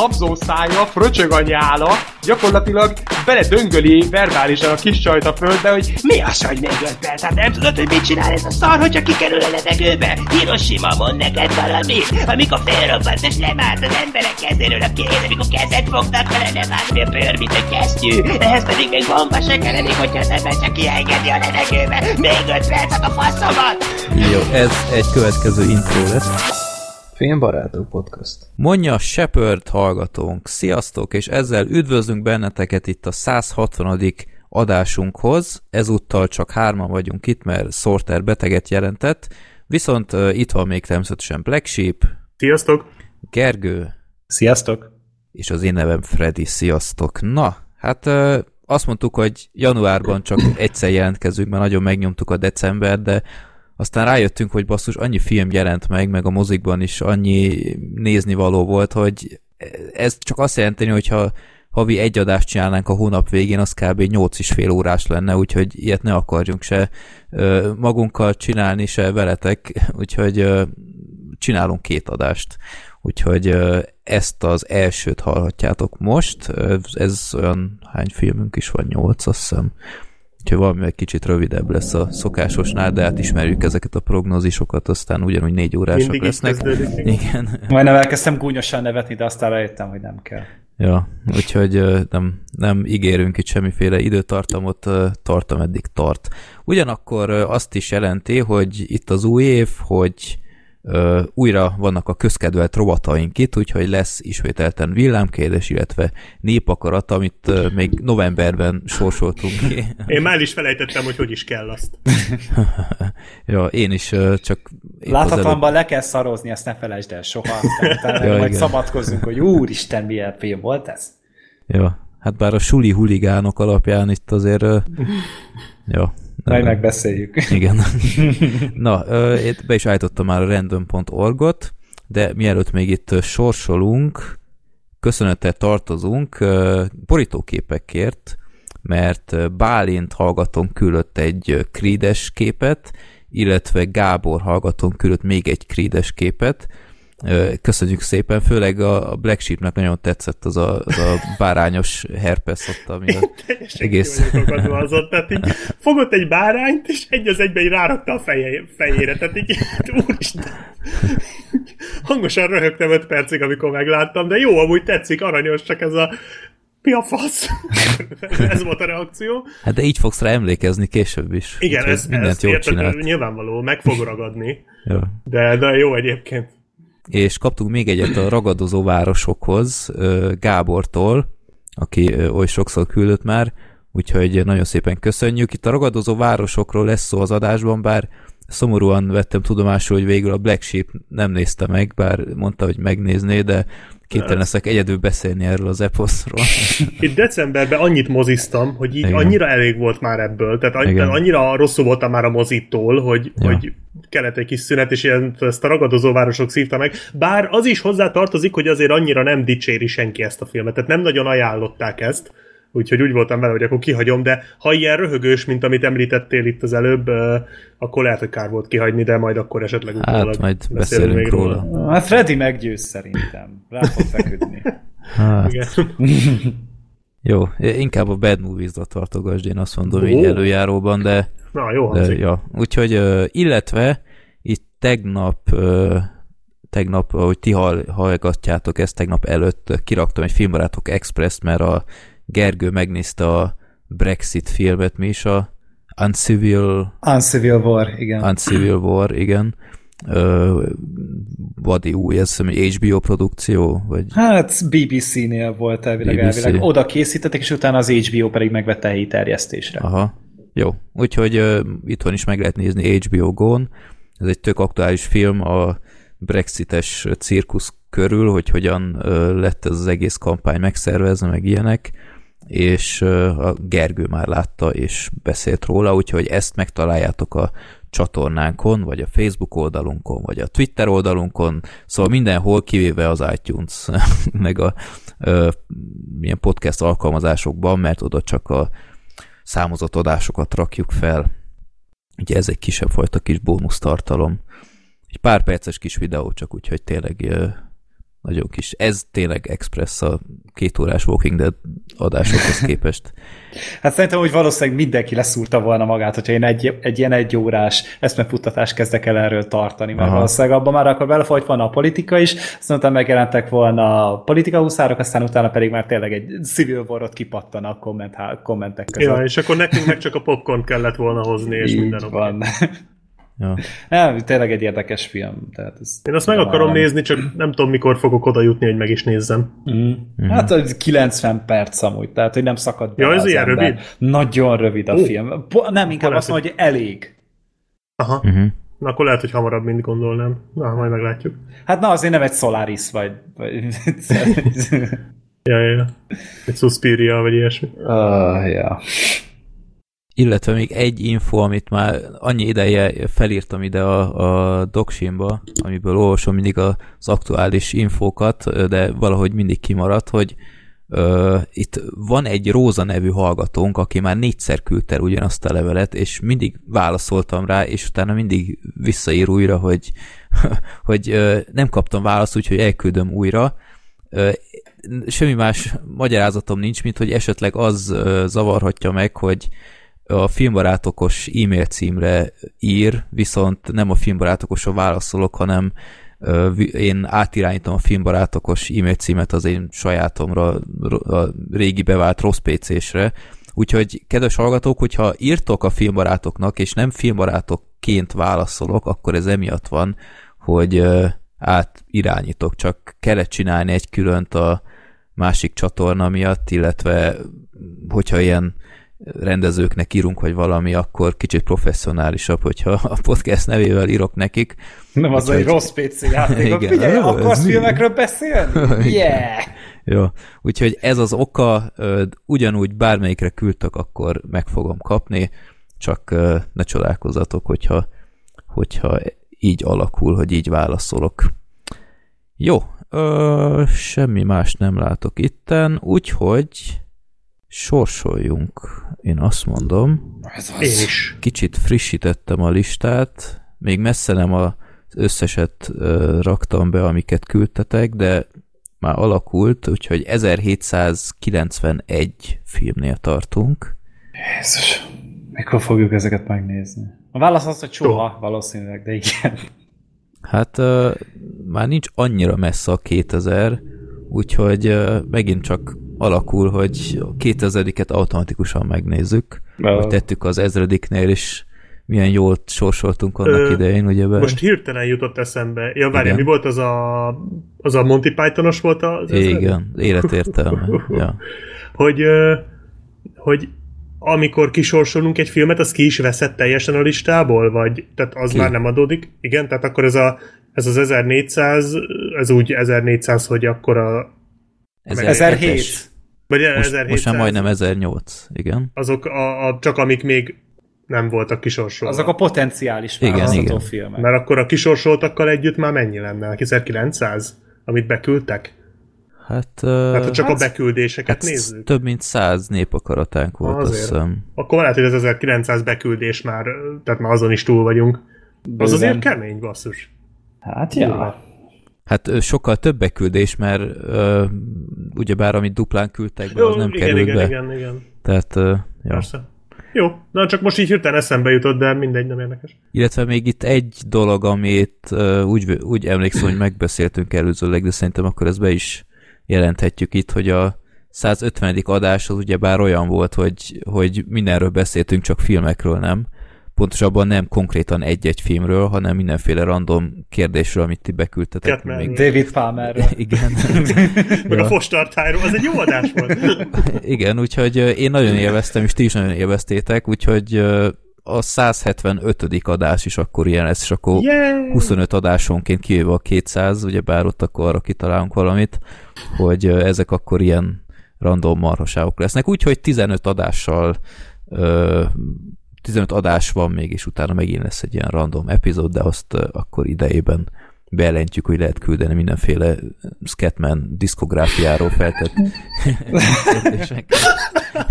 habzó szája, fröcsög a nyála, gyakorlatilag beledöngöli verbálisan a kis csajt a földbe, hogy mi az, hogy még öt perc? Hát nem tudod, hogy mit csinál ez a szar, hogyha kikerül a levegőbe? Hiroshima mond neked valami, amikor felrobbant és lemárt az emberek kezéről a kéz, amikor kezet fognak vele, nem állt a bőr, mint a kesztyű. Ehhez pedig még bomba se kellenik, hogyha az ember csak kiengedi a levegőbe. Még öt percet a faszomat! Jó, ez egy következő intro lesz. Filmbarátok podcast. Mondja Shepard hallgatónk. Sziasztok, és ezzel üdvözlünk benneteket itt a 160. adásunkhoz. Ezúttal csak hárman vagyunk itt, mert Sorter beteget jelentett. Viszont uh, itt van még természetesen Black Sheep. Sziasztok! Gergő. Sziasztok! És az én nevem Freddy. Sziasztok! Na, hát uh, azt mondtuk, hogy januárban csak egyszer jelentkezünk, mert nagyon megnyomtuk a december, de aztán rájöttünk, hogy basszus, annyi film jelent meg, meg a mozikban is annyi nézni való volt, hogy ez csak azt jelenteni, hogyha havi egy adást csinálnánk a hónap végén, az kb. 8 és fél órás lenne, úgyhogy ilyet ne akarjunk se magunkkal csinálni, se veletek, úgyhogy csinálunk két adást. Úgyhogy ezt az elsőt hallhatjátok most, ez olyan hány filmünk is van, 8 azt hiszem. Úgyhogy valami egy kicsit rövidebb lesz a szokásosnál, de hát ismerjük ezeket a prognózisokat, aztán ugyanúgy négy órások Mindig lesznek. Igen. Majdnem elkezdtem gúnyosan nevetni, de aztán rájöttem, hogy nem kell. Ja, úgyhogy nem, nem ígérünk itt semmiféle időtartamot, ö, tart, ameddig tart. Ugyanakkor azt is jelenti, hogy itt az új év, hogy ö, újra vannak a közkedvelt rovataink itt, úgyhogy lesz ismételten villámkérdés, illetve népakarat, amit ö, még novemberben sorsoltunk ki. Én már is felejtettem, hogy hogy is kell azt. ja, én is ö, csak... az Láthatatlanban le kell szarozni, ezt ne felejtsd el soha. Aztán utána Ja, majd igen. szabadkozunk, hogy úristen, milyen film volt ez. Ja, hát bár a suli huligánok alapján itt azért... ö, Ja. Majd megbeszéljük. Igen. Na, be is állítottam már a random.org-ot, de mielőtt még itt sorsolunk, köszönettel tartozunk borítóképekért, mert Bálint hallgatón küldött egy ö, Creed-es képet, illetve Gábor hallgatón küldött még egy Creed-es képet. Köszönjük szépen, főleg a Black Sheepnek nagyon tetszett az a, az a bárányos herpes ott, ami a Teljesen Egész. Egész. az tehát így fogott egy bárányt, és egy az egyben így rárakta a feje, fejére, tehát így, úristen. Hangosan röhögtem öt percig, amikor megláttam, de jó, amúgy tetszik, aranyos, csak ez a mi a fasz? ez volt a reakció. Hát de így fogsz rá emlékezni később is. Igen, ez, mindent ez jól érted, nyilvánvaló, meg fog ragadni, Jó. de, de jó egyébként. És kaptunk még egyet a ragadozó városokhoz Gábortól, aki oly sokszor küldött már, úgyhogy nagyon szépen köszönjük. Itt a ragadozó városokról lesz szó az adásban, bár szomorúan vettem tudomásul, hogy végül a Black Sheep nem nézte meg, bár mondta, hogy megnézné, de kénytelen leszek egyedül beszélni erről az eposzról. Itt decemberben annyit moziztam, hogy így Igen. annyira elég volt már ebből, tehát Igen. annyira rosszul voltam már a mozittól, hogy, Ja. hogy kellett egy kis szünet, és ilyen, ezt a ragadozó városok szívta meg. Bár az is hozzá tartozik, hogy azért annyira nem dicséri senki ezt a filmet, tehát nem nagyon ajánlották ezt, úgyhogy úgy voltam vele, hogy akkor kihagyom, de ha ilyen röhögős, mint amit említettél itt az előbb, akkor lehet, hogy kár volt kihagyni, de majd akkor esetleg utólag Hát majd beszélünk beszélünk még róla. Hát Freddy meggyőz szerintem. Rá fog feküdni. Hát, Igen. jó, inkább a Bad Movies-ra tartogasd, én azt mondom így Ó. előjáróban, de Na, jó De, hangzik. ja, úgyhogy, illetve itt tegnap, tegnap, ahogy ti hall, hallgatjátok ezt, tegnap előtt kiraktam egy Filmbarátok Express, mert a Gergő megnézte a Brexit filmet, mi is a Uncivil, Uncivil War, igen. Uncivil War, igen. Ö, Vadi új, ez egy HBO produkció, vagy Hát BBC-nél volt elvileg, BBC. elvileg. Oda készítettek, és utána az HBO pedig megvette helyi terjesztésre. Aha, jó. Úgyhogy uh, itthon is meg lehet nézni HBO Go-n. Ez egy tök aktuális film a brexites cirkusz körül, hogy hogyan uh, lett ez az egész kampány megszervezve, meg ilyenek, és a Gergő már látta és beszélt róla, úgyhogy ezt megtaláljátok a csatornánkon, vagy a Facebook oldalunkon, vagy a Twitter oldalunkon, szóval mindenhol, kivéve az iTunes, meg a ö, milyen podcast alkalmazásokban, mert oda csak a számozott adásokat rakjuk fel. Ugye ez egy kisebb fajta kis bónusz tartalom. Egy pár perces kis videó, csak úgy, hogy tényleg nagyon kis. Ez tényleg express a két órás Walking Dead adásokhoz képest. Hát szerintem, hogy valószínűleg mindenki leszúrta volna magát, hogyha én egy, egy ilyen egy órás eszmefuttatást kezdek el erről tartani, mert Aha. valószínűleg abban már akkor belefolyt volna a politika is, aztán utána megjelentek volna a politika huszárok, aztán utána pedig már tényleg egy civil warot kipattan a komment, kommentek között. Ja, és akkor nekünk meg csak a popcorn kellett volna hozni, és Így minden van. Ja. Nem, tényleg egy érdekes film. Tehát ez Én azt meg akarom nem. nézni, csak nem tudom, mikor fogok oda jutni, hogy meg is nézzem. Mm. Mm. Hát ez 90 perc amúgy, tehát hogy nem szakad be Ja, ez ilyen ember. rövid? Nagyon rövid a oh. film. Nem, inkább azt mondja, hogy elég. Aha. Uh-huh. Na akkor lehet, hogy hamarabb, mint gondolnám. Na, majd meglátjuk. Hát na, azért nem egy Solaris, vagy... vagy... ja, ja, ja. Egy Suspiria, vagy ilyesmi. Uh, ja. Illetve még egy info, amit már annyi ideje felírtam ide a, a Doksimba, amiből olvasom mindig az aktuális infókat, de valahogy mindig kimaradt, hogy ö, itt van egy Róza nevű hallgatónk, aki már négyszer küldte el ugyanazt a levelet, és mindig válaszoltam rá, és utána mindig visszaír újra, hogy, hogy ö, nem kaptam választ, úgyhogy elküldöm újra. Ö, semmi más magyarázatom nincs, mint hogy esetleg az ö, zavarhatja meg, hogy a filmbarátokos e-mail címre ír, viszont nem a filmbarátokosra válaszolok, hanem én átirányítom a filmbarátokos e-mail címet az én sajátomra, a régi bevált rossz PC-sre. Úgyhogy, kedves hallgatók, hogyha írtok a filmbarátoknak, és nem filmbarátokként válaszolok, akkor ez emiatt van, hogy átirányítok, csak kellett csinálni egy különt a másik csatorna miatt, illetve hogyha ilyen rendezőknek írunk, vagy valami, akkor kicsit professzionálisabb, hogyha a podcast nevével írok nekik. Nem az, hogy rossz PC játékok. Igen, Figyelj, akarsz filmekről beszélni? Yeah! Jó, úgyhogy ez az oka, ugyanúgy bármelyikre küldtök, akkor meg fogom kapni, csak ne csodálkozzatok, hogyha, hogyha így alakul, hogy így válaszolok. Jó, ö, semmi más nem látok itten, úgyhogy sorsoljunk, én azt mondom. Ez az. Én is. Kicsit frissítettem a listát, még messze nem az összeset raktam be, amiket küldtetek, de már alakult, úgyhogy 1791 filmnél tartunk. Jézus, mikor fogjuk ezeket megnézni? A válasz az, hogy soha, valószínűleg, de igen. Hát uh, már nincs annyira messze a 2000, úgyhogy uh, megint csak alakul, hogy a 2000-et automatikusan megnézzük. Uh. Hogy tettük az ezrediknél is, milyen jól sorsoltunk annak Ö, idején, ugye? Be? Most hirtelen jutott eszembe. Ja, várjál, mi volt az a, az a Monty Pythonos volt az Igen, életértelme. ja. Hogy, hogy amikor kisorsolunk egy filmet, az ki is veszett teljesen a listából, vagy tehát az ki? már nem adódik? Igen, tehát akkor ez, a, ez az 1400, ez úgy 1400, hogy akkor a 1007. Vagy most, 1700. most már majdnem 1008, igen. Azok a, a, csak amik még nem voltak kisorsolva. Azok a potenciális választható filmek. Mert akkor a kisorsoltakkal együtt már mennyi lenne? 1900, amit beküldtek? Hát, uh, hát ha csak hát, a beküldéseket hát nézzük. Több mint száz népakaratánk volt, Azért. azt hiszem. Akkor lehet, hogy az 1900 beküldés már, tehát már azon is túl vagyunk. Bőven. Az azért kemény, basszus. Hát ja. Hát sokkal több beküldés, mert uh, ugyebár amit duplán küldtek be, Jó, az nem igen, került igen, be. Igen, igen, Tehát, uh, ja. Persze. Jó, na csak most így hirtelen eszembe jutott, de mindegy, nem érdekes. Illetve még itt egy dolog, amit uh, úgy, úgy emlékszem, hogy megbeszéltünk előzőleg, de szerintem akkor ezt be is jelenthetjük itt, hogy a 150. adás az ugyebár olyan volt, hogy, hogy mindenről beszéltünk, csak filmekről nem pontosabban nem konkrétan egy-egy filmről, hanem mindenféle random kérdésről, amit ti beküldtetek. Még... David Palmerről. Igen. Meg a fostartályról, az egy jó adás volt. Igen, úgyhogy én nagyon élveztem, és ti is nagyon élveztétek, úgyhogy a 175. adás is akkor ilyen lesz, és akkor yeah! 25 adásonként kivéve a 200, ugye bár ott akkor arra kitalálunk valamit, hogy ezek akkor ilyen random marhaságok lesznek, úgyhogy 15 adással 15 adás van még, és utána megint lesz egy ilyen random epizód, de azt akkor idejében bejelentjük, hogy lehet küldeni mindenféle Scatman diszkográfiáról feltett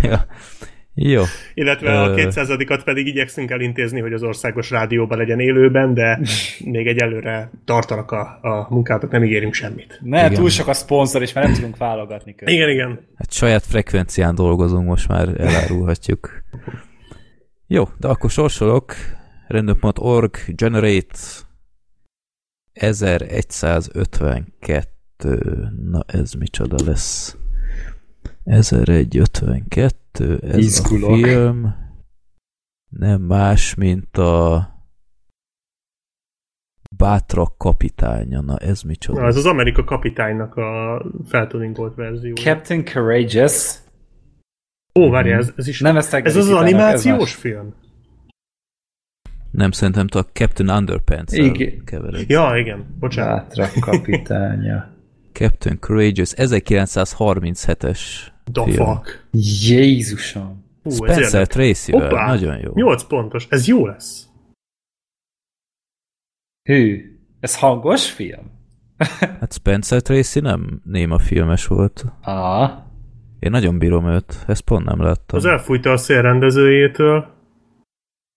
ja. Jó. Illetve a 200-at pedig igyekszünk elintézni, hogy az országos rádióban legyen élőben, de még egyelőre tartanak a, a munkátok, nem ígérünk semmit. Ne, igen. túl sok a szponzor, és már nem tudunk válogatni közben. Igen, igen. Hát saját frekvencián dolgozunk, most már elárulhatjuk. Jó, de akkor sorsolok. Random.org generate 1152. Na ez micsoda lesz? 1152, ez Izgulok. a film nem más, mint a Bátrak kapitánya. Na ez micsoda? Na, ez az Amerika kapitánynak a feltuningolt verzió. Captain Courageous. Ó, várjál, ez, ez is... Nem ez, ez az, az animációs ez film? Nem, szerintem a Captain Underpants kevered. Ja, igen, bocsánat. Bátrak kapitánya. Captain Courageous, 1937-es The film. fuck? Jézusom! Hú, Spencer tracy nagyon jó. 8 pontos, ez jó lesz. Hű, ez hangos film? hát Spencer Tracy nem néma filmes volt. Ah. Én nagyon bírom őt, ezt pont nem láttam. Az elfújta a szélrendezőjétől.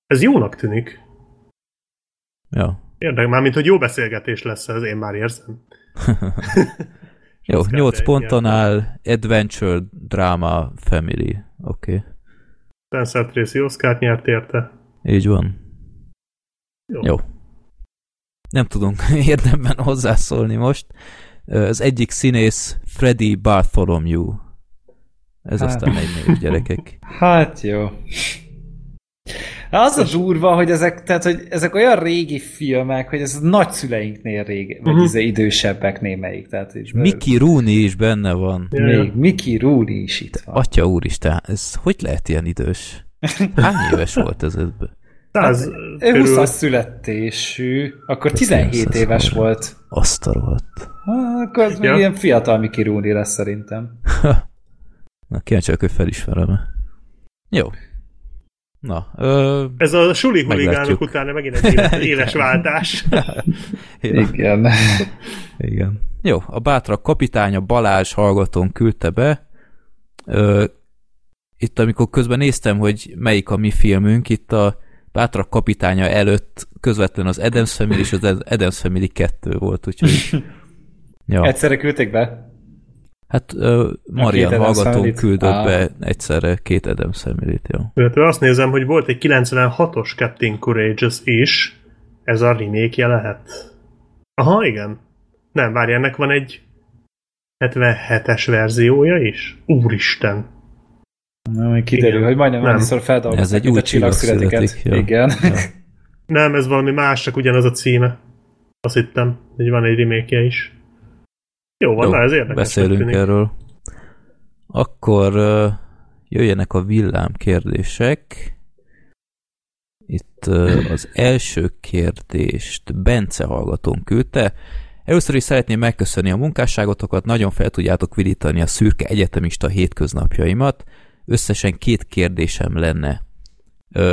Ez jónak tűnik. Ja. Érdek, már mint hogy jó beszélgetés lesz ez, én már érzem. Jó, 8 ponton áll Adventure Drama Family. Oké. Okay. Spencer Tracy Oscar nyert érte. Így van. Jó. Jó. Nem tudunk érdemben hozzászólni most. Az egyik színész Freddy Bartholomew. Ez hát. aztán egy név, gyerekek. Hát jó. Az a durva, hogy ezek, tehát, hogy ezek olyan régi filmek, hogy ez nagyszüleinknél régi, vagy uh-huh. idősebbek némelyik. Tehát is Mickey Rooney is benne van. Még Mickey Rooney is itt van. Atya úristen, ez hogy lehet ilyen idős? Hány éves volt ez ebben? Hát, ő 20 születésű, akkor 17 éves volt. Azt a rohadt. akkor az ja. ilyen fiatal Mickey Rooney lesz szerintem. Na, kíváncsi hogy felismerem -e. Jó. Na, ö, Ez a suli huligánok utána megint egy éles, éles váltás. Igen. Igen. Jó, a bátrak kapitánya Balázs hallgatón küldte be. Ö, itt, amikor közben néztem, hogy melyik a mi filmünk, itt a bátrak kapitánya előtt közvetlenül az Adams Family és az Adams Family 2 volt, úgyhogy... Ja. Egyszerre küldték be? Hát uh, Marian hallgató küldött ah. be egyszerre két Adam Family-t, jó. Illetve azt nézem, hogy volt egy 96-os Captain Courageous is, ez a remake lehet. Aha, igen. Nem, várj, ennek van egy 77-es verziója is? Úristen. Na, még kiderül, igen. hogy majdnem annyiszor feldolgozták, Ez egy új csillag születik. Igen. Ja. Nem, ez valami más, csak ugyanaz a címe. Azt hittem, hogy van egy remake is. Jó van, Jó, ez érdekes. Beszélünk erről. Akkor uh, jöjjenek a villám kérdések. Itt uh, az első kérdést Bence hallgatón küldte. Először is szeretném megköszönni a munkásságotokat, nagyon fel tudjátok vidítani a szürke egyetemista hétköznapjaimat. Összesen két kérdésem lenne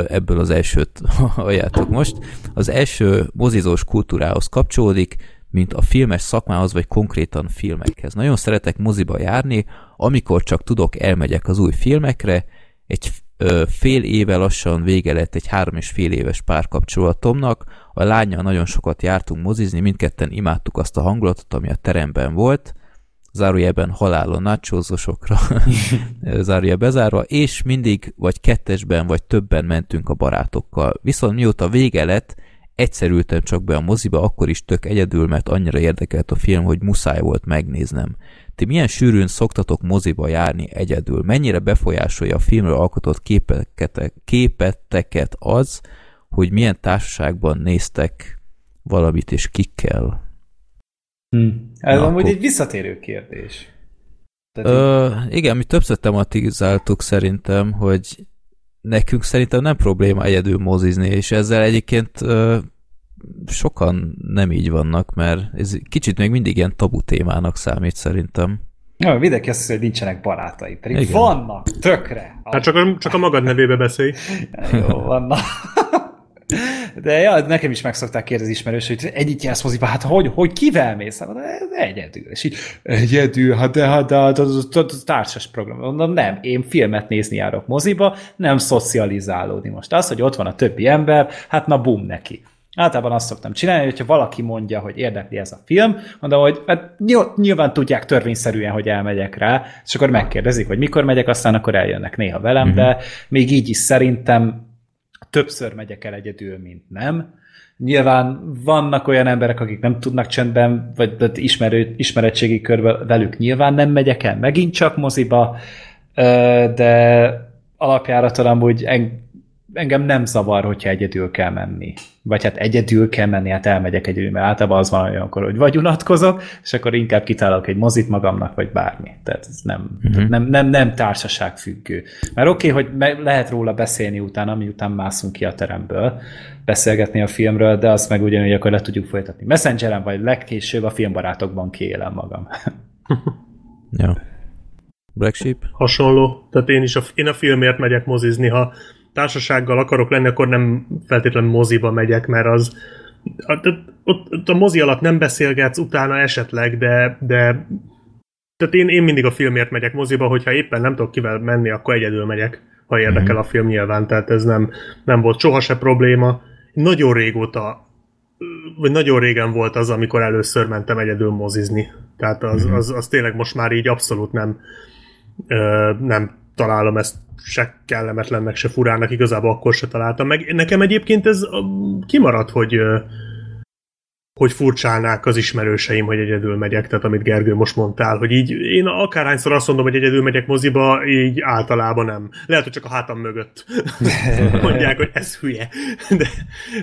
ebből az elsőt halljátok most. Az első mozizós kultúrához kapcsolódik, mint a filmes szakmához, vagy konkrétan filmekhez. Nagyon szeretek moziba járni, amikor csak tudok, elmegyek az új filmekre, egy ö, fél éve lassan vége lett egy három és fél éves párkapcsolatomnak, a lánya nagyon sokat jártunk mozizni, mindketten imádtuk azt a hangulatot, ami a teremben volt, zárójelben halálon nácsózosokra, zárójel bezárva, és mindig vagy kettesben, vagy többen mentünk a barátokkal. Viszont mióta vége lett, egyszer ültem csak be a moziba, akkor is tök egyedül, mert annyira érdekelt a film, hogy muszáj volt megnéznem. Ti milyen sűrűn szoktatok moziba járni egyedül? Mennyire befolyásolja a filmről alkotott képeket, képeteket az, hogy milyen társaságban néztek valamit és kikkel? Hm. Ez Na, amúgy akkor... egy visszatérő kérdés. Ö, igen, mi többször tematizáltuk szerintem, hogy nekünk szerintem nem probléma egyedül mozizni, és ezzel egyébként ö, sokan nem így vannak, mert ez kicsit még mindig ilyen tabu témának számít szerintem. Ja, mindenki azt hiszi, hogy nincsenek barátai, pedig Igen. vannak, tökre. Hát csak a, csak a magad nevébe beszélj. Jó, vannak. De ja, nekem is meg szokták kérdezni ismerős, hogy egyik jársz moziba, hát hogy, hogy kivel mész? Hát, egyedül. És így, egyedül, hát de, hát de, hát, hát társas program. Mondom, nem, én filmet nézni járok moziba, nem szocializálódni most. Az, hogy ott van a többi ember, hát na bum neki. Általában azt szoktam csinálni, hogyha valaki mondja, hogy érdekli ez a film, mondom, hogy hát nyilván tudják törvényszerűen, hogy elmegyek rá, és akkor megkérdezik, hogy mikor megyek, aztán akkor eljönnek néha velem, uh-huh. de még így is szerintem többször megyek el egyedül, mint nem. Nyilván vannak olyan emberek, akik nem tudnak csendben, vagy ismerő, ismeretségi körben velük nyilván nem megyek el megint csak moziba, de alapjáraton amúgy engem nem zavar, hogyha egyedül kell menni. Vagy hát egyedül kell menni, hát elmegyek egyedül, mert általában az van olyankor, hogy vagy unatkozok, és akkor inkább kitálok egy mozit magamnak, vagy bármi. Tehát ez nem, uh-huh. nem, nem, nem társaság függő. Mert oké, okay, hogy lehet róla beszélni utána, miután mászunk ki a teremből, beszélgetni a filmről, de azt meg ugyanúgy akkor le tudjuk folytatni. Messengeren, vagy legkésőbb a filmbarátokban kiélem magam. ja. Black Sheep? Hasonló. Tehát én is a, én a filmért megyek mozizni, ha társasággal akarok lenni, akkor nem feltétlenül moziba megyek, mert az ott, ott a mozi alatt nem beszélgetsz, utána esetleg, de, de tehát én, én mindig a filmért megyek moziba, hogyha éppen nem tudok kivel menni, akkor egyedül megyek, ha érdekel a film nyilván, tehát ez nem, nem volt soha se probléma. Nagyon régóta vagy nagyon régen volt az, amikor először mentem egyedül mozizni. Tehát az, az, az tényleg most már így abszolút nem, nem találom ezt se kellemetlennek, se furának, igazából akkor se találtam meg. Nekem egyébként ez kimaradt, hogy hogy furcsálnák az ismerőseim, hogy egyedül megyek, tehát amit Gergő most mondtál, hogy így én akárhányszor azt mondom, hogy egyedül megyek moziba, így általában nem. Lehet, hogy csak a hátam mögött mondják, hogy ez hülye. De,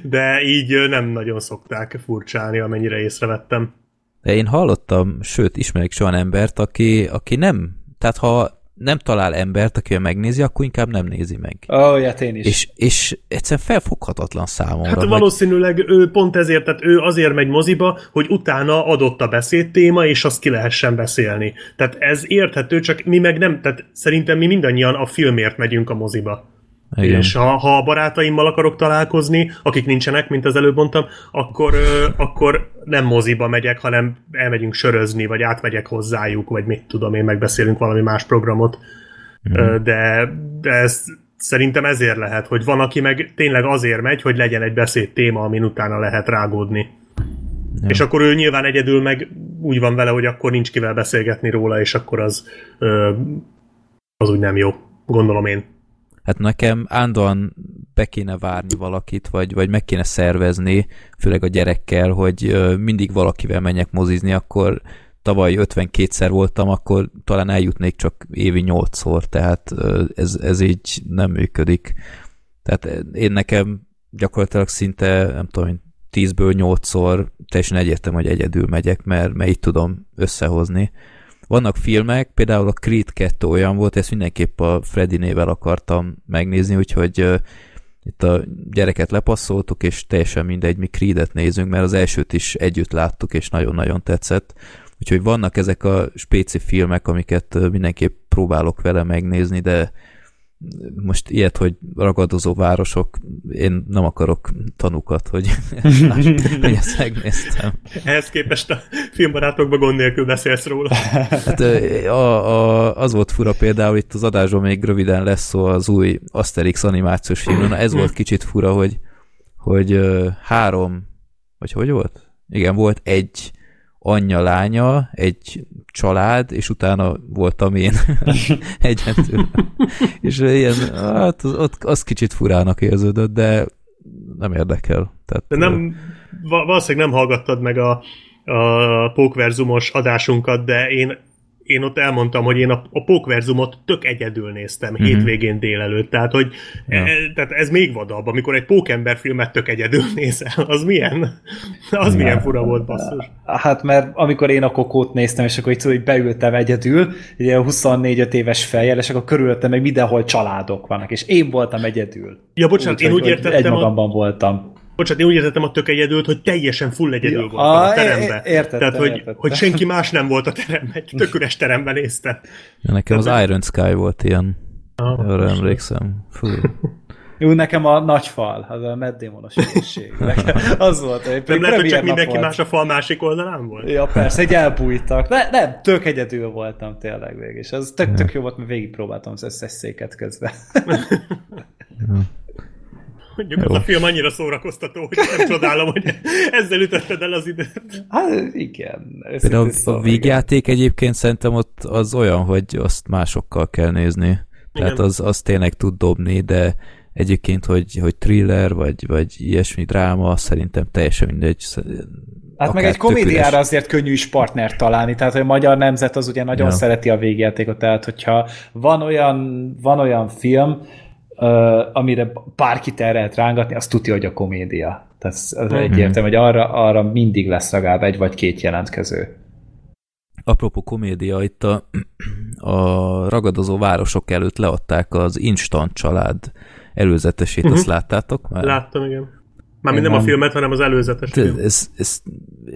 de így nem nagyon szokták furcsálni, amennyire észrevettem. De én hallottam, sőt, ismerek soha embert, aki, aki nem, tehát ha nem talál embert, aki megnézi, akkor inkább nem nézi meg. Ó, oh, ja, én is. És, és egyszerűen felfoghatatlan számomra. Hát valószínűleg ő pont ezért, tehát ő azért megy moziba, hogy utána adott a téma, és azt ki lehessen beszélni. Tehát ez érthető, csak mi meg nem, tehát szerintem mi mindannyian a filmért megyünk a moziba. Igen. És ha, ha a barátaimmal akarok találkozni, akik nincsenek, mint az előbb mondtam, akkor, ö, akkor nem moziba megyek, hanem elmegyünk sörözni, vagy átmegyek hozzájuk, vagy mit tudom én, megbeszélünk valami más programot. Mm. De, de ez szerintem ezért lehet, hogy van, aki meg tényleg azért megy, hogy legyen egy beszéd téma, amin utána lehet rágódni. Ja. És akkor ő nyilván egyedül meg úgy van vele, hogy akkor nincs kivel beszélgetni róla, és akkor az, ö, az úgy nem jó. Gondolom én. Hát nekem ándóan be kéne várni valakit, vagy, vagy meg kéne szervezni, főleg a gyerekkel, hogy mindig valakivel menjek mozizni, akkor tavaly 52-szer voltam, akkor talán eljutnék csak évi 8-szor, tehát ez, ez így nem működik. Tehát én nekem gyakorlatilag szinte, nem tudom, 10-ből 8-szor teljesen egyértelmű, hogy egyedül megyek, mert, mert így tudom összehozni. Vannak filmek, például a Creed 2 olyan volt, ezt mindenképp a Freddy nével akartam megnézni, úgyhogy uh, itt a gyereket lepasszoltuk, és teljesen mindegy, mi Creed-et nézünk, mert az elsőt is együtt láttuk, és nagyon-nagyon tetszett. Úgyhogy vannak ezek a spéci filmek, amiket mindenképp próbálok vele megnézni, de most ilyet, hogy ragadozó városok, én nem akarok tanukat, hogy, hogy ezt megnéztem. Ehhez képest a filmbarátokban gond nélkül beszélsz róla. Hát, a, a, az volt fura például, itt az adásban még röviden lesz szó az új Asterix animációs film. Na ez volt kicsit fura, hogy, hogy három, vagy hogy volt? Igen, volt egy anyja, lánya, egy család, és utána voltam én egyedül. és ilyen, hát az, ott az kicsit furának érződött, de nem érdekel. Tehát, de nem, valószínűleg nem hallgattad meg a, a Pókverzumos adásunkat, de én én ott elmondtam, hogy én a, a pókverzumot tök egyedül néztem mm-hmm. hétvégén délelőtt, tehát hogy ja. e, tehát ez még vadabb, amikor egy pókember filmet tök egyedül nézel, az milyen? Az ja. milyen fura volt, basszus. Hát mert amikor én a kokót néztem, és akkor így hogy beültem egyedül, ugye 24 éves fejjel, és akkor körülöttem meg mindenhol családok vannak, és én voltam egyedül. Ja, bocsánat, úgy, én úgy értettem. Egy magamban a... voltam. Bocsánat, én úgy értettem a tök egyedült, hogy teljesen full egyedül ja, voltam a, a teremben. Értettem, Tehát, hogy, értettem. hogy senki más nem volt a teremben, egy tök üres teremben néztem. Ja, nekem Tehát, az Iron Sky volt ilyen. Ah, Arra emlékszem. Fú. Jó, nekem a nagy fal, az a Matt Damon-os az volt. Egy nem lehet, hogy csak mindenki volt. más a fal másik oldalán volt? Ja, persze, egy elbújtak. Ne, nem, tök egyedül voltam tényleg végig, és az tök, tök jó volt, mert végigpróbáltam az összes széket közben. Mondjuk Jó. az a film annyira szórakoztató, hogy nem csodálom, hogy ezzel ütötted el az időt. Hát igen. Például a, szóval, a végjáték igen. egyébként szerintem ott az olyan, hogy azt másokkal kell nézni. Tehát az, az tényleg tud dobni, de egyébként, hogy, hogy thriller, vagy, vagy ilyesmi dráma, szerintem teljesen mindegy. Hát meg egy komédiára azért könnyű is partner találni, tehát hogy a magyar nemzet az ugye nagyon ja. szereti a végjátékot, tehát hogyha van olyan, van olyan film, uh, amire bárkit el lehet rángatni, azt tudja, hogy a komédia. Tehát az mm-hmm. egyértelmű, hogy arra, arra mindig lesz legalább egy vagy két jelentkező. Apropó komédia, itt a, a ragadozó városok előtt leadták az Instant család előzetesét, uh-huh. azt láttátok már? Láttam, igen. Mármint nem, nem a filmet, hanem az előzetes de, film. Ez, ez,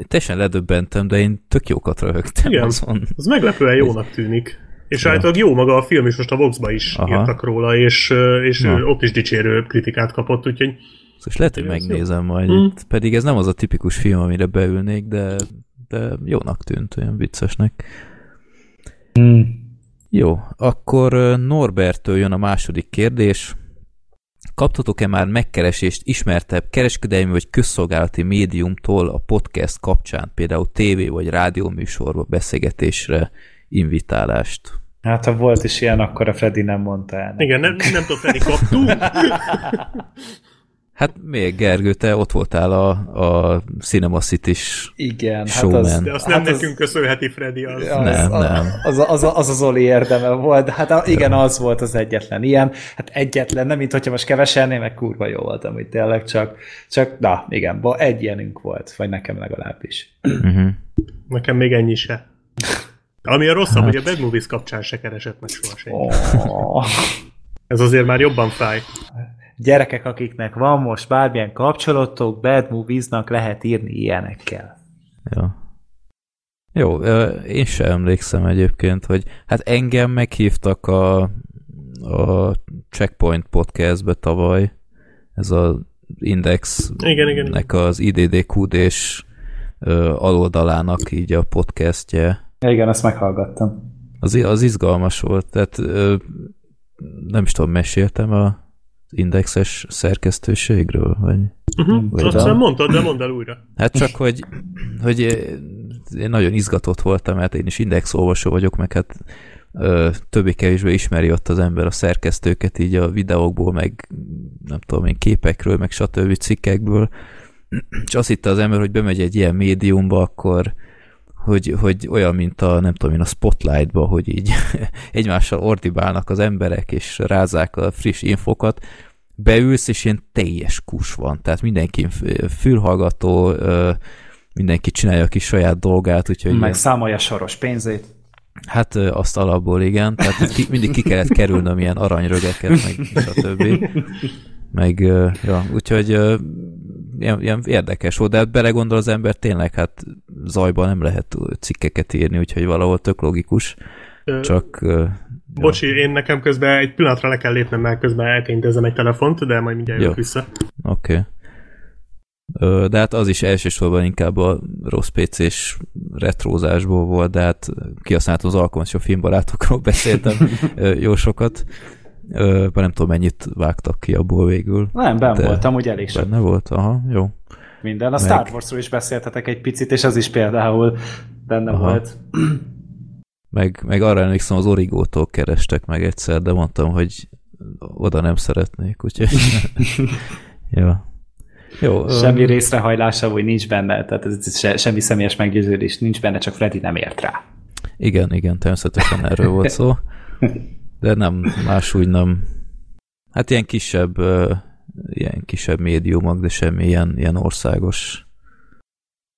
teljesen ledöbbentem, de én tök jókat röhögtem igen, azon. Az meglepően jónak tűnik. És állítólag jó maga a film, és most a Vox-ba is Aha. írtak róla, és, és ott is dicsérő kritikát kapott, úgyhogy Szóval lehet, hogy megnézem majd. Hmm. Itt, pedig ez nem az a tipikus film, amire beülnék, de, de jónak tűnt, olyan viccesnek. Hmm. Jó, akkor Norbertől jön a második kérdés. Kaptatok-e már megkeresést ismertebb kereskedelmi vagy közszolgálati médiumtól a podcast kapcsán, például tévé vagy rádióműsorba beszélgetésre invitálást? Hát ha volt is ilyen, akkor a Freddy nem mondta el. Igen, nem, nem tudom, Freddy kaptunk. Hát még Gergő, te ott voltál a, a Cinema City-s Igen, showman. hát az, De azt nem hát nekünk az, köszönheti Freddy az. az nem, az, nem. Az, az, az, az az Oli érdeme volt. Hát igen, az volt az egyetlen ilyen. Hát egyetlen, nem mint hogyha most kevesen, meg kurva jó volt amúgy tényleg, csak, csak na, igen, egy ilyenünk volt, vagy nekem legalábbis. Uh-huh. Nekem még ennyi se. Ami a rosszabb, hát... hogy a Bad Movies kapcsán se keresett meg soha senki. Oh. Ez azért már jobban fáj. Gyerekek, akiknek van most bármilyen kapcsolatok, Bad Movies-nak lehet írni ilyenekkel. Jó. Jó, én sem emlékszem egyébként, hogy hát engem meghívtak a, a Checkpoint podcastbe tavaly, ez az Indexnek igen, igen. az IDDQD-s aloldalának így a podcastje, igen, ezt meghallgattam. Az, az izgalmas volt, tehát ö, nem is tudom, meséltem a indexes szerkesztőségről, vagy... Uh-huh. vagy Azt hiszem mondtad, de mondd el újra. Hát csak, hogy, hogy én nagyon izgatott voltam, mert én is indexolvasó vagyok, meg hát többé-kevésbé ismeri ott az ember a szerkesztőket így a videókból, meg nem tudom én, képekről, meg stb. cikkekből, és azt hitte az ember, hogy bemegy egy ilyen médiumba, akkor hogy, hogy olyan, mint a, nem tudom én, a Spotlightba, hogy így egymással ordibálnak az emberek, és rázák a friss infokat, beülsz, és ilyen teljes kus van, tehát mindenki fülhallgató, mindenki csinálja a kis saját dolgát, úgyhogy... Meg számolja soros pénzét. Hát azt alapból igen, tehát ki, mindig ki kellett kerülnöm ilyen aranyrögeket, meg stb. Meg, ja, úgyhogy ilyen, ilyen érdekes volt, de hát belegondol az ember tényleg, hát zajban nem lehet cikkeket írni, úgyhogy valahol tök logikus. Ö, Csak... Bocsi, ja. én nekem közben egy pillanatra le kell lépnem, mert közben elkényezem egy telefont, de majd mindjárt jövök vissza. Oké. Okay. De hát az is elsősorban inkább a rossz PC-s retrózásból volt, de hát kihasználtam az alkalmat, és a filmbarátokról beszéltem jó sokat. Ö, nem tudom, mennyit vágtak ki abból végül. Nem, ben voltam, hogy elég sok. Benne volt, aha, jó. Minden. A Meg... Star Warsról is beszéltetek egy picit, és az is például benne aha. volt. Meg, meg arra emlékszem, az Origótól kerestek meg egyszer, de mondtam, hogy oda nem szeretnék, úgyhogy... jó. Jó, semmi részrehajlása, hogy nincs benne, tehát ez se, semmi személyes meggyőződés nincs benne, csak Freddy nem ért rá. Igen, igen, természetesen erről volt szó. De nem, más úgy nem. Hát ilyen kisebb, ilyen kisebb médiumok, de semmi ilyen, ilyen országos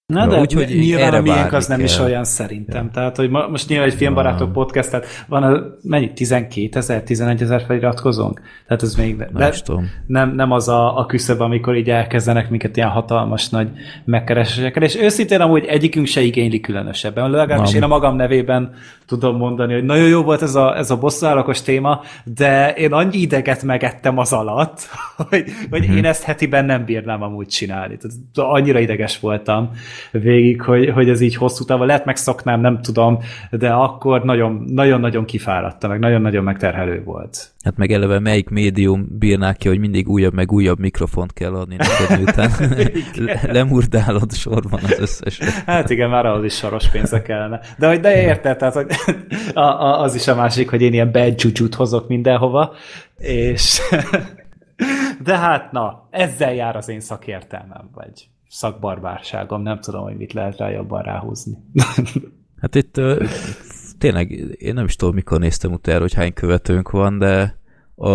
Na, de úgy, hogy nyilván a miénk az nem kell. is olyan szerintem. Ja. Tehát, hogy ma, most nyilván egy filmbarátok podcast, tehát van a, mennyi, 12 ezer, 11 ezer feliratkozónk? Tehát ez még, de, nem, nem, nem az a, a küszöb, amikor így elkezdenek minket ilyen hatalmas nagy megkeresésekkel, és őszintén amúgy egyikünk se igényli különösebben. Legalábbis nem. én a magam nevében tudom mondani, hogy nagyon jó volt ez a, ez a bosszúállakos téma, de én annyi ideget megettem az alatt, hogy, hogy mm-hmm. én ezt hetiben nem bírnám amúgy csinálni. Tehát annyira ideges voltam végig, hogy, hogy ez így hosszú távon, lehet megszoknám, nem tudom, de akkor nagyon-nagyon kifáradta, meg nagyon-nagyon megterhelő volt. Hát meg eleve melyik médium bírná ki, hogy mindig újabb meg újabb mikrofont kell adni neked, miután lemurdálod sorban az összes. Hát igen, már ahhoz is soros pénze kellene. De, hogy de érted, tehát hogy a, a, az is a másik, hogy én ilyen bad hozok mindenhova, és de hát na, ezzel jár az én szakértelmem, vagy szakbarbárságom, nem tudom, hogy mit lehet rá jobban ráhúzni. hát itt tényleg, én nem is tudom, mikor néztem utána, hogy hány követőnk van, de a,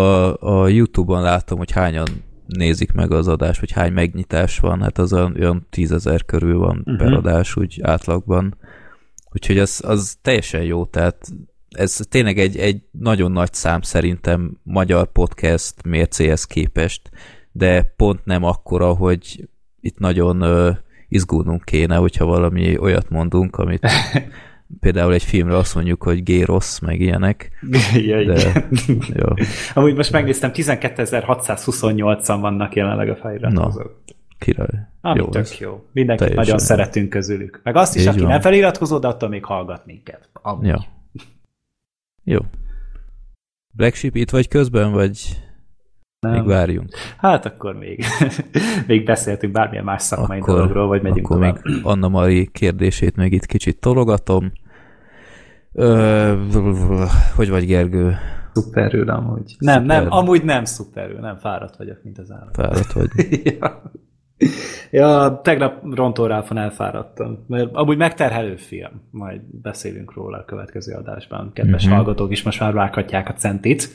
a Youtube-on látom, hogy hányan nézik meg az adást, vagy hány megnyitás van, hát az olyan, olyan tízezer körül van uh-huh. per adás, úgy átlagban. Úgyhogy az, az teljesen jó, tehát ez tényleg egy, egy nagyon nagy szám szerintem magyar podcast mércéhez képest, de pont nem akkora, hogy itt nagyon uh, izgulnunk kéne, hogyha valami olyat mondunk, amit például egy filmre azt mondjuk, hogy G rossz, meg ilyenek. ja, de, jó. Amúgy most megnéztem, 12.628-an vannak jelenleg a feliratkozók. Na, király. Ami jó, tök jó. Mindenkit Teljesen nagyon szeretünk közülük. Meg azt is, Így aki van. nem feliratkozó, de attól még hallgat minket. Amúgy. Ja. Jó. Black Sheep itt vagy közben, vagy nem. Még várjunk. Hát akkor még, még beszéltünk bármilyen más szakmai akkor, dologról, vagy megyünk akkor tovább. még Anna Mari kérdését még itt kicsit tologatom. Ö, hogy vagy Gergő? Szuperül amúgy. Nem, Szuper. nem, amúgy nem szuperül, nem, fáradt vagyok, mint az állat. Fáradt vagy. ja. ja, tegnap rontóráfon elfáradtam, mert amúgy megterhelő film, majd beszélünk róla a következő adásban. Kedves mm-hmm. hallgatók is most már vághatják a centit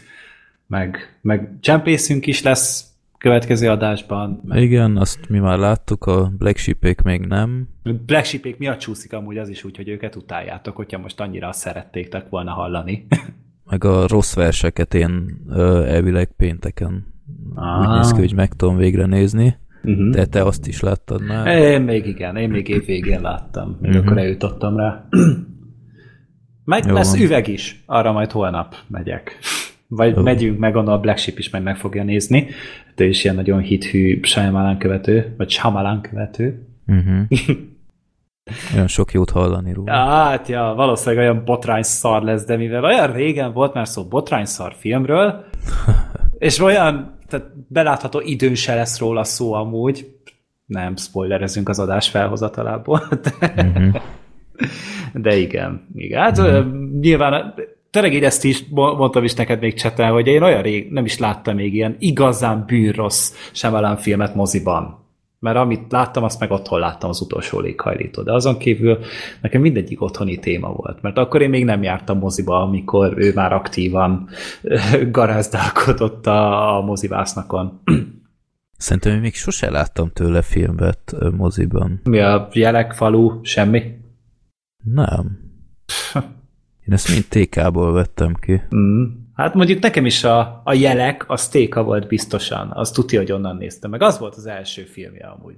meg, meg csempészünk is lesz következő adásban. Meg... Igen, azt mi már láttuk, a Black sheep még nem. Black sheep miatt csúszik amúgy az is úgy, hogy őket utáljátok, hogyha most annyira szerettétek volna hallani. meg a rossz verseket én elvileg pénteken ah. úgy néz ki, hogy meg tudom végre nézni. Uh-huh. De te azt is láttad már? Én még igen, én még év végén láttam, még uh-huh. akkor eljutottam rá. Meg Jó lesz van. üveg is, arra majd holnap megyek. Vagy oh. megyünk, meg a Black Sheep is meg meg fogja nézni. De is ilyen nagyon hithű Shyamalan követő, vagy Shyamalan követő. Uh-huh. olyan sok jót hallani róla. Hát, ja, valószínűleg olyan botrány szar lesz, de mivel olyan régen volt már szó botrány szar filmről, és olyan, tehát belátható időn se lesz róla szó amúgy, nem spoilerezünk az adás felhozatalából, de, uh-huh. de igen, igen. Hát uh-huh. nyilván tényleg így ezt is mondtam is neked még csetel, hogy én olyan rég nem is láttam még ilyen igazán bűnrossz Shyamalan filmet moziban. Mert amit láttam, azt meg otthon láttam az utolsó léghajlító. De azon kívül nekem mindegyik otthoni téma volt. Mert akkor én még nem jártam moziba, amikor ő már aktívan garázdálkodott a, a mozivásznakon. Szerintem én még sose láttam tőle filmet moziban. Mi a jelek, falu, semmi? Nem. Én ezt mind TK-ból vettem ki. Mm. Hát mondjuk nekem is a, a jelek, az TK volt biztosan. Az tudja, hogy onnan néztem meg. Az volt az első filmje amúgy.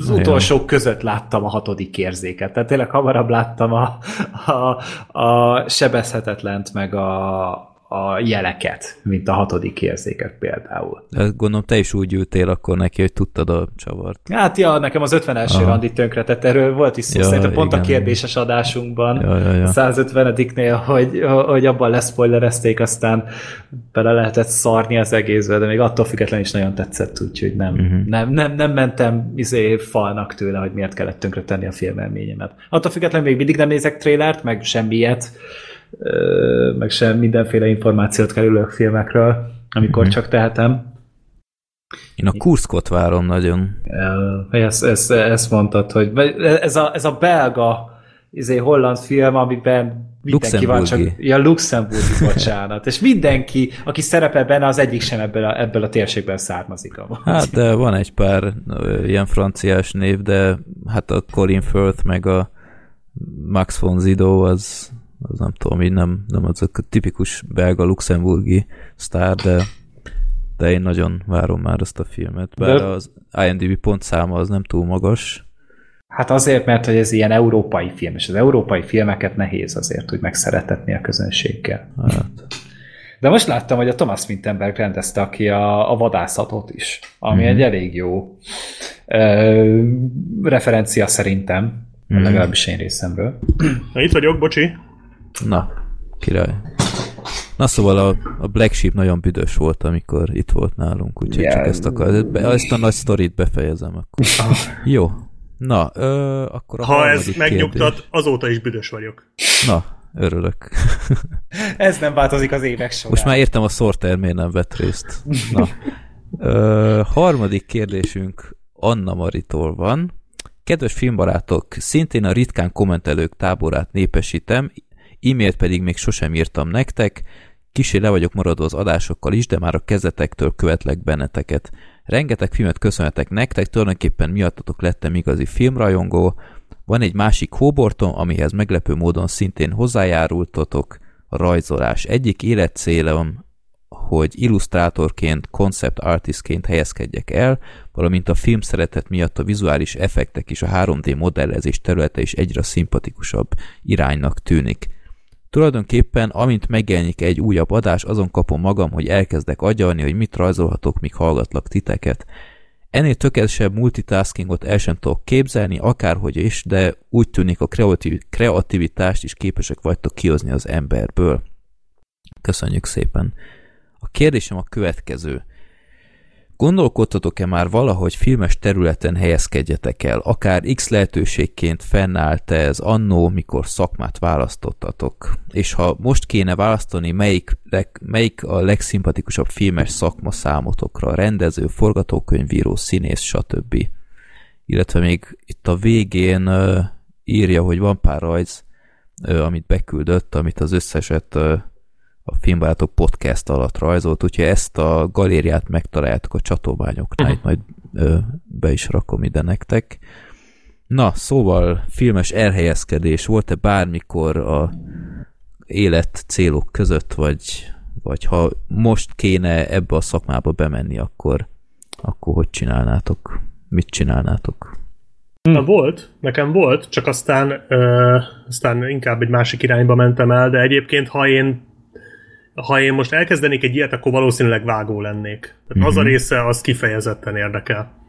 Az Na utolsók között láttam a hatodik érzéket. Tehát tényleg hamarabb láttam a, a, a sebezhetetlent, meg a, a jeleket, mint a hatodik érzéket például. Gondolom te is úgy ültél akkor neki, hogy tudtad a csavart. Hát ja, nekem az 50 Aha. randi tönkretett, erről volt is szó, ja, szerintem pont igen. a kérdéses adásunkban, ja, ja, ja. 150-nél, hogy, hogy abban leszpoilerezték, aztán bele lehetett szarni az egészbe, de még attól függetlenül is nagyon tetszett, úgyhogy nem, uh-huh. nem, nem, nem mentem izé falnak tőle, hogy miért kellett tönkretenni a filmelményemet. Attól függetlenül még mindig nem nézek trélert, meg semmiet, meg sem mindenféle információt kerülök filmekről, amikor mm-hmm. csak tehetem. Én a Kurszkot várom nagyon. Ezt, ezt, ezt mondtad, hogy ez a, ez a belga izé, holland film, amiben Mindenki van csak, ja, luxemburgi, bocsánat. És mindenki, aki szerepel benne, az egyik sem ebből a, ebből a térségből származik. Amúgy. Hát, de van egy pár ilyen franciás név, de hát a Colin Firth meg a Max von Zido az, az nem tudom, így nem, nem az a tipikus belga-luxemburgi sztár, de de én nagyon várom már ezt a filmet. Bár de... az IMDb pontszáma az nem túl magas. Hát azért, mert hogy ez ilyen európai film, és az európai filmeket nehéz azért, hogy megszeretetni a közönséggel. Hát. De most láttam, hogy a Thomas Winterberg rendezte aki a, a vadászatot is, ami mm. egy elég jó ö, referencia szerintem, mm. legalábbis én részemről. Na itt vagyok, bocsi. Na, király. Na szóval a, a Black Sheep nagyon büdös volt, amikor itt volt nálunk, úgyhogy yeah. csak ezt, akar, ezt a nagy sztorit befejezem akkor. Jó. Na, ö, akkor a Ha ez megnyugtat, kérdés. azóta is büdös vagyok. Na, örülök. ez nem változik az évek során. Most már értem a Sorter miért nem vett részt. Na. Ö, harmadik kérdésünk Anna Maritól van. Kedves filmbarátok, szintén a ritkán kommentelők táborát népesítem, e-mailt pedig még sosem írtam nektek, Kicsi le vagyok maradva az adásokkal is, de már a kezetektől követlek benneteket. Rengeteg filmet köszönhetek nektek, tulajdonképpen miattatok lettem igazi filmrajongó. Van egy másik hóbortom, amihez meglepő módon szintén hozzájárultatok, a rajzolás. Egyik életcélom, hogy illusztrátorként, concept artistként helyezkedjek el, valamint a film szeretet miatt a vizuális effektek és a 3D modellezés területe is egyre szimpatikusabb iránynak tűnik. Tulajdonképpen, amint megjelenik egy újabb adás, azon kapom magam, hogy elkezdek agyalni, hogy mit rajzolhatok, míg hallgatlak titeket. Ennél tökéletesebb multitaskingot el sem tudok képzelni, akárhogy is, de úgy tűnik a kreativ kreativitást is képesek vagytok kihozni az emberből. Köszönjük szépen! A kérdésem a következő. Gondolkodtatok-e már valahogy filmes területen helyezkedjetek el? Akár X lehetőségként fennállt -e ez annó, mikor szakmát választottatok? És ha most kéne választani, melyik, melyik a legszimpatikusabb filmes szakma számotokra? Rendező, forgatókönyvíró, színész, stb. Illetve még itt a végén írja, hogy van pár rajz, amit beküldött, amit az összeset a Filmbarátok podcast alatt rajzolt, úgyhogy ezt a galériát megtaláltuk a csatóványoknál, uh-huh. majd ö, be is rakom ide nektek. Na, szóval filmes elhelyezkedés volt-e bármikor a élet célok között, vagy, vagy ha most kéne ebbe a szakmába bemenni, akkor, akkor hogy csinálnátok? Mit csinálnátok? Na volt, nekem volt, csak aztán, ö, aztán inkább egy másik irányba mentem el, de egyébként ha én ha én most elkezdenék egy ilyet, akkor valószínűleg vágó lennék. Tehát mm-hmm. az a mhm. része, az kifejezetten érdekel.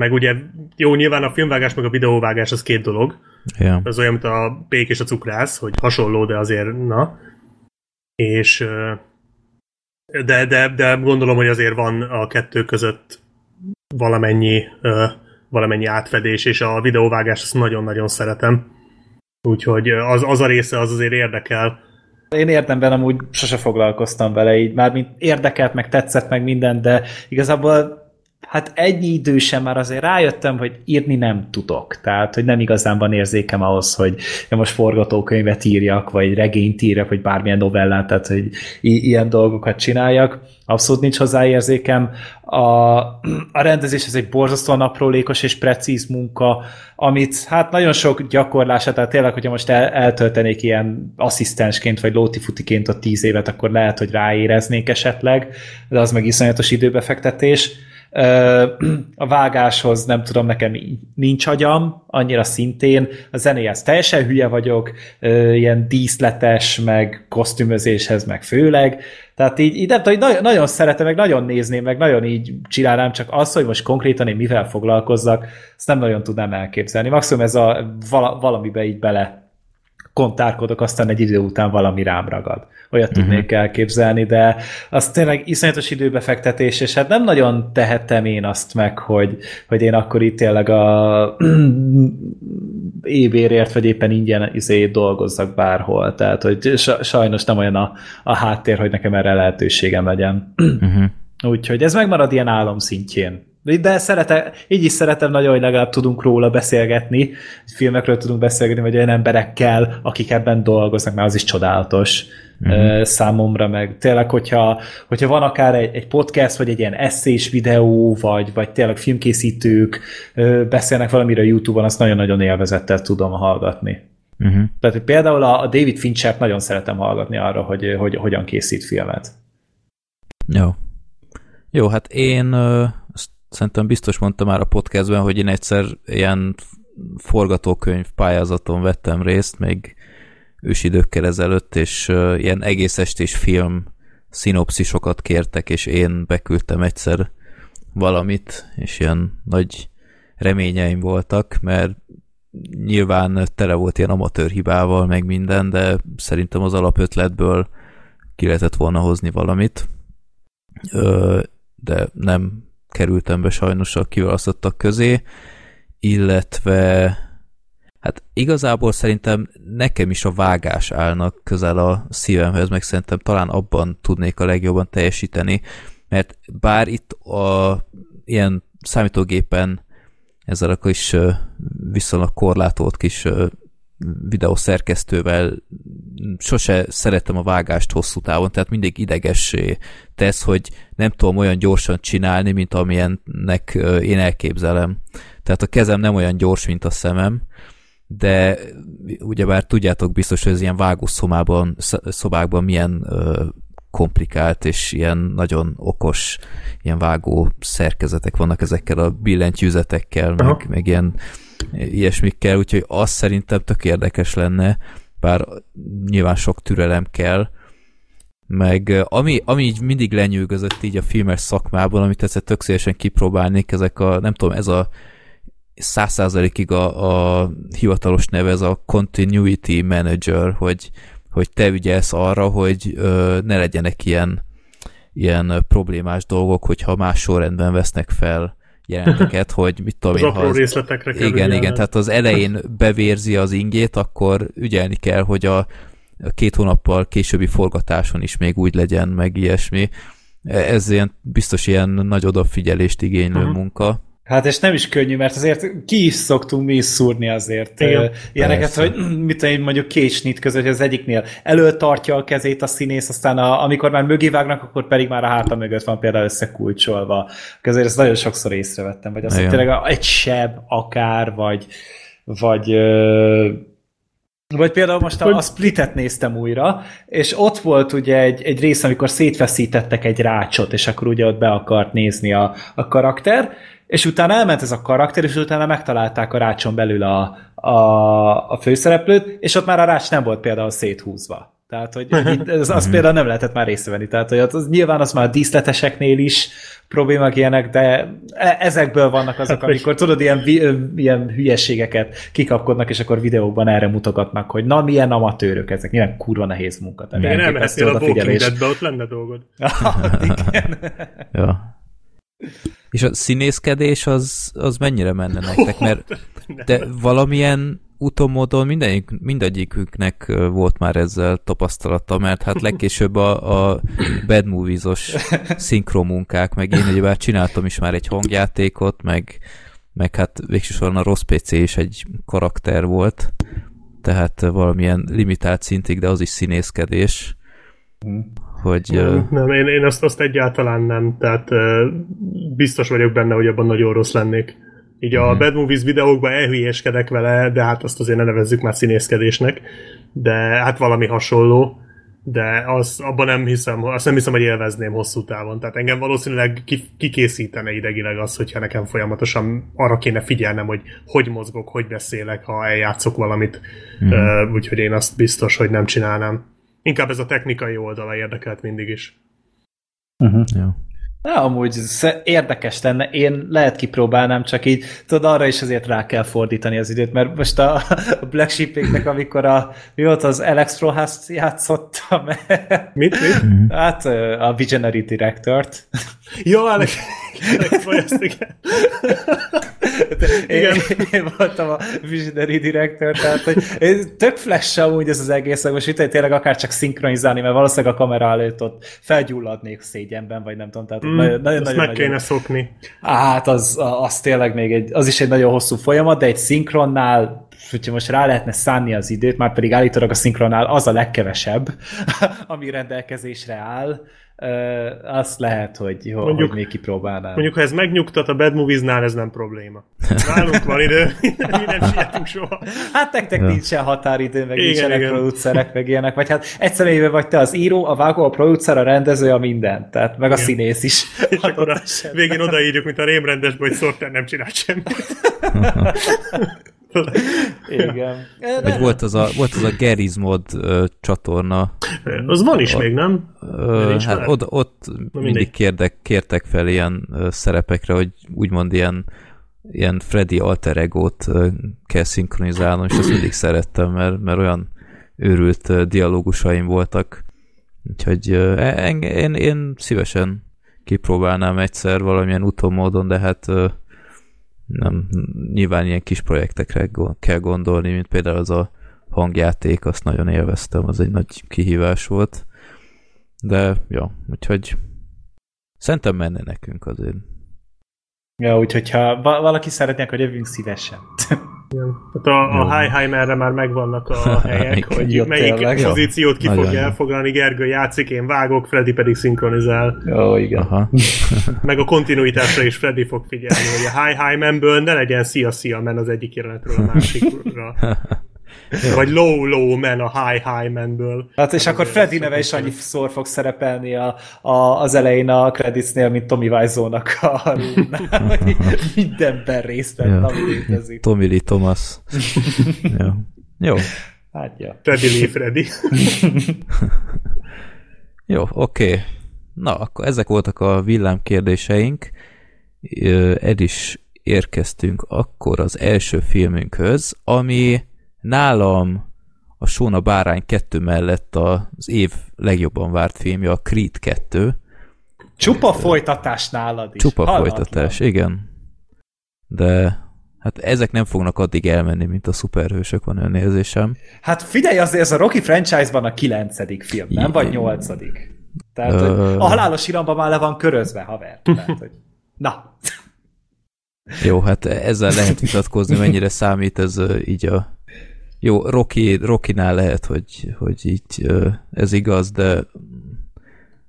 Meg ugye, jó, nyilván a filmvágás meg a videóvágás az két dolog. Yeah. Ez olyan, mint a pék és a cukrász, hogy hasonló, de azért, na. És de, de, de gondolom, hogy azért van a kettő között valamennyi, valamennyi átfedés, és a videóvágás azt nagyon-nagyon szeretem. Úgyhogy az, az a része az azért érdekel én értemben amúgy sose foglalkoztam vele így, már mint érdekelt, meg tetszett, meg minden, de igazából hát ennyi idő sem már azért rájöttem, hogy írni nem tudok. Tehát, hogy nem igazán van érzékem ahhoz, hogy én most forgatókönyvet írjak, vagy regényt írjak, vagy bármilyen novellát, tehát, hogy i- ilyen dolgokat csináljak. Abszolút nincs hozzá érzékem. A, a rendezés ez egy borzasztóan aprólékos és precíz munka, amit hát nagyon sok gyakorlása, tehát tényleg, hogyha most el, eltöltenék ilyen asszisztensként, vagy lótifutiként a tíz évet, akkor lehet, hogy ráéreznék esetleg, de az meg iszonyatos időbefektetés a vágáshoz nem tudom, nekem nincs agyam, annyira szintén, a zenéhez teljesen hülye vagyok, ilyen díszletes, meg kosztümözéshez, meg főleg, tehát így, így nem tudom, nagyon, nagyon szeretem, meg nagyon nézném, meg nagyon így csinálnám, csak az, hogy most konkrétan én mivel foglalkozzak, ezt nem nagyon tudnám elképzelni. Maximum ez a vala, valamibe így bele kontárkodok, aztán egy idő után valami rám ragad. Olyat uh-huh. tudnék elképzelni, de az tényleg iszonyatos időbefektetés, és hát nem nagyon tehettem én azt meg, hogy, hogy én akkor itt tényleg a évérért, vagy éppen ingyen izé dolgozzak bárhol. Tehát, hogy sajnos nem olyan a, a háttér, hogy nekem erre lehetőségem legyen. Uh-huh. Úgyhogy ez megmarad ilyen álom szintjén De szeretem, így is szeretem nagyon, hogy legalább tudunk róla beszélgetni, filmekről tudunk beszélgetni, vagy olyan emberekkel, akik ebben dolgoznak, mert az is csodálatos mm-hmm. számomra, meg tényleg, hogyha, hogyha van akár egy, egy podcast, vagy egy ilyen eszés videó, vagy, vagy tényleg filmkészítők beszélnek valamiről YouTube-on, azt nagyon-nagyon élvezettel tudom hallgatni. Uh-huh. Tehát hogy például a David Fincher nagyon szeretem hallgatni arra, hogy, hogy hogyan készít filmet. Jó. Jó, hát én szerintem biztos mondtam már a podcastben, hogy én egyszer ilyen forgatókönyv pályázaton vettem részt, még ősidőkkel ezelőtt, és ilyen egész estés film szinopszisokat kértek, és én beküldtem egyszer valamit, és ilyen nagy reményeim voltak, mert nyilván tele volt ilyen amatőr hibával, meg minden, de szerintem az alapötletből ki lehetett volna hozni valamit. De nem kerültem be sajnos a kiválasztottak közé, illetve hát igazából szerintem nekem is a vágás állnak közel a szívemhez, meg szerintem talán abban tudnék a legjobban teljesíteni, mert bár itt a ilyen számítógépen ezzel a kis viszonylag korlátolt kis videószerkesztővel sose szeretem a vágást hosszú távon, tehát mindig idegessé tesz, hogy nem tudom olyan gyorsan csinálni, mint amilyennek én elképzelem. Tehát a kezem nem olyan gyors, mint a szemem, de ugyebár tudjátok biztos, hogy ez ilyen vágószobában, szobákban milyen komplikált és ilyen nagyon okos ilyen vágó szerkezetek vannak ezekkel a billentyűzetekkel, meg, meg ilyen ilyesmikkel, úgyhogy az szerintem tök érdekes lenne, bár nyilván sok türelem kell, meg ami, ami így mindig lenyűgözött így a filmes szakmában, amit egyszer tök szívesen kipróbálnék, ezek a, nem tudom, ez a száz százalékig a, a hivatalos neve, ez a Continuity Manager, hogy, hogy te ügyelsz arra, hogy ö, ne legyenek ilyen, ilyen problémás dolgok, hogyha más sorrendben vesznek fel jeleneteket, hogy mit tudom az én, apró az, részletekre Igen, igen, igen, tehát az elején bevérzi az ingét, akkor ügyelni kell, hogy a, a két hónappal későbbi forgatáson is még úgy legyen, meg ilyesmi. Ez ilyen, biztos ilyen nagy odafigyelést igénylő uh-huh. munka. Hát és nem is könnyű, mert azért ki is szoktunk mi is szúrni azért Igen, ilyeneket, persze. hogy mit én mondjuk két snit között, hogy az egyiknél előtartja a kezét a színész, aztán a, amikor már mögé vágnak, akkor pedig már a háta mögött van például összekulcsolva. Azért ezt nagyon sokszor észrevettem, vagy azt, hogy tényleg egy seb akár, vagy vagy vagy például most a, a Splitet néztem újra, és ott volt ugye egy, egy rész, amikor szétfeszítettek egy rácsot, és akkor ugye ott be akart nézni a, a karakter, és utána elment ez a karakter, és utána megtalálták a rácson belül a, a, a főszereplőt, és ott már a rács nem volt például széthúzva. Tehát, hogy ez, az például nem lehetett már észrevenni. Tehát, hogy az, nyilván az már a díszleteseknél is problémák ilyenek, de e, ezekből vannak azok, hát, amikor tudod, ilyen, ilyen hülyeségeket kikapkodnak, és akkor videóban erre mutogatnak, hogy na, milyen amatőrök ezek, milyen kurva nehéz munka. Tehát Igen, nem a Walking Deadbe, ott lenne dolgod. Igen. ja. És a színészkedés az, az mennyire menne nektek? Mert de valamilyen utomódon mindegyik, mindegyiküknek volt már ezzel tapasztalata, mert hát legkésőbb a, a Bad Movies-os szinkromunkák, meg én ugyebár csináltam is már egy hangjátékot, meg, meg hát végsősorban a rossz PC is egy karakter volt, tehát valamilyen limitált szintig, de az is színészkedés. Mm hogy... Nem, nem én, én azt, azt egyáltalán nem, tehát biztos vagyok benne, hogy abban nagyon rossz lennék. Így a hmm. Bad Movies videókban elhülyéskedek vele, de hát azt azért ne nevezzük már színészkedésnek, de hát valami hasonló, de az, abban nem hiszem, azt nem hiszem, hogy élvezném hosszú távon. Tehát engem valószínűleg kikészítene idegileg az, hogyha nekem folyamatosan arra kéne figyelnem, hogy hogy mozgok, hogy beszélek, ha eljátszok valamit. Hmm. Uh, úgyhogy én azt biztos, hogy nem csinálnám. Inkább ez a technikai oldala érdekelt mindig is. Uh-huh. Jó. Na, amúgy érdekes lenne, én lehet kipróbálnám, csak így tudod, arra is azért rá kell fordítani az időt, mert most a, a Black sheep amikor a, mi volt az Alex Rojas játszottam. Mit? mit? Hát a Visionary Director-t. Jó, Alex, Alex igen. Igen. Én, én voltam a visionary director, tehát hogy tök flash amúgy ez az egész, most itt tényleg akár csak szinkronizálni, mert valószínűleg a kamera előtt ott felgyulladnék szégyenben, vagy nem tudom, tehát mm, nagyon, nagyon, nagyon, meg nagyon, kéne szokni. Hát az, az tényleg még egy, az is egy nagyon hosszú folyamat, de egy szinkronnál hogyha most rá lehetne szánni az időt, már pedig állítólag a szinkronnál az a legkevesebb, ami rendelkezésre áll, azt lehet, hogy, mondjuk, hogy még kipróbálnám. Mondjuk, ha ez megnyugtat a Bad Movies-nál, ez nem probléma. Nálunk van idő, mi nem sietünk soha. Hát nektek ja. nincsen határidő, meg igen, nincsenek igen. producerek, meg ilyenek, vagy hát egyszerűen vagy te az író, a vágó, a producer, a rendező, a minden, tehát meg a igen. színész is. És akkor a végén odaírjuk, mint a rémrendesbe, hogy Sorter nem csinált semmit. Igen. Vagy volt az a, volt az a Gerizmod uh, csatorna. Az van is a, még, nem? Uh, hát ott, ott mindig kérdek, kértek fel ilyen uh, szerepekre, hogy úgymond ilyen ilyen Freddy alter egót uh, kell szinkronizálnom, és ezt mindig szerettem, mert, mert olyan őrült uh, dialógusaim voltak. Úgyhogy uh, én, én, én szívesen kipróbálnám egyszer valamilyen utómódon, de hát nem, nyilván ilyen kis projektekre kell gondolni, mint például az a hangjáték, azt nagyon élveztem, az egy nagy kihívás volt. De, ja, úgyhogy szerintem menne nekünk azért. Ja, úgyhogy ha valaki szeretné, akkor jövünk szívesen. Igen. Hát a, a High Heimerre már megvannak a helyek, hogy Jó, melyik tényleg, pozíciót ki fogja elfoglalni. Gergő játszik, én vágok, Freddy pedig szinkronizál. Jó, igen. Aha. Meg a kontinuitásra is Freddy fog figyelni, hogy a High High Man-ből ne legyen szia-szia men az egyik jelenetről a másikra. Vagy low low man a high high manből. Hát és akkor Freddy neve is annyi szor fog szerepelni a, a, az elején a creditsnél, mint Tommy Wiseau-nak a mindenben részt vett, ja. ami létezik. Tommy Lee Thomas. ja. Jó. Hát ja. Freddy Lee Freddy. Jó, oké. Okay. Na, akkor ezek voltak a villámkérdéseink. Ed is érkeztünk akkor az első filmünkhöz, ami Nálam a Sóna Bárány 2 mellett az év legjobban várt filmje, a Creed 2. Csupa folytatás nálad is. Csupa Hallatlan. folytatás, igen. De hát ezek nem fognak addig elmenni, mint a szuperhősök, van önérzésem. Hát figyelj, azért ez a Rocky franchise-ban a kilencedik film, nem? Vagy nyolcadik. Tehát, Ö... a halálos iramban már le van körözve, haver. Tehát, hogy... Na. Jó, hát ezzel lehet vitatkozni, mennyire számít ez így a jó, Rocky, Rocky-nál lehet, hogy, hogy így ez igaz, de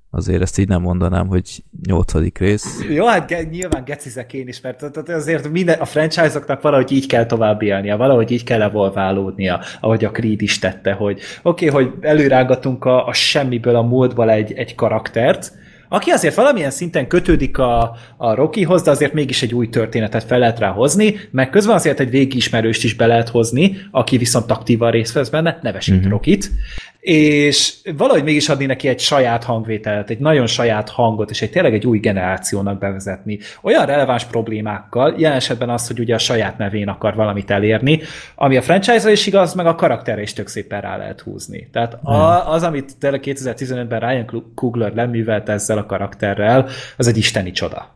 azért ezt így nem mondanám, hogy nyolcadik rész. Jó, hát nyilván gecizek én is, mert azért minden, a franchise-oknak valahogy így kell tovább élnia, valahogy így kell evolválódnia, ahogy a Creed is tette, hogy oké, okay, hogy előrágatunk a, a semmiből a múltból egy, egy karaktert, aki azért valamilyen szinten kötődik a, a Rockyhoz, de azért mégis egy új történetet fel lehet rá hozni, meg közben azért egy végismerőst is be lehet hozni, aki viszont aktívan részt vesz benne, nevesít uh-huh. Rockit, és valahogy mégis adni neki egy saját hangvételt, egy nagyon saját hangot, és egy tényleg egy új generációnak bevezetni. Olyan releváns problémákkal, jelen esetben az, hogy ugye a saját nevén akar valamit elérni, ami a franchise-ra is igaz, meg a karakterre is tök szépen rá lehet húzni. Tehát hmm. az, amit tényleg 2015-ben Ryan Coogler leművelt ezzel a karakterrel, az egy isteni csoda.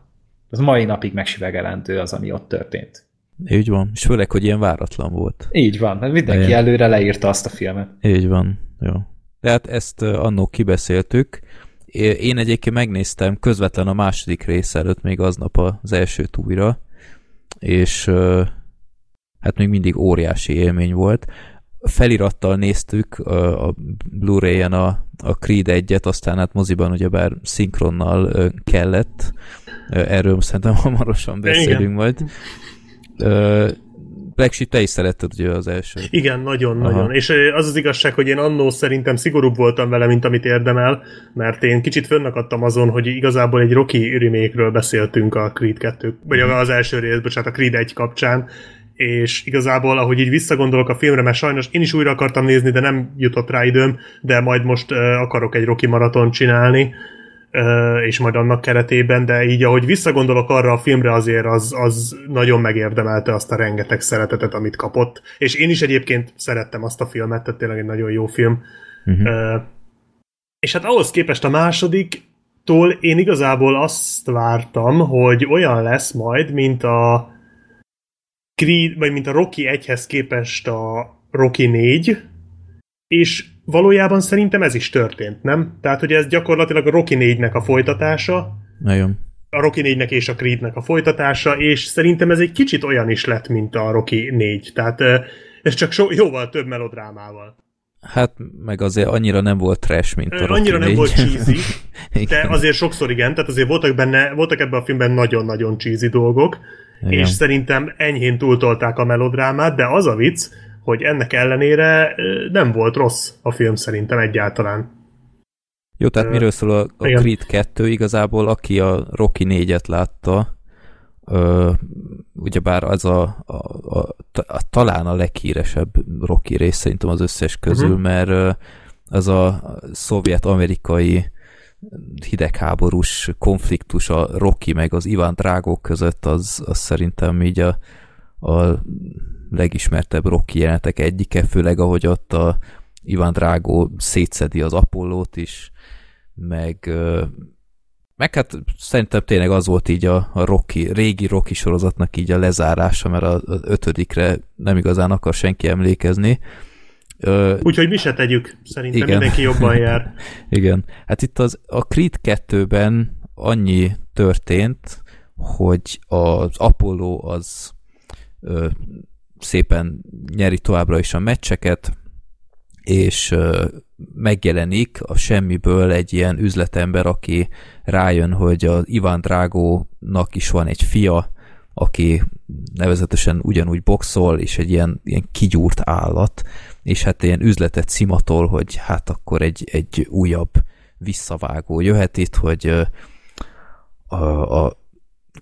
Az mai napig megsivegelendő az, ami ott történt. Így van, és főleg, hogy ilyen váratlan volt. Így van, mindenki Ilyen. előre leírta azt a filmet. Így van. Jó. De hát ezt annó kibeszéltük. Én egyébként megnéztem közvetlen a második rész előtt, még aznap az elsőt újra, és hát még mindig óriási élmény volt. Felirattal néztük a Blu-ray-en a, a Creed 1-et, aztán hát moziban ugyebár szinkronnal kellett. Erről szerintem hamarosan beszélünk Igen. majd Sheep, te is szeretted ugye az első. Igen, nagyon-nagyon. És az az igazság, hogy én annó szerintem szigorúbb voltam vele, mint amit érdemel, mert én kicsit fönnakadtam azon, hogy igazából egy Rocky remake beszéltünk a Creed 2, vagy mm. az első rész, bocsánat, a Creed 1 kapcsán, és igazából, ahogy így visszagondolok a filmre, mert sajnos én is újra akartam nézni, de nem jutott rá időm, de majd most akarok egy Rocky maraton csinálni, és majd annak keretében, de így ahogy visszagondolok arra a filmre azért az, az nagyon megérdemelte azt a rengeteg szeretetet, amit kapott. És én is egyébként szerettem azt a filmet, tehát tényleg egy nagyon jó film. Uh-huh. És hát ahhoz képest a másodiktól én igazából azt vártam, hogy olyan lesz majd, mint a Creed, vagy mint a Rocky 1-hez képest a Rocky 4, és valójában szerintem ez is történt, nem? Tehát, hogy ez gyakorlatilag a Rocky 4-nek a folytatása. Nagyon. A Rocky 4-nek és a Creednek a folytatása, és szerintem ez egy kicsit olyan is lett, mint a Rocky 4. Tehát ez csak so, jóval több melodrámával. Hát meg azért annyira nem volt trash, mint a Rocky Annyira nem 4. volt cheesy, de azért sokszor igen, tehát azért voltak benne, voltak ebben a filmben nagyon-nagyon cheesy dolgok, Igen. és szerintem enyhén túltolták a melodrámát, de az a vicc, hogy ennek ellenére nem volt rossz a film szerintem egyáltalán. Jó, tehát Ö, miről szól a, a igen. Creed 2 igazából, aki a Rocky 4-et látta, ö, ugyebár az a, a, a, a, talán a leghíresebb Rocky rész szerintem az összes közül, uh-huh. mert az a szovjet-amerikai hidegháborús konfliktus a Rocky meg az Iván Drágó között, az, az szerintem így a, a legismertebb Rocky jelenetek egyike, főleg ahogy ott a Iván Drágó szétszedi az Apollót is, meg, meg hát szerintem tényleg az volt így a, a Rocky, régi Rocky sorozatnak így a lezárása, mert az ötödikre nem igazán akar senki emlékezni. Ö, Úgyhogy mi se tegyük, szerintem Igen. mindenki jobban jár. igen. Hát itt az, a Creed 2-ben annyi történt, hogy az Apollo az ö, szépen nyeri továbbra is a meccseket, és megjelenik a semmiből egy ilyen üzletember, aki rájön, hogy az Iván Drágónak is van egy fia, aki nevezetesen ugyanúgy boxol, és egy ilyen, ilyen kigyúrt állat, és hát ilyen üzletet szimatol, hogy hát akkor egy, egy újabb visszavágó jöhet itt, hogy a, a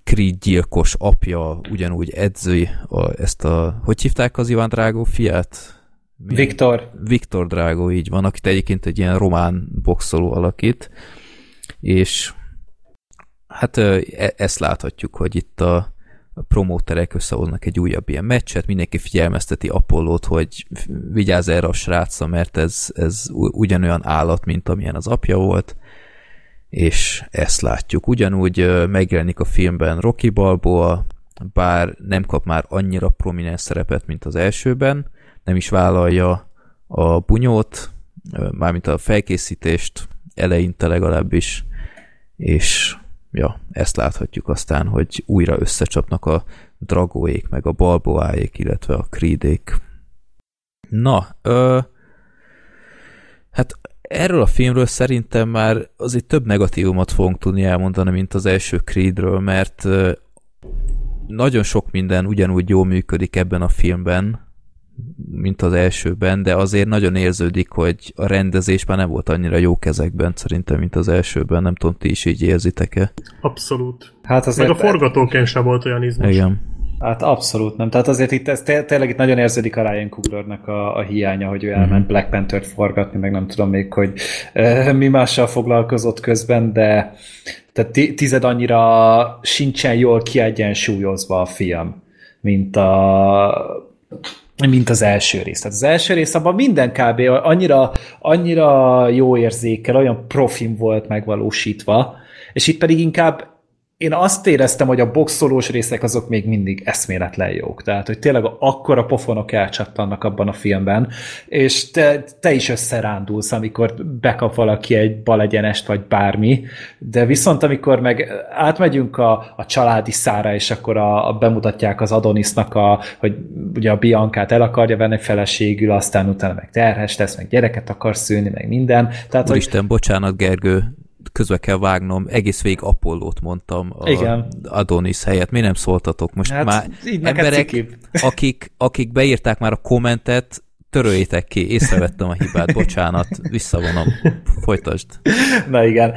Creed gyilkos apja ugyanúgy edző a, ezt a, hogy hívták az Iván Drágó fiát? Mi? Viktor, Viktor Drágó így van, akit egyébként egy ilyen román boxoló alakít, és hát e- ezt láthatjuk, hogy itt a, promóterek összehoznak egy újabb ilyen meccset, mindenki figyelmezteti Apollót, hogy vigyázz erre a srácra, mert ez, ez ugyanolyan állat, mint amilyen az apja volt, és ezt látjuk. Ugyanúgy megjelenik a filmben Rocky Balboa, bár nem kap már annyira prominens szerepet, mint az elsőben, nem is vállalja a bunyót, mármint a felkészítést eleinte legalábbis, és ja, ezt láthatjuk aztán, hogy újra összecsapnak a dragóék, meg a balboáék, illetve a creedék. Na, ö, erről a filmről szerintem már azért több negatívumot fogunk tudni elmondani, mint az első Creedről, mert nagyon sok minden ugyanúgy jól működik ebben a filmben, mint az elsőben, de azért nagyon érződik, hogy a rendezés már nem volt annyira jó kezekben szerintem, mint az elsőben. Nem tudom, ti is így érzitek-e? Abszolút. hát Meg azért... a forgatókönyv sem volt olyan izmos. Igen. Hát abszolút nem. Tehát azért itt ez té- tényleg itt nagyon érződik a Ryan Cooglernek a, a hiánya, hogy ő elment Black Panther-t forgatni, meg nem tudom még, hogy e, mi mással foglalkozott közben, de tehát ti- tized annyira sincsen jól kiegyensúlyozva a film, mint a mint az első rész. Tehát az első rész abban minden kb. annyira, annyira jó érzékel, olyan profim volt megvalósítva, és itt pedig inkább én azt éreztem, hogy a boxolós részek azok még mindig eszméletlen jók. Tehát, hogy tényleg akkora pofonok elcsattannak abban a filmben, és te, te is összerándulsz, amikor bekap valaki egy balegyenest, vagy bármi, de viszont amikor meg átmegyünk a, a családi szára, és akkor a, a bemutatják az Adonisnak, a, hogy ugye a Biancát el akarja venni feleségül, aztán utána meg terhes lesz, meg gyereket akar szülni, meg minden. Tehát, hogy Úristen, bocsánat, Gergő, közbe kell vágnom, egész végig Apollót mondtam a Igen. Adonis helyett. Mi nem szóltatok? Most Hát, már emberek, cikibb. akik, akik beírták már a kommentet, töröljétek ki, észrevettem a hibát, bocsánat, visszavonom. Folytasd. Na igen.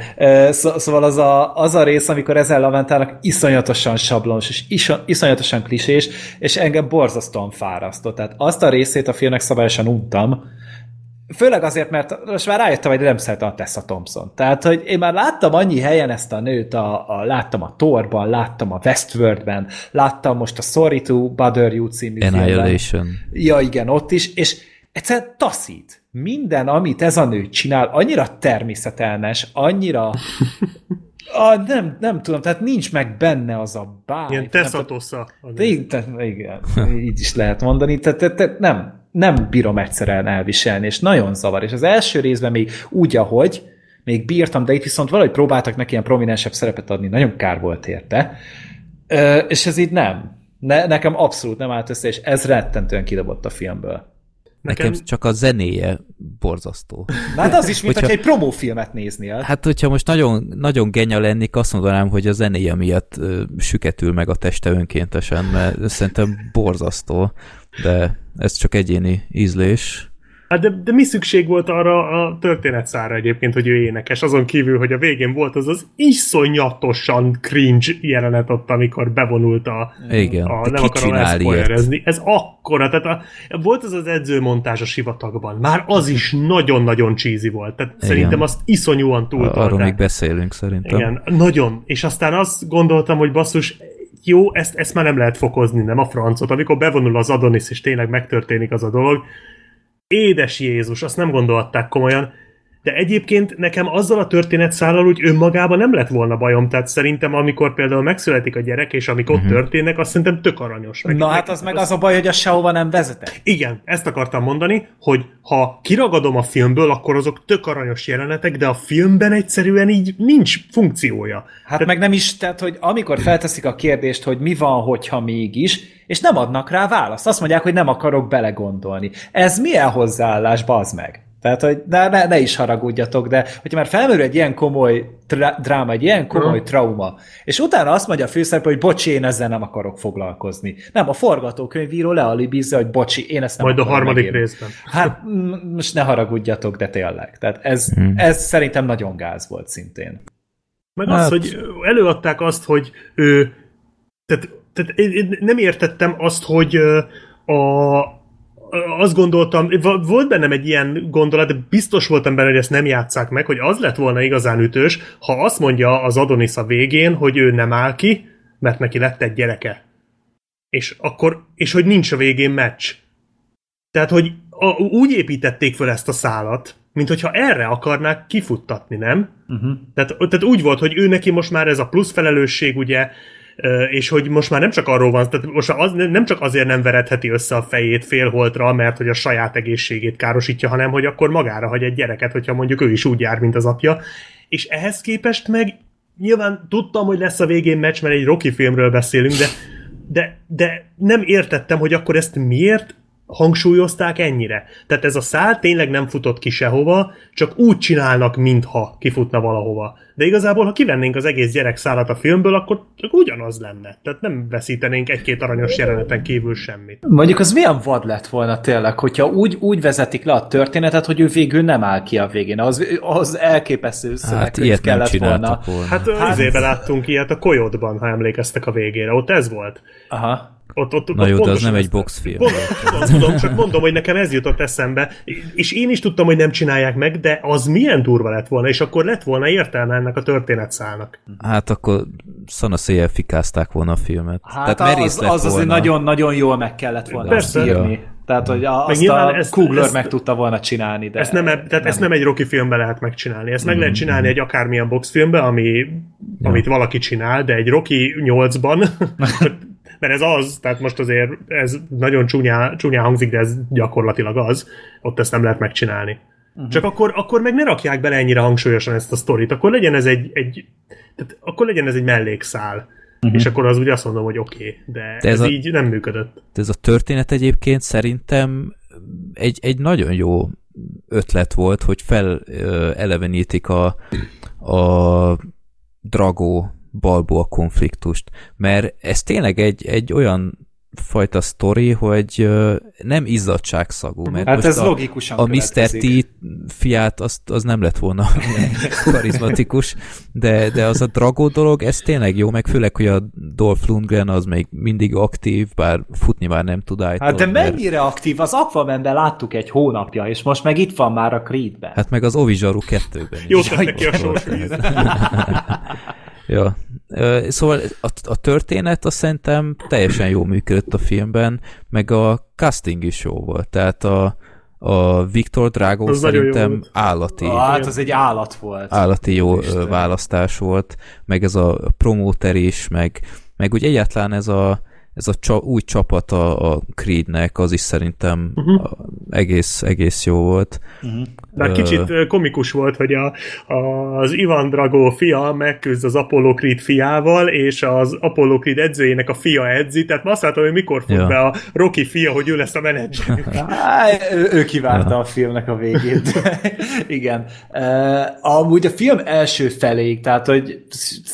Szó, szóval az a, az a rész, amikor ezzel lamentálnak, iszonyatosan sablonos, és iso, iszonyatosan klisés, és engem borzasztóan fárasztott. Tehát azt a részét a filmnek szabályosan untam, Főleg azért, mert most már rájöttem, hogy nem szeretem a Tessa Thompson. Tehát, hogy én már láttam annyi helyen ezt a nőt, a, a, láttam a Thorban, láttam a Westworldben, láttam most a Sorry to Bother You című. Annihilation. Ja, igen, ott is, és egyszerűen taszít. Minden, amit ez a nő csinál, annyira természetelmes, annyira A, nem, nem tudom, tehát nincs meg benne az a báj. Ilyen teszatosza. Igen, így is lehet mondani. Tehát te, te, nem, nem bírom egyszerűen elviselni, és nagyon zavar. És az első részben még úgy, ahogy, még bírtam, de itt viszont valahogy próbáltak neki ilyen prominensebb szerepet adni, nagyon kár volt érte. Ö, és ez így nem. Ne, nekem abszolút nem állt össze, és ez rettentően kidobott a filmből. Nekem, Nekem csak a zenéje borzasztó. Hát az is, mint hogyha, egy promófilmet néznél. Hát, hogyha most nagyon, nagyon genya lennék, azt mondanám, hogy a zenéje miatt ö, süketül meg a teste önkéntesen, mert szerintem borzasztó, de ez csak egyéni ízlés. Hát de, de mi szükség volt arra a történetszára egyébként, hogy ő énekes, azon kívül, hogy a végén volt az az iszonyatosan cringe jelenet ott, amikor bevonult a... Igen, a nem akarom ezt Ez akkora, tehát a, volt az az edzőmontás a sivatagban, már az is nagyon-nagyon cheesy volt, tehát Igen. szerintem azt iszonyúan túltolták. Arról még beszélünk szerintem. Igen, nagyon, és aztán azt gondoltam, hogy basszus, jó, ezt, ezt már nem lehet fokozni, nem a francot, amikor bevonul az Adonis, és tényleg megtörténik az a dolog, édes Jézus, azt nem gondolták komolyan, de egyébként nekem azzal a történetszállal úgy önmagában nem lett volna bajom, tehát szerintem amikor például megszületik a gyerek, és amikor uh-huh. történnek, azt szerintem tök aranyos. Meg, Na hát az meg az, az a baj, hogy a sehova nem vezet. Igen, ezt akartam mondani, hogy ha kiragadom a filmből, akkor azok tök aranyos jelenetek, de a filmben egyszerűen így nincs funkciója. Hát tehát... meg nem is, tehát hogy amikor felteszik a kérdést, hogy mi van, hogyha mégis, és nem adnak rá választ. Azt mondják, hogy nem akarok belegondolni. Ez milyen hozzáállás, bazd meg? Tehát, hogy ne, ne, ne is haragudjatok, de hogyha már felmerül egy ilyen komoly dráma, egy ilyen komoly uh-huh. trauma, és utána azt mondja a főszereplő, hogy bocsi, én ezzel nem akarok foglalkozni. Nem, a forgatókönyvíró lealibizza, hogy bocsi, én ezt nem Majd a harmadik megérni. részben. Hát most ne haragudjatok, de tényleg. Tehát ez, hmm. ez szerintem nagyon gáz volt szintén. Meg hát... az, hogy előadták azt, hogy ő, tehát, tehát én nem értettem azt, hogy a, azt gondoltam, volt bennem egy ilyen gondolat, de biztos voltam benne, hogy ezt nem játszák meg, hogy az lett volna igazán ütős, ha azt mondja az Adonis a végén, hogy ő nem áll ki, mert neki lett egy gyereke. És akkor, és hogy nincs a végén meccs. Tehát, hogy a, úgy építették fel ezt a szálat, mint hogyha erre akarnák kifuttatni, nem? Uh-huh. Tehát, tehát úgy volt, hogy ő neki most már ez a plusz felelősség, ugye, és hogy most már nem csak arról van, tehát most az, nem csak azért nem veredheti össze a fejét félholtra, mert hogy a saját egészségét károsítja, hanem hogy akkor magára hagy egy gyereket, hogyha mondjuk ő is úgy jár, mint az apja. És ehhez képest meg nyilván tudtam, hogy lesz a végén meccs, mert egy Rocky filmről beszélünk, de, de, de nem értettem, hogy akkor ezt miért hangsúlyozták ennyire. Tehát ez a szál tényleg nem futott ki sehova, csak úgy csinálnak, mintha kifutna valahova. De igazából, ha kivennénk az egész gyerek szállat a filmből, akkor csak ugyanaz lenne. Tehát nem veszítenénk egy-két aranyos jeleneten kívül semmit. Mondjuk az milyen vad lett volna tényleg, hogyha úgy, úgy vezetik le a történetet, hogy ő végül nem áll ki a végén. Az, az elképesztő hát, ilyet kellett volna. volna. Hát, hát láttunk ilyet a Koyotban, ha emlékeztek a végére. Ott ez volt. Aha. Ott, ott, Na ott jó, de az nem egy boxfilm. Tudom, tudom, csak mondom, hogy nekem ez jutott eszembe, és én is tudtam, hogy nem csinálják meg, de az milyen durva lett volna, és akkor lett volna értelme ennek a történetszálnak. Hát akkor szanaszéjjel fikázták volna a filmet. Hát Tehát az, az azért nagyon-nagyon jól meg kellett volna Persze. írni. Tehát, hogy a, azt a ezt, Kugler ezt, meg tudta volna csinálni. De ezt nem, tehát nem. ezt nem egy Rocky filmben lehet megcsinálni. Ezt meg mm-hmm. lehet csinálni egy akármilyen boxfilmben, ami, ja. amit valaki csinál, de egy Rocky 8-ban mert ez az, tehát most azért ez nagyon csúnyá, csúnyá hangzik, de ez gyakorlatilag az, ott ezt nem lehet megcsinálni. Uh-huh. Csak akkor, akkor meg ne rakják bele ennyire hangsúlyosan ezt a sztorit, akkor legyen ez egy, egy tehát akkor legyen ez egy mellékszál. Uh-huh. És akkor az ugye azt mondom, hogy oké, okay, de, de ez, ez a, így nem működött. De ez a történet egyébként szerintem egy, egy nagyon jó ötlet volt, hogy felelevenítik a, a Drago Balboa konfliktust, mert ez tényleg egy, egy olyan fajta sztori, hogy nem izzadságszagú, mert hát ez a, logikusan a Mr. T fiát azt, az nem lett volna karizmatikus, de, de az a Drago dolog, ez tényleg jó, meg főleg, hogy a Dolph Lundgren az még mindig aktív, bár futni már nem tud állítani. Hát de mennyire mert... aktív? Az Aquaman-ben láttuk egy hónapja, és most meg itt van már a Creed-ben. Hát meg az Ovizsaru 2-ben Jó tettek ki a Ja. Szóval a, a történet azt szerintem teljesen jó működött a filmben, meg a casting is jó volt. Tehát a, a Viktor Drago Az szerintem állati, Ah, hát az egy állat volt. állati jó Isten. választás volt, meg ez a promóter is, meg, meg úgy egyáltalán ez a, ez a csa, új csapat a, a Creednek, az is szerintem uh-huh. egész, egész jó volt. De Ö, kicsit komikus volt, hogy a, a, az Ivan Drago fia megküzd az Apollo Creed fiával, és az Apollo Creed edzőjének a fia edzi, tehát ma azt látom, hogy mikor fut Ja. be a Rocky fia, hogy ő lesz a menedzser. Ő, ő kivárta a filmnek a végét. Igen. Uh, amúgy a film első feléig, tehát hogy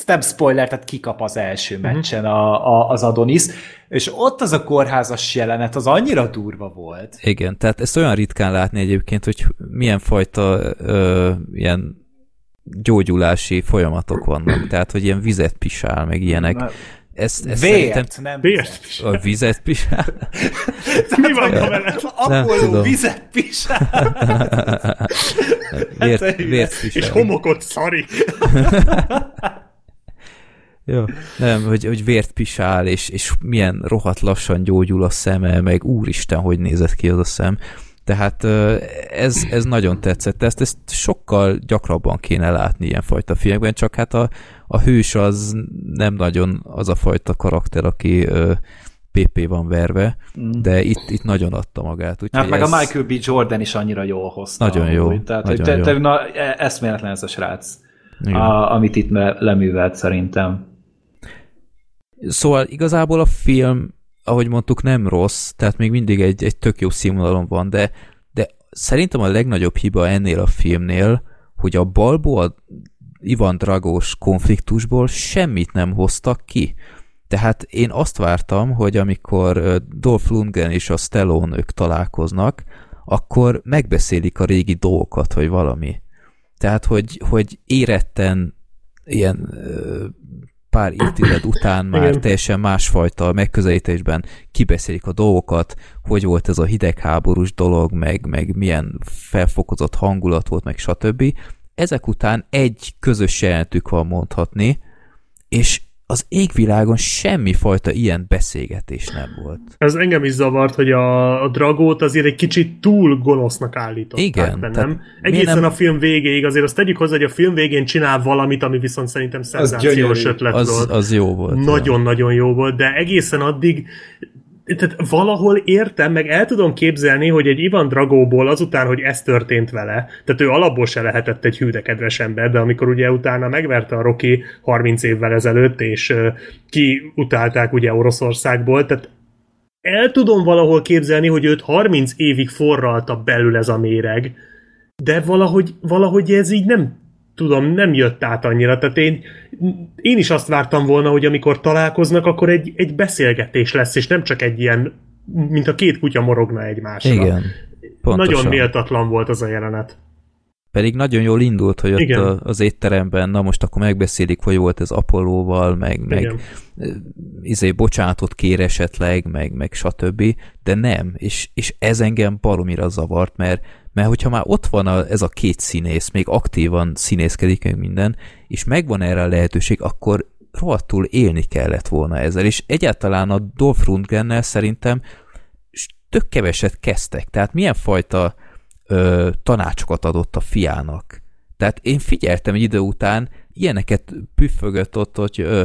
nem spoiler, tehát kikap az első meccsen a, a, az Adonis, és ott az a kórházas jelenet, az annyira durva volt. Igen, tehát ezt olyan ritkán látni egyébként, hogy milyen fajta ö, ilyen gyógyulási folyamatok vannak, tehát hogy ilyen vizet pisál, meg ilyenek. Ezt, ezt Vért, szerintem nem Vért vizet. a vizet pisál? Mi van vele? Apollo vizet pisál. Vért, Hát, vért pisál. És homokot szarik. Jó. Nem, hogy, hogy vért pisál, és, és milyen rohadt lassan gyógyul a szeme, meg úristen, hogy nézett ki az a szem. Tehát ez, ez nagyon tetszett. Ezt, ezt sokkal gyakrabban kéne látni ilyenfajta filmekben, csak hát a, a hős az nem nagyon az a fajta karakter, aki ö, PP van verve, de itt, itt nagyon adta magát. Úgyhogy Hát meg ez, a Michael B. Jordan is annyira jól hozta. Nagyon jó, amúgy. Tehát, nagyon te, jó. te, na, e- eszméletlen ez a srác, Igen. a, amit itt le, leművelt szerintem. Szóval igazából a film, ahogy mondtuk, nem rossz, tehát még mindig egy, egy tök jó színvonalon van, de, de szerintem a legnagyobb hiba ennél a filmnél, hogy a Balbo a Ivan Dragós konfliktusból semmit nem hoztak ki. Tehát én azt vártam, hogy amikor Dolph Lundgren és a Stallone ők találkoznak, akkor megbeszélik a régi dolgokat, vagy valami. Tehát, hogy, hogy éretten ilyen pár évtized után már Igen. teljesen másfajta megközelítésben kibeszélik a dolgokat, hogy volt ez a hidegháborús dolog, meg, meg milyen felfokozott hangulat volt, meg stb. Ezek után egy közös jelentük van mondhatni, és az égvilágon semmifajta ilyen beszélgetés nem volt. Ez engem is zavart, hogy a, a Dragót azért egy kicsit túl gonosznak állították Igen, be, nem? Egészen nem- a film végéig, azért azt tegyük hozzá, hogy a film végén csinál valamit, ami viszont szerintem szenzációs ötlet Az, volt. az jó volt. Nagyon-nagyon jó volt, de egészen addig tehát valahol értem, meg el tudom képzelni, hogy egy Ivan Dragóból azután, hogy ez történt vele, tehát ő alapból se lehetett egy hű de kedves ember, de amikor ugye utána megverte a Rocky 30 évvel ezelőtt, és uh, kiutálták ugye Oroszországból, tehát el tudom valahol képzelni, hogy őt 30 évig forralta belül ez a méreg, de valahogy, valahogy ez így nem tudom, nem jött át annyira. Tehát én, én is azt vártam volna, hogy amikor találkoznak, akkor egy, egy beszélgetés lesz, és nem csak egy ilyen, mint a két kutya morogna egymásra. Igen. Pontosan. Nagyon méltatlan volt az a jelenet. Pedig nagyon jól indult, hogy ott Igen. az étteremben, na most akkor megbeszélik, hogy volt ez Apollóval, meg, meg Igen. izé, bocsánatot kér esetleg, meg, meg stb. De nem, és, és ez engem baromira zavart, mert, mert hogyha már ott van a, ez a két színész, még aktívan színészkedik meg minden, és megvan erre a lehetőség, akkor rohadtul élni kellett volna ezzel, és egyáltalán a Dolph Lundgrennel szerintem tök keveset kezdtek. Tehát milyen fajta ö, tanácsokat adott a fiának. Tehát én figyeltem egy idő után, ilyeneket püffögött ott, hogy ö,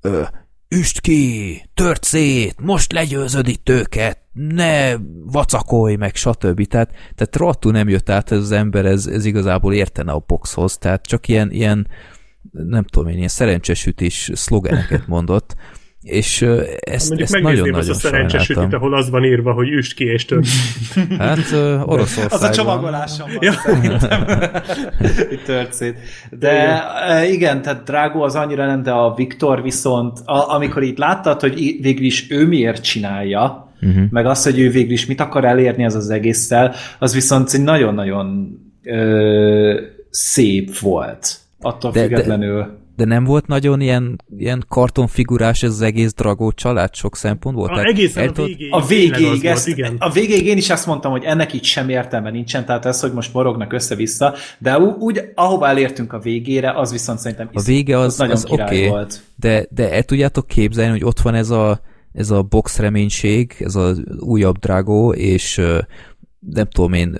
ö, üst ki, tört szét, most legyőzöd itt őket, ne vacakolj meg, stb. Tehát, tehát rohadtul nem jött át ez az ember, ez, ez igazából értene a boxhoz, tehát csak ilyen, ilyen nem tudom én, ilyen szerencsesütés szlogeneket mondott, és ezt, Mondjuk ezt nagyon-nagyon a szerencsés ütit, sajnáltam. ahol az van írva, hogy üst ki és tört. Hát Oroszországban. Az a csomagolásom van, Ja. szerintem. Itt tört szét. De igen, tehát Drágó az annyira nem, de a Viktor viszont, a, amikor itt láttad, hogy végül is ő miért csinálja, uh-huh. meg azt, hogy ő végül is mit akar elérni az az egésszel, az viszont egy nagyon-nagyon ö, szép volt. Attól De- de- függetlenül. De nem volt nagyon ilyen, ilyen kartonfigurás ez az egész Dragó család sok szempontból? A, egészen a végéig. A az végéig, volt, ezt, igen. a végéig én is azt mondtam, hogy ennek itt sem értelme nincsen, tehát ez, hogy most morognak össze-vissza, de ú- úgy, ahová elértünk a végére, az viszont szerintem A vége az, nagyon az király okay, volt. de, de el tudjátok képzelni, hogy ott van ez a, ez a box reménység, ez az újabb Drago, és nem tudom én,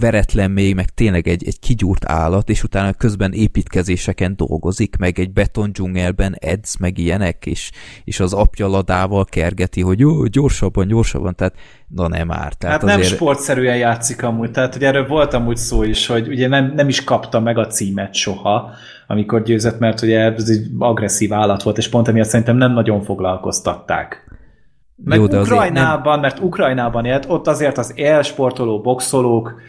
veretlen még, meg tényleg egy, egy kigyúrt állat, és utána közben építkezéseken dolgozik, meg egy betondzsungelben edz, meg ilyenek, és, és az apja ladával kergeti, hogy jó, gyorsabban, gyorsabban, tehát na nem már. Tehát hát azért... nem sportszerűen játszik amúgy, tehát hogy erről volt amúgy szó is, hogy ugye nem, nem is kapta meg a címet soha, amikor győzött, mert ugye ez egy agresszív állat volt, és pont emiatt szerintem nem nagyon foglalkoztatták. Meg Jó, de Ukrajnában, nem... mert Ukrajnában élt, ott azért az élsportoló, boxolók,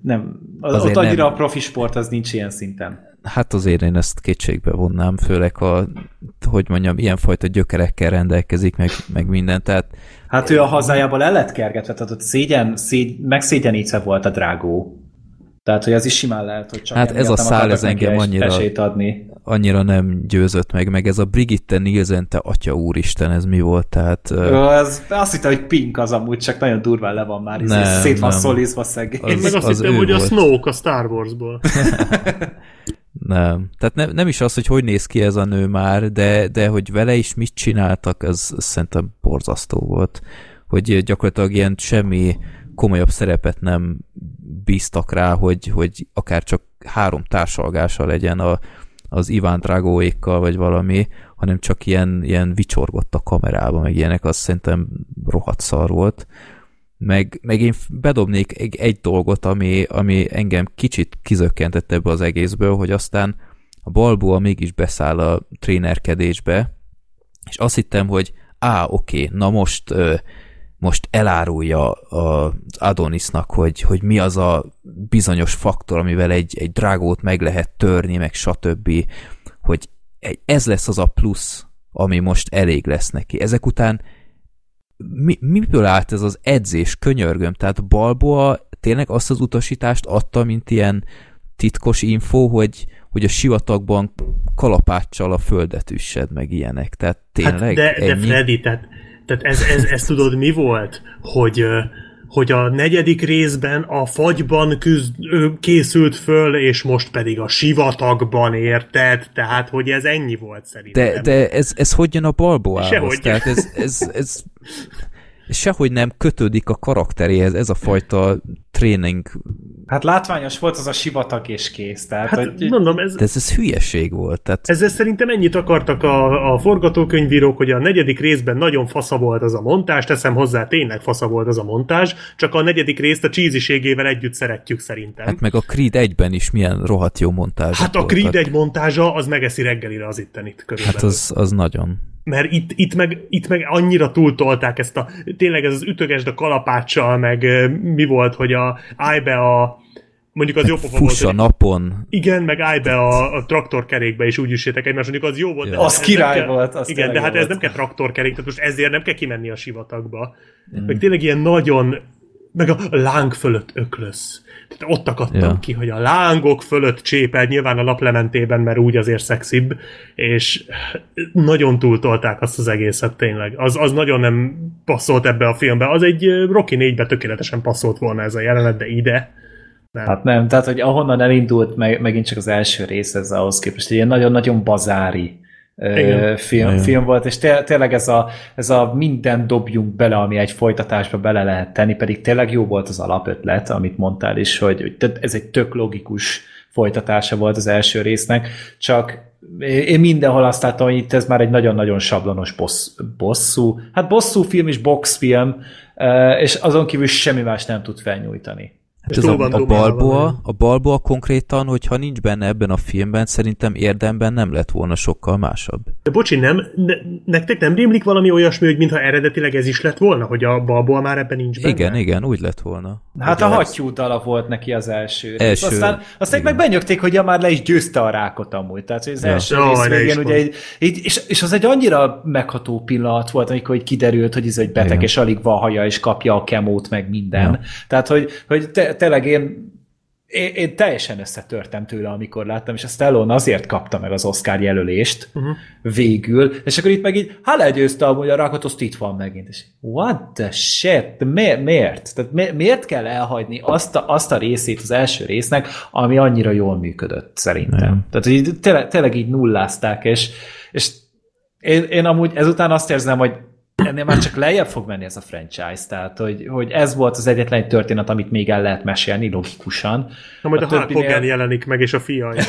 nem, azért ott annyira nem... a profi sport, az nincs ilyen szinten. Hát azért én ezt kétségbe vonnám, főleg ha, hogy mondjam, ilyenfajta gyökerekkel rendelkezik, meg, meg minden, tehát... Hát ő a hazájában el lett kergetve, tehát ott szégyen, szégy, megszégyenítve volt a drágó. Tehát, hogy az is simán lehet, hogy csak Hát ez a szál, ez engem annyira, adni. annyira nem győzött meg, meg ez a Brigitte Nielsen, te atya úristen, ez mi volt? Tehát, Ö, az, azt hittem, hogy Pink az amúgy, csak nagyon durván le van már, nem, szét van szolizva szegény. Én meg azt az hittem, hogy volt. a Snoke a Star Warsból. nem. Tehát ne, nem is az, hogy hogy néz ki ez a nő már, de, de hogy vele is mit csináltak, ez, ez szerintem borzasztó volt. Hogy gyakorlatilag ilyen semmi komolyabb szerepet nem bíztak rá, hogy, hogy akár csak három társalgása legyen a, az Iván Dragóékkal, vagy valami, hanem csak ilyen, ilyen vicsorgott a kamerába, meg ilyenek, azt szerintem rohadt szar volt. Meg, meg én bedobnék egy, egy dolgot, ami, ami engem kicsit kizökkentett ebből az egészből, hogy aztán a Balboa mégis beszáll a trénerkedésbe, és azt hittem, hogy á, oké, na most most elárulja az Adonisnak, hogy, hogy mi az a bizonyos faktor, amivel egy, egy drágót meg lehet törni, meg stb., hogy ez lesz az a plusz, ami most elég lesz neki. Ezek után mi, miből állt ez az edzés, könyörgöm? Tehát Balboa tényleg azt az utasítást adta, mint ilyen titkos info, hogy, hogy a sivatagban kalapáccsal a földet üssed, meg ilyenek. Tehát tényleg hát de, ennyi? de Freddy, tehát tehát ez, ez, ez tudod mi volt? Hogy, hogy a negyedik részben a fagyban küzd, készült föl, és most pedig a sivatagban érted, tehát hogy ez ennyi volt szerintem. De, de ez, ez hogy jön a balboához? Sehogy. Tehát ez, ez, ez, ez sehogy nem kötődik a karakteréhez, ez a fajta tréning Hát látványos volt az a sivatag és kész. Tehát, hát, hogy... mondom, ez... De ez, ez hülyeség volt. Tehát... Ezzel szerintem ennyit akartak a, a forgatókönyvírók, hogy a negyedik részben nagyon fasza volt az a montázs, teszem hozzá, tényleg fasza volt az a montázs, csak a negyedik részt a csíziségével együtt szeretjük szerintem. Hát meg a Creed egyben is milyen rohadt jó montázs. Hát a Creed voltak. egy montázsa, az megeszi reggelire az ittenit körülbelül. Hát az, az nagyon mert itt, itt, meg, itt meg annyira túltolták ezt a, tényleg ez az ütögesd a kalapáccsal, meg mi volt, hogy a, állj be a, mondjuk az jó pofa volt. a napon. Igen, meg állj be a, a traktorkerékbe, és úgy üssétek egymást, mondjuk az jó volt. Ja. Az király kell, volt. Az igen, de hát volt. ez nem kell traktorkerék, tehát most ezért nem kell kimenni a sivatagba. Mm. Meg tényleg ilyen nagyon, meg a láng fölött öklösz. Tehát ott akadtam ja. ki, hogy a lángok fölött csépel, nyilván a naplementében, mert úgy azért szexibb, és nagyon túltolták azt az egészet tényleg. Az, az nagyon nem passzolt ebbe a filmbe. Az egy Rocky 4-be tökéletesen passzolt volna ez a jelenet, de ide nem. Hát nem, tehát hogy ahonnan elindult meg, megint csak az első rész ez ahhoz képest, egy ilyen nagyon-nagyon bazári Igen. film, Igen. film volt, és té- tényleg ez a, ez a minden dobjunk bele, ami egy folytatásba bele lehet tenni, pedig tényleg jó volt az alapötlet, amit mondtál is, hogy, hogy ez egy tök logikus folytatása volt az első résznek, csak én mindenhol azt láttam, hogy itt ez már egy nagyon-nagyon sablonos bossz, bosszú, hát bosszú film és boxfilm, és azon kívül semmi más nem tud felnyújtani. Hát ez a, a, balboa, a balboa konkrétan, hogyha nincs benne ebben a filmben, szerintem érdemben nem lett volna sokkal másabb. De bocsi, nem, ne, nektek nem rémlik valami olyasmi, hogy mintha eredetileg ez is lett volna, hogy a balboa már ebben nincs benne? Igen, igen, úgy lett volna. Hát a hattyú dala volt neki az első. első aztán, aztán meg benyögték, hogy ja, már le is győzte a rákot amúgy. Tehát az ja. első ja, rész végén, ugye egy, egy, és, és, az egy annyira megható pillanat volt, amikor kiderült, hogy ez egy beteg, igen. és alig van haja, és kapja a kemót, meg minden. Ja. Tehát, hogy, hogy te, tényleg én, én, én teljesen összetörtem tőle, amikor láttam, és a Stallone azért kapta meg az Oscar jelölést uh-huh. végül, és akkor itt meg így, ha legyőzte amúgy a rakot, azt itt van megint, és what the shit, Mi, miért? Tehát mi, miért kell elhagyni azt a, azt a részét az első résznek, ami annyira jól működött szerintem. Nem. Tehát így, tényleg, tényleg így nullázták, és, és én, én amúgy ezután azt érzem, hogy ennél már csak lejjebb fog menni ez a franchise, tehát hogy, hogy ez volt az egyetlen történet, amit még el lehet mesélni logikusan. Na majd a, a Hulk Hogan jelenik meg, és a fia.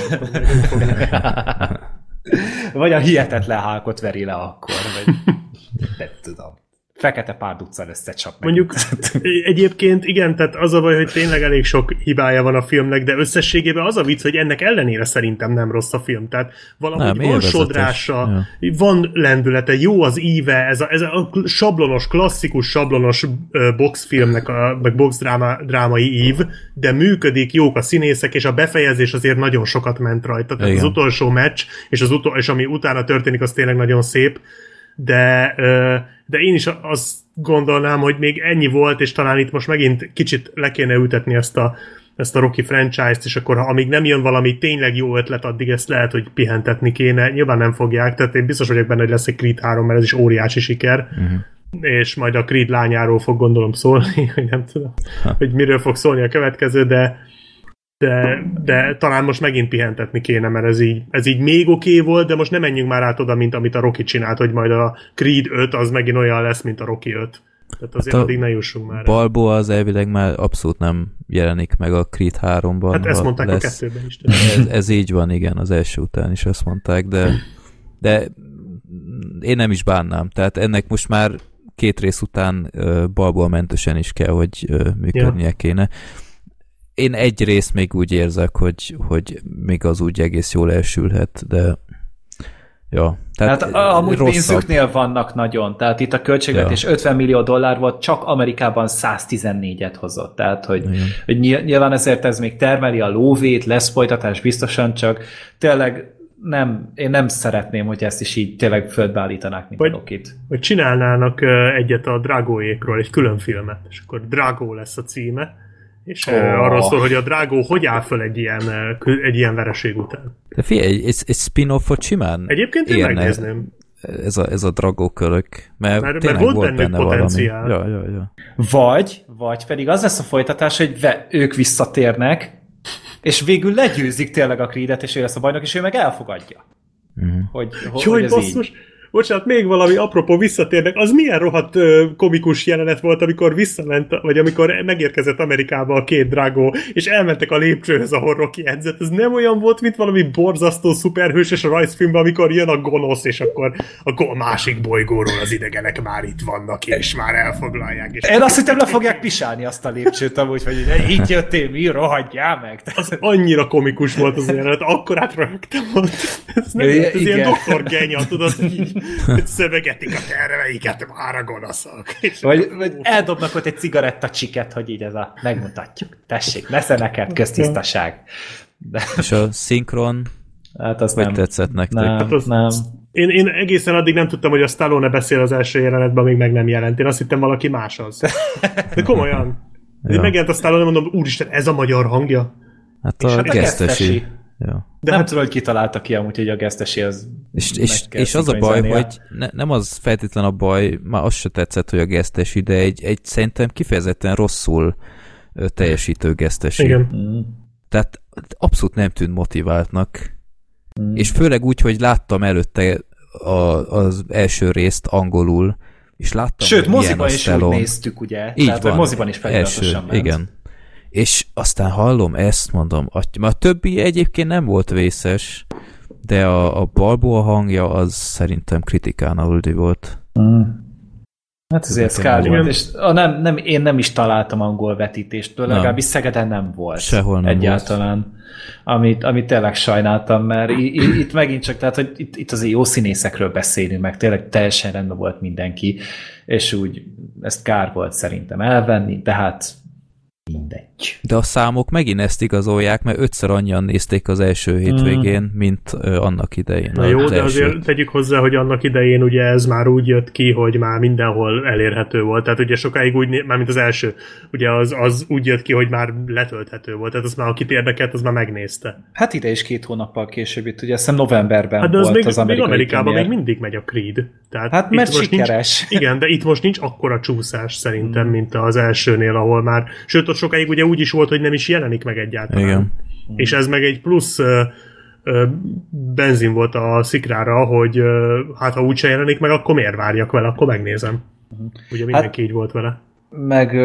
vagy a hihetetlen Hulkot veri le akkor, vagy nem tudom fekete párduccal összecsap meg. Mondjuk egyébként igen, tehát az a baj, hogy tényleg elég sok hibája van a filmnek, de összességében az a vicc, hogy ennek ellenére szerintem nem rossz a film. Tehát valahogy nem, van sodrása, ja. van lendülete, jó az íve, ez a, ez a sablonos, klasszikus sablonos boxfilmnek, a, meg box dráma, drámai ív, de működik, jók a színészek, és a befejezés azért nagyon sokat ment rajta. Tehát igen. az utolsó meccs, és, az utol, és ami utána történik, az tényleg nagyon szép de, de én is azt gondolnám, hogy még ennyi volt, és talán itt most megint kicsit le kéne ültetni ezt a, ezt a Rocky franchise-t, és akkor ha amíg nem jön valami tényleg jó ötlet, addig ezt lehet, hogy pihentetni kéne. Nyilván nem fogják, tehát én biztos vagyok benne, hogy lesz egy Creed 3, mert ez is óriási siker. Uh-huh és majd a Creed lányáról fog gondolom szólni, hogy nem tudom, ha. hogy miről fog szólni a következő, de, de, de talán most megint pihentetni kéne, mert ez így, ez így még oké okay volt, de most nem menjünk már át oda, mint amit a Rocky csinált, hogy majd a Creed 5 az megint olyan lesz, mint a Rocky 5. Tehát azért hát addig ne jussunk már. Balbo az elvileg már abszolút nem jelenik meg a Creed 3-ban. Hát ezt mondták lesz. a kettőben is. Ez, ez így van, igen, az első után is ezt mondták, de, de én nem is bánnám. Tehát ennek most már két rész után uh, balból mentősen is kell, hogy uh, működnie ja. kéne én egy részt még úgy érzek, hogy, hogy még az úgy egész jól elsülhet, de Ja, tehát hát amúgy rosszabb. pénzüknél vannak nagyon, tehát itt a költségvetés ja. 50 millió dollár volt, csak Amerikában 114-et hozott, tehát hogy, hogy nyilván ezért ez még termeli a lóvét, lesz folytatás biztosan, csak tényleg nem, én nem szeretném, hogy ezt is így tényleg földbe állítanák, mint vagy, a Lokit. Vagy csinálnának egyet a Dragóékról, egy külön filmet, és akkor Dragó lesz a címe, és oh. arról szól, hogy a Drágó hogy áll föl egy ilyen, egy ilyen vereség után. De figyelj, egy, egy, egy spin-offot simán Egyébként én megnézném. Ez a, ez a dragókölök, mert, mert, mert volt, volt benne potenciál. Valami. Ja, ja, ja. Vagy, vagy pedig az lesz a folytatás, hogy ve, ők visszatérnek, és végül legyőzik tényleg a Creedet, és ő lesz a bajnok, és ő meg elfogadja. Uh-huh. Hogy, hogy, Jó, hogy ez basszus, így. Bocsánat, még valami apropó visszatérnek, az milyen rohadt ö, komikus jelenet volt, amikor visszament, vagy amikor megérkezett Amerikába a két drágó, és elmentek a lépcsőhöz, ahol Rocky edzett. Ez nem olyan volt, mint valami borzasztó szuperhősös rajzfilmben, amikor jön a gonosz, és akkor a másik bolygóról az idegenek már itt vannak, és már elfoglalják. És Én azt hittem, le fogják pisálni azt a lépcsőt, amúgy, hogy így jöttél, mi, rohadjál meg. Az annyira komikus volt az jelenet, akkor átrögtem ott. Ez, nem, ez ilyen doktor Genya, tudod, így szövegetik a terveiket már a gonoszok. Vagy, vagy eldobnak ott egy cigaretta csiket, hogy így ez a megmutatjuk. Tessék, nesze neked köztisztaság. De... És a szinkron Hát az nem. tetszett nektek? Nem, hát az, nem. Én, én egészen addig nem tudtam, hogy a Stallone beszél az első jelenetben, még meg nem jelent. Én azt hittem valaki más az. De komolyan. ja. Megjelent a Stallone, mondom, úristen, ez a magyar hangja. Hát a, hát a gesztesi. Ja. De nem hát, tudom, hogy kitalálta ki amúgy, hogy a gesztesi az És, és, és az a baj, hogy ne, nem az feltétlen a baj, már az se tetszett, hogy a gesztesi, de egy, egy szerintem kifejezetten rosszul teljesítő gesztesi. Igen. Mm. Tehát abszolút nem tűnt motiváltnak. Mm. És főleg úgy, hogy láttam előtte a, az első részt angolul, és láttam, Sőt, moziban is úgy néztük, ugye? Így Tehát, van. moziban is első, ment. Igen és aztán hallom ezt, mondom, a, a többi egyébként nem volt vészes, de a, a Balboa hangja az szerintem kritikán aludi volt. Mm. Hát ezért Sky volt, és a nem, nem, én nem is találtam angol vetítést, legalábbis Szegeden nem volt. Sehol nem egyáltalán. Volt. Amit, amit tényleg sajnáltam, mert itt megint csak, tehát, hogy itt, itt azért jó színészekről beszélünk, meg tényleg teljesen rendben volt mindenki, és úgy ezt kár volt szerintem elvenni, de hát mindegy. De a számok megint ezt igazolják, mert ötször annyian nézték az első hétvégén, mm. mint uh, annak idején. Na jó, de első. azért tegyük hozzá, hogy annak idején ugye ez már úgy jött ki, hogy már mindenhol elérhető volt. Tehát ugye sokáig úgy, már mint az első, ugye az, az úgy jött ki, hogy már letölthető volt. Tehát az már akit érdekelt, az már megnézte. Hát ide is két hónappal később itt, ugye azt hiszem novemberben hát de az volt még, az amerikai még Amerikában még mindig megy a Creed. Tehát hát mert sikeres. Nincs, igen, de itt most nincs akkora csúszás szerintem, mm. mint az elsőnél, ahol már, sőt, sokáig ugye úgy is volt, hogy nem is jelenik meg egyáltalán. Igen. És ez meg egy plusz ö, benzin volt a szikrára, hogy ö, hát ha úgyse jelenik meg, akkor miért várjak vele, akkor megnézem. Ugye mindenki hát, így volt vele. Meg ö,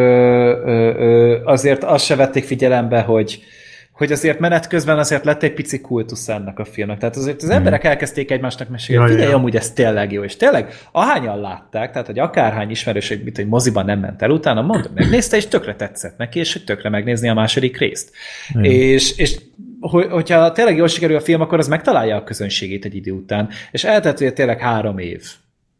ö, ö, azért azt se vették figyelembe, hogy hogy azért menet közben azért lett egy pici kultusz ennek a filmnek. Tehát azért az mm. emberek elkezdték egymásnak mesélni, hogy figyelj, amúgy ez tényleg jó, és tényleg ahányan látták, tehát hogy akárhány ismerős, hogy, mit, hogy moziban nem ment el utána, mondta, megnézte, és tökre tetszett neki, és hogy tökre megnézni a második részt. Mm. És, és hogy, hogyha tényleg jól sikerül a film, akkor az megtalálja a közönségét egy idő után. És eltelt, hogy tényleg három év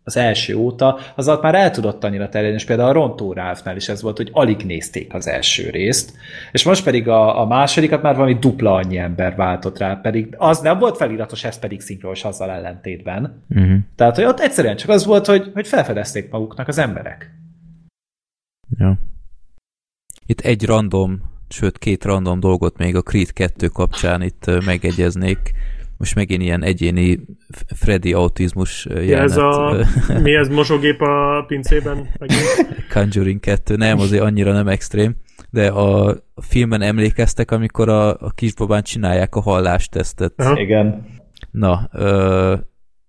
az első óta, az alatt már el tudott annyira terjedni, és például a Rontó Ralphnál is ez volt, hogy alig nézték az első részt, és most pedig a, a másodikat már valami dupla annyi ember váltott rá, pedig az nem volt feliratos, ez pedig szinkronos azzal ellentétben. Uh-huh. Tehát, hogy ott egyszerűen csak az volt, hogy, hogy felfedezték maguknak az emberek. Ja. Itt egy random, sőt két random dolgot még a Creed 2 kapcsán itt megegyeznék most megint ilyen egyéni Freddy autizmus jelenet. Ez a, mi ez mosógép a pincében? Conjuring 2, nem, azért annyira nem extrém, de a, filmben emlékeztek, amikor a, a kisbabán csinálják a hallástesztet. Aha. Igen. Na, ö,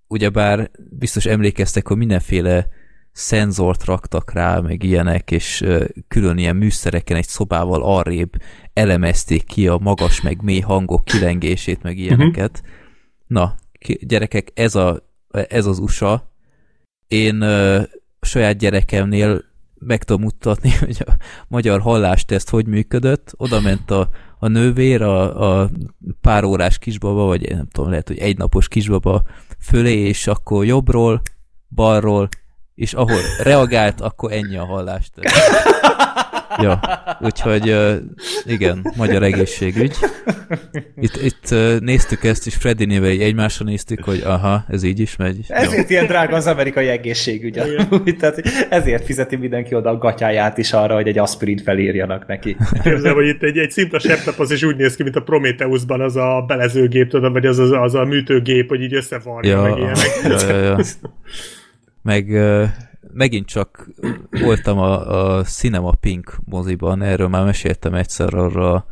ugyebár biztos emlékeztek, hogy mindenféle szenzort raktak rá, meg ilyenek, és külön ilyen műszereken egy szobával arrébb elemezték ki a magas meg mély hangok kilengését, meg ilyeneket. Uh-huh. Na, gyerekek, ez, a, ez az USA. Én ö, a saját gyerekemnél meg tudom mutatni, hogy a magyar hallásteszt hogy működött. Oda ment a, a nővér, a, a pár órás kisbaba, vagy nem tudom, lehet, hogy egy napos kisbaba fölé, és akkor jobbról, balról, és ahol reagált, akkor ennyi a hallásteszt. ja, úgyhogy igen, magyar egészségügy. Itt, itt néztük ezt, és Freddy nével így egymásra néztük, hogy aha, ez így is megy. Ezért ilyen drága az amerikai egészségügy. Tehát ezért fizeti mindenki oda a gatyáját is arra, hogy egy aspirin felírjanak neki. Képzelem, hogy itt egy, egy szimpla az is úgy néz ki, mint a Prometheusban az a belezőgép, tudom, vagy az, az, az a műtőgép, hogy így összevarja, ja, meg ilyenek. Ja, ja, ja. Meg megint csak voltam a, a Cinema Pink moziban, erről már meséltem egyszer arra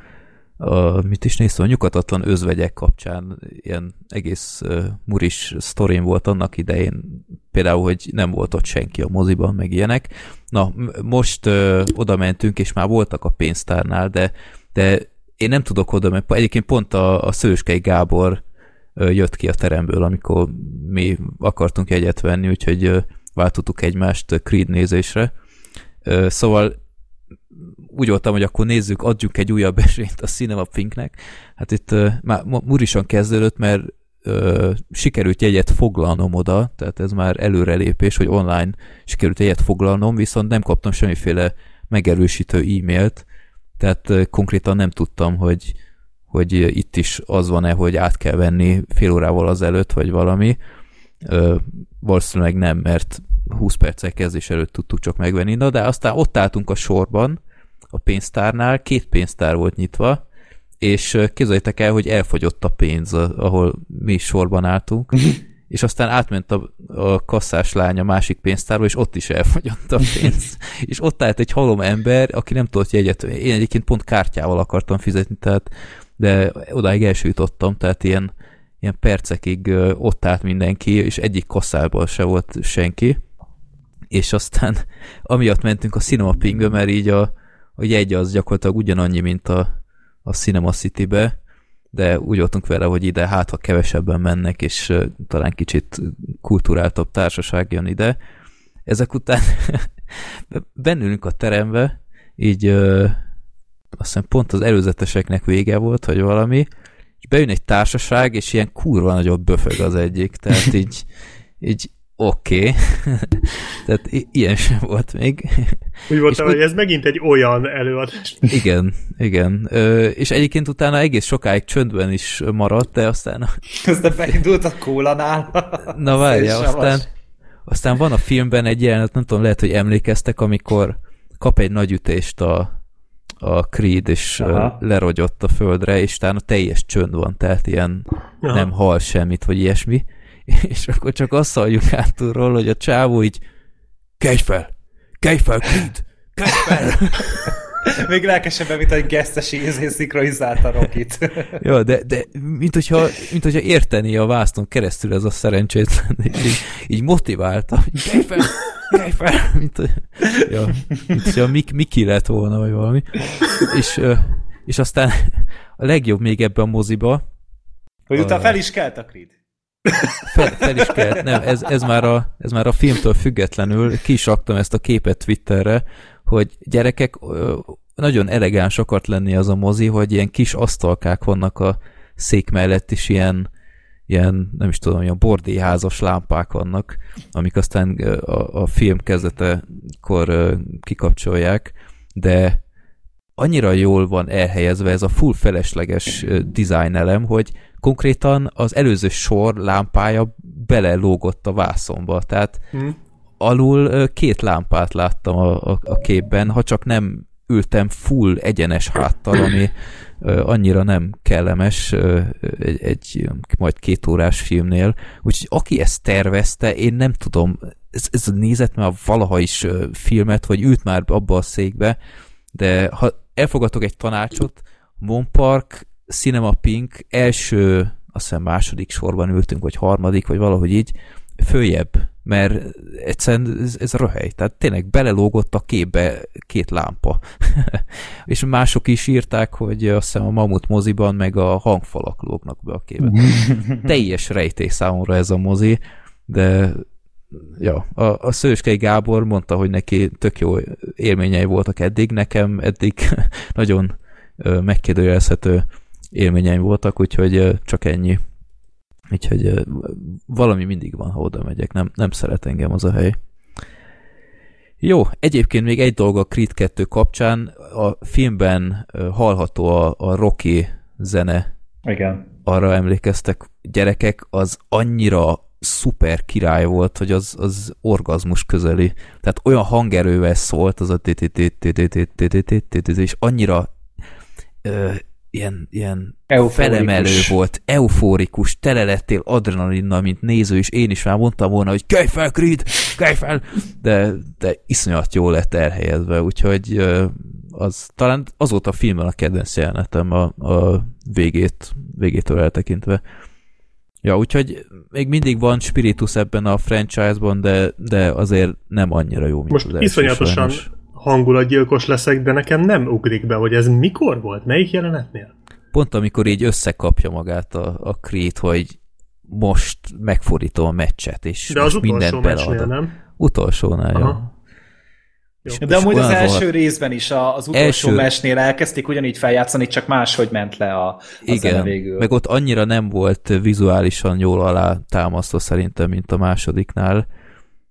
a, mit is néztem, a nyugatatlan özvegyek kapcsán ilyen egész uh, muris sztorim volt annak idején, például, hogy nem volt ott senki a moziban, meg ilyenek. Na, most uh, oda mentünk, és már voltak a pénztárnál, de, de én nem tudok oda, mert egyébként pont a, a Szőskei Gábor uh, jött ki a teremből, amikor mi akartunk egyet venni, úgyhogy uh, váltottuk egymást Creed nézésre. Szóval úgy voltam, hogy akkor nézzük, adjunk egy újabb esélyt a Cinema Pinknek. Hát itt már murisan kezdődött, mert sikerült jegyet foglalnom oda, tehát ez már előrelépés, hogy online sikerült jegyet foglalnom, viszont nem kaptam semmiféle megerősítő e-mailt, tehát konkrétan nem tudtam, hogy, hogy itt is az van-e, hogy át kell venni fél órával azelőtt, vagy valami. Valószínűleg nem, mert 20 perccel kezdés előtt tudtuk csak megvenni, na, de aztán ott álltunk a sorban, a pénztárnál, két pénztár volt nyitva, és képzeljétek el, hogy elfogyott a pénz, ahol mi sorban álltunk, és aztán átment a, a kasszás lány a másik pénztárba, és ott is elfogyott a pénz. és ott állt egy halom ember, aki nem tudott jegyet. Én egyébként pont kártyával akartam fizetni, tehát de odáig elsőjutottam, tehát ilyen ilyen percekig ott állt mindenki, és egyik kasszában se volt senki, és aztán amiatt mentünk a Cinema Pingbe, mert így a, a jegy az gyakorlatilag ugyanannyi, mint a, a Cinema City-be, de úgy voltunk vele, hogy ide hát, ha kevesebben mennek, és talán kicsit kulturáltabb társaság jön ide. Ezek után bennülünk a terembe, így uh, azt hiszem pont az előzeteseknek vége volt, vagy valami, és bejön egy társaság, és ilyen kurva nagyobb böfög az egyik, tehát így, így oké. Okay. tehát ilyen sem volt még. Úgy voltam, hogy ez megint egy olyan előadás. Igen, igen. Ö, és egyébként utána egész sokáig csöndben is maradt, de aztán... Aztán beindult a kólanál. Na várja, aztán, aztán van a filmben egy jelenet, nem tudom, lehet, hogy emlékeztek, amikor kap egy nagy ütést a, a Creed, és Aha. lerogyott a földre, és talán a teljes csönd van, tehát ilyen Aha. nem hal semmit, vagy ilyesmi. És akkor csak azt halljuk hátulról, hogy a csávó így kelj fel, kelj fel, Creed, kelj fel! Még lelkesebben, mint egy gesztesi izé szinkronizálta Rokit. Jó, de, de mint, hogyha, mint hogyha érteni a vászton keresztül ez a szerencsétlen, és így, így motiválta, hogy kelj fel, kelj fel, mint, ja, mint hogyha Mik, Miki lett volna, vagy valami. És, és aztán a legjobb még ebben a moziba, hogy utána fel is kelt a Creed. Fel, fel is kelt, nem, ez, ez, már a, ez már a filmtől függetlenül, ki is ezt a képet Twitterre, hogy gyerekek, nagyon elegáns akart lenni az a mozi, hogy ilyen kis asztalkák vannak a szék mellett is, ilyen, ilyen nem is tudom, ilyen bordéházas lámpák vannak, amik aztán a, a film kezdetekor kikapcsolják, de annyira jól van elhelyezve ez a full felesleges design hogy konkrétan az előző sor lámpája belelógott a vászonba, tehát hmm. Alul két lámpát láttam a, a, a képben, ha csak nem ültem full egyenes háttal, ami annyira nem kellemes egy, egy majd két órás filmnél. Úgyhogy aki ezt tervezte, én nem tudom, ez, ez nézett már valaha is filmet, hogy ült már abba a székbe, de ha elfogadok egy tanácsot, Monpark, Cinema Pink első, azt hiszem második sorban ültünk, vagy harmadik, vagy valahogy így, följebb, mert egyszerűen ez, ez röhely. Tehát tényleg belelógott a képbe két lámpa. és mások is írták, hogy azt hiszem a Mamut moziban meg a hangfalak lógnak be a képbe. Teljes rejtély számomra ez a mozi, de ja, a, a Szőskei Gábor mondta, hogy neki tök jó élményei voltak eddig, nekem eddig nagyon megkérdőjelezhető élményeim voltak, úgyhogy csak ennyi. Úgyhogy valami mindig van, ha oda megyek, nem, nem szeret engem az a hely. Jó, egyébként még egy dolog a Creed 2 kapcsán, a filmben hallható a, a Rocky zene. Igen. Arra emlékeztek, gyerekek, az annyira szuper király volt, hogy az, az orgazmus közeli. Tehát olyan hangerővel szólt az a és annyira ilyen, ilyen felemelő volt, eufórikus, tele lettél adrenalinnal, mint néző, és én is már mondtam volna, hogy kelj fel, Creed, kelj fel, de, de iszonyat jól lett elhelyezve, úgyhogy az talán azóta a filmben a kedvenc jelenetem a, a végét, végétől eltekintve. Ja, úgyhogy még mindig van spiritus ebben a franchise-ban, de, de azért nem annyira jó, mint Most az iszonyatosan sajnos. Hangulatgyilkos leszek, de nekem nem ugrik be, hogy ez mikor volt, melyik jelenetnél? Pont amikor így összekapja magát a, a Creed, hogy most megfordítom a meccset, és de az mindent beleadom. nem? Utolsónál, Aha. Jó. De amúgy az első volt. részben is az utolsó első... mesnél elkezdték ugyanígy feljátszani, csak máshogy ment le a, a Igen, végül. meg ott annyira nem volt vizuálisan jól alá támasztva szerintem, mint a másodiknál,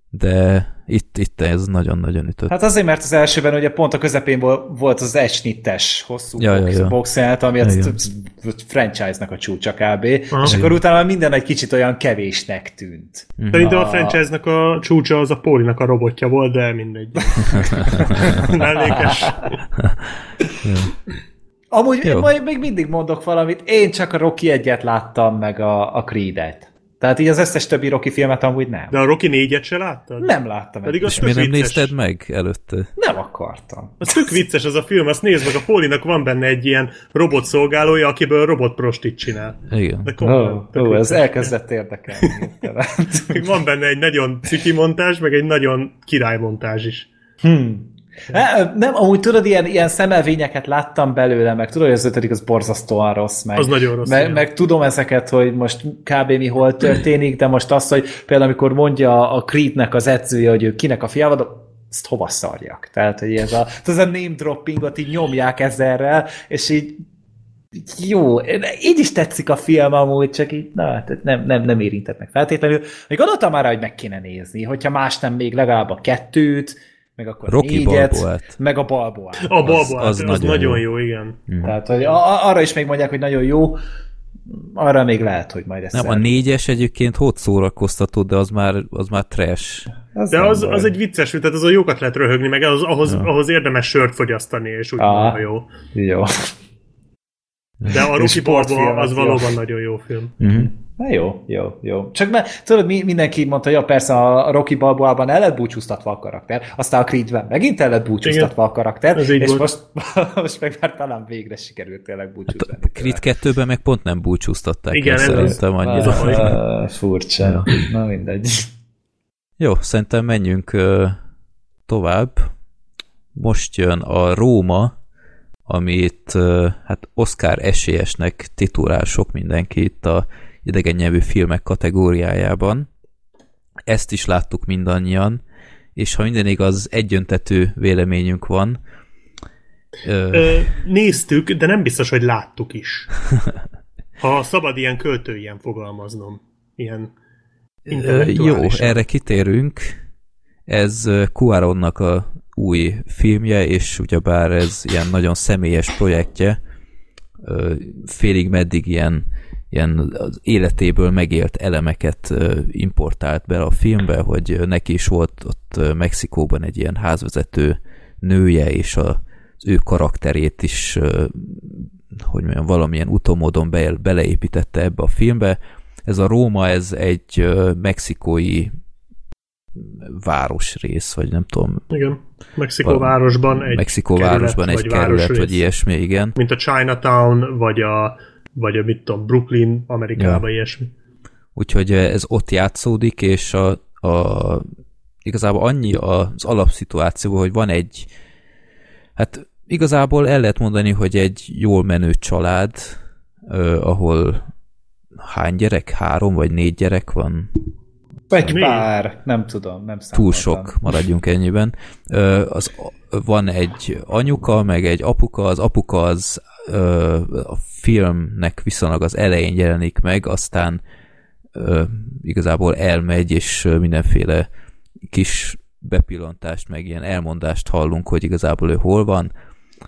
de itt, itt ez nagyon-nagyon ütött. Hát azért, mert az elsőben ugye pont a közepén volt az egysnittes hosszú ja, box, ja, ja. boxját, ami a franchise-nak a csúcsa kb. Aha. És akkor utána minden egy kicsit olyan kevésnek tűnt. Mhm. Szerintem a, a franchise-nak a csúcsa az a Pólinak a robotja volt, de mindegy. Mellékes. Amúgy Jó. majd még mindig mondok valamit, én csak a Rocky egyet láttam, meg a, a Creed-et. Tehát így az összes többi Rocky filmet amúgy nem. De a Rocky négyet se láttad? Nem láttam. Pedig És miért nem nézted meg előtte? Nem akartam. Az tök vicces az a film, azt nézd meg, a Polinak van benne egy ilyen robot szolgálója, akiből robot prostit csinál. Igen. De komolyan, oh, oh, ez elkezdett érdekelni. van benne egy nagyon ciki montázs, meg egy nagyon királymontázs is. Hmm. Nem, amúgy tudod, ilyen, ilyen szemelvényeket láttam belőle, meg tudod, hogy az ötödik az borzasztóan rossz. Meg, az nagyon rossz. Meg, meg, tudom ezeket, hogy most kb. mi hol történik, de most az, hogy például amikor mondja a Creednek az edzője, hogy ő kinek a fiával, ezt hova szarjak? Tehát, hogy ez a, ez a name droppingot így nyomják ezerrel, és így jó, így is tetszik a film amúgy, csak így, na, nem, nem, nem érintett meg feltétlenül. Még gondoltam már, hogy meg kéne nézni, hogyha más nem még legalább a kettőt, meg akkor Rocky négyet, Balboát. meg a Balboát. A Balboát, az, az, az nagyon, nagyon jó. jó, igen. Mm. Tehát, hogy a, arra is még mondják, hogy nagyon jó, arra még lehet, hogy majd ezt Nem, a négyes egyébként hót szórakoztató, de az már, az már trash. Az de az, az egy vicces, tehát az a jókat lehet röhögni, meg az, ahhoz, ja. ahhoz érdemes sört fogyasztani, és úgy ah, jó. Jó. De a Rocky Balboa az valóban nagyon jó film. Mm-hmm. Na jó, jó, jó. Csak mert tudod, mi, mindenki mondta, hogy ja persze a Rocky Balboában el lett búcsúztatva a karakter, aztán a Creedben megint el lett búcsúztatva a karakter, és volt. most, most meg már talán végre sikerült tényleg búcsúzni. Hát a Creed 2-ben meg pont nem búcsúztatták Igen, el az. szerintem annyira. Ah, furcsa. Na mindegy. Jó, szerintem menjünk tovább. Most jön a Róma, amit hát Oscar esélyesnek titulál sok mindenki itt a idegen nyelvű filmek kategóriájában. Ezt is láttuk mindannyian, és ha minden igaz, egyöntetű véleményünk van. Ö, néztük, de nem biztos, hogy láttuk is. Ha szabad ilyen költő ilyen fogalmaznom. Ilyen Jó, erre kitérünk. Ez ö, Cuaronnak a új filmje, és ugyebár ez ilyen nagyon személyes projektje, félig meddig ilyen, ilyen az életéből megélt elemeket importált bele a filmbe, hogy neki is volt ott Mexikóban egy ilyen házvezető nője, és a, az ő karakterét is hogy mondjam, valamilyen utómódon be, beleépítette ebbe a filmbe. Ez a Róma, ez egy mexikói városrész, vagy nem tudom, Igen. Mexikó városban egy Mexikó kerület, városban egy vagy kerület, vagy ilyesmi, igen. Mint a Chinatown, vagy a, vagy a mit tudom, Brooklyn, Amerikában Ja. ilyesmi. Úgyhogy ez ott játszódik, és a, a igazából annyi az alapszituáció, hogy van egy hát igazából el lehet mondani, hogy egy jól menő család, eh, ahol hány gyerek? Három vagy négy gyerek van? Egy pár, nem tudom, nem Túl számoltam. sok, maradjunk ennyiben. Ö, az, van egy anyuka, meg egy apuka, az apuka az ö, a filmnek viszonylag az elején jelenik meg, aztán ö, igazából elmegy, és mindenféle kis bepillantást, meg ilyen elmondást hallunk, hogy igazából ő hol van,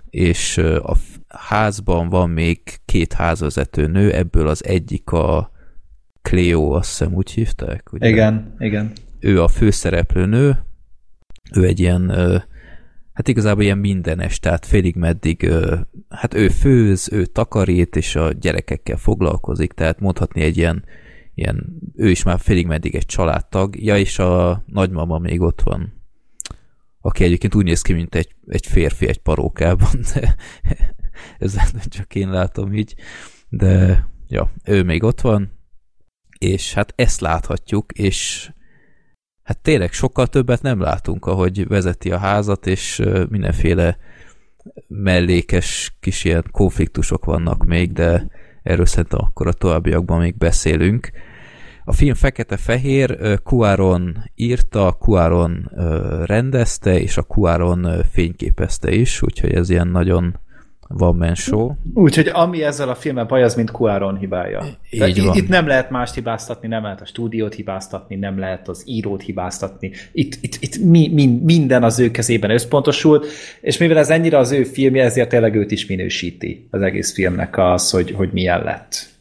és a házban van még két házvezető nő, ebből az egyik a Cleo, azt hiszem úgy hívták. Ugye? Igen, igen. ő a főszereplő nő, ő egy ilyen, hát igazából ilyen mindenes, tehát félig meddig, hát ő főz, ő takarít, és a gyerekekkel foglalkozik, tehát mondhatni egy ilyen, ilyen ő is már félig meddig egy családtag, ja, és a nagymama még ott van, aki egyébként úgy néz ki, mint egy, egy férfi egy parókában, de nem csak én látom így, de ja, ő még ott van, és hát ezt láthatjuk, és hát tényleg sokkal többet nem látunk, ahogy vezeti a házat, és mindenféle mellékes kis ilyen konfliktusok vannak még, de erről szerintem akkor a továbbiakban még beszélünk. A film fekete-fehér, Cuaron írta, Cuaron rendezte, és a Cuaron fényképezte is, úgyhogy ez ilyen nagyon van man show. Úgyhogy ami ezzel a filmmel baj, az mint Cuaron hibája. Így van. Itt nem lehet mást hibáztatni, nem lehet a stúdiót hibáztatni, nem lehet az írót hibáztatni. Itt, itt, itt mi, mi, minden az ő kezében összpontosult, és mivel ez ennyire az ő filmje, ezért tényleg őt is minősíti az egész filmnek az, hogy, hogy milyen lett.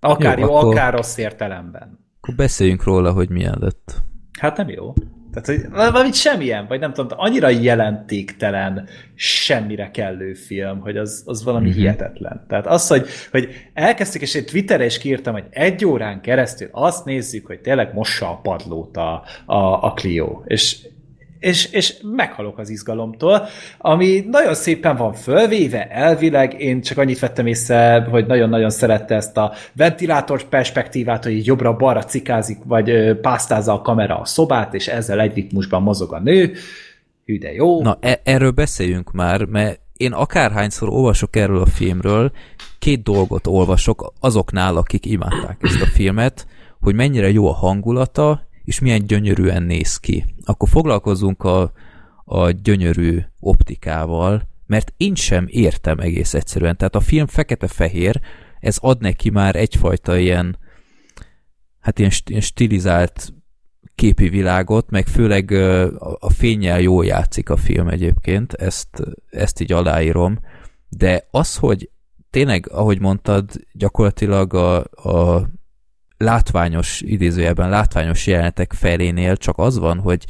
Akár Jó, jó akkor- akár rossz értelemben. Akkor beszéljünk róla, hogy milyen lett. Hát nem jó. Tehát, hogy valamit semmilyen, vagy nem tudom, annyira jelentéktelen, semmire kellő film, hogy az, az valami uh-huh. hihetetlen. Tehát az, hogy, hogy elkezdtük, és egy Twitterre is kiírtam, hogy egy órán keresztül azt nézzük, hogy tényleg mossa a padlót a, a, a Clio. És, és, és meghalok az izgalomtól, ami nagyon szépen van fölvéve, elvileg, én csak annyit vettem észre, hogy nagyon-nagyon szerette ezt a ventilátor perspektívát, hogy így jobbra-balra cikázik, vagy pásztázza a kamera a szobát, és ezzel egy ritmusban mozog a nő. Hű, de jó. Na, e- erről beszéljünk már, mert én akárhányszor olvasok erről a filmről, két dolgot olvasok azoknál, akik imádták ezt a filmet, hogy mennyire jó a hangulata, és milyen gyönyörűen néz ki. Akkor foglalkozzunk a, a gyönyörű optikával, mert én sem értem egész egyszerűen. Tehát a film fekete-fehér, ez ad neki már egyfajta ilyen, hát ilyen, st- ilyen stilizált képi világot, meg főleg a fénnyel jól játszik a film egyébként, ezt, ezt így aláírom, de az, hogy tényleg, ahogy mondtad, gyakorlatilag a, a látványos, idézőjelben látványos jelenetek felénél csak az van, hogy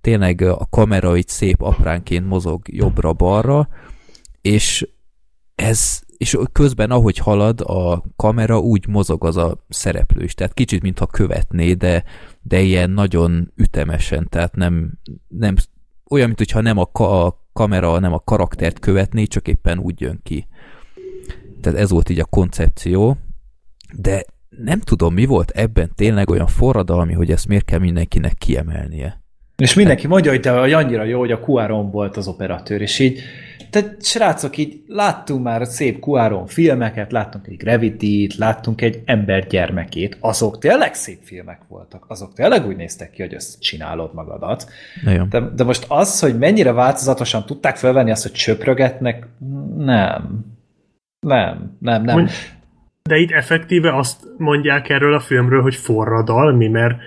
tényleg a kamera itt szép apránként mozog jobbra-balra, és ez és közben, ahogy halad a kamera, úgy mozog az a szereplő is. Tehát kicsit, mintha követné, de, de ilyen nagyon ütemesen, tehát nem, nem olyan, mintha nem a, ka, a kamera, nem a karaktert követné, csak éppen úgy jön ki. Tehát ez volt így a koncepció, de nem tudom, mi volt ebben tényleg olyan forradalmi, hogy ezt miért kell mindenkinek kiemelnie. És mindenki mondja, hogy te annyira jó, hogy a Quaron volt az operatőr, és így tehát srácok, így láttunk már szép Quaron filmeket, láttunk egy Gravity-t, láttunk egy ember gyermekét, azok tényleg szép filmek voltak, azok tényleg úgy néztek ki, hogy csinálod magadat. De, de most az, hogy mennyire változatosan tudták felvenni azt, hogy csöprögetnek, nem. Nem, nem, nem. De itt effektíve azt mondják erről a filmről, hogy forradalmi, mert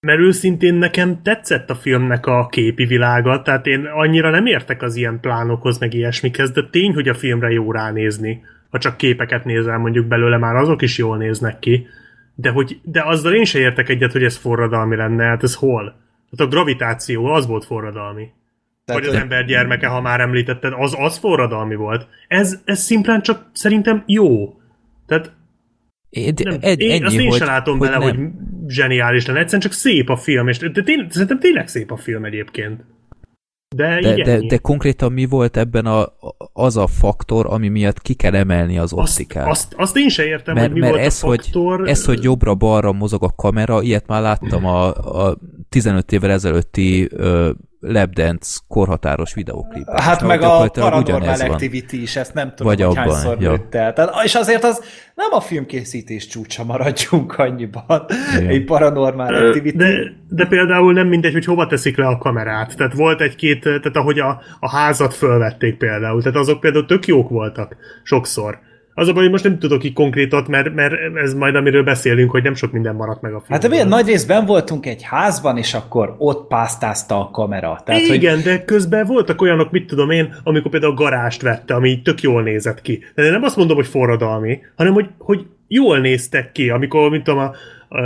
mert őszintén nekem tetszett a filmnek a képi világa, tehát én annyira nem értek az ilyen plánokhoz, meg ilyesmikhez, de tény, hogy a filmre jó ránézni. Ha csak képeket nézel mondjuk belőle, már azok is jól néznek ki. De, hogy, de azzal én se értek egyet, hogy ez forradalmi lenne, hát ez hol? Tehát a gravitáció, az volt forradalmi. Tehát Vagy az ember gyermeke, ha már említetted, az, az forradalmi volt. Ez, ez szimplán csak szerintem jó. Tehát én, nem, egy, én, ennyi, azt én sem látom hogy bele, nem. hogy zseniális lenne. Egyszerűen csak szép a film, és de tény, szerintem tényleg szép a film egyébként. De, de, de, de konkrétan mi volt ebben a, az a faktor, ami miatt ki kell emelni az optikát? Azt, azt, azt én sem értem, mert, hogy mi mert volt ez, a faktor. Hogy, ez, hogy jobbra-balra mozog a kamera, ilyet már láttam a, a 15 évvel ezelőtti ö, Labdance korhatáros videóklipben. Hát meg a Paranormal Activity is, ezt nem tudom, Vagy hogy abban, hányszor ja. el. Tehát, és azért az nem a filmkészítés csúcsa maradjunk annyiban. Igen. Egy Paranormal Activity. De, de például nem mindegy, hogy hova teszik le a kamerát. Tehát volt egy-két, tehát ahogy a, a házat fölvették például, tehát azok például tök jók voltak sokszor. Az a baj, hogy most nem tudok így konkrétat, mert, mert ez majd amiről beszélünk, hogy nem sok minden maradt meg a filmben. Hát de milyen nagy részben voltunk egy házban, és akkor ott pásztázta a kamera. Tehát, Igen, hogy... de közben voltak olyanok, mit tudom én, amikor például a garást vette, ami így tök jól nézett ki. De én nem azt mondom, hogy forradalmi, hanem hogy, hogy jól néztek ki, amikor, mint tudom, a,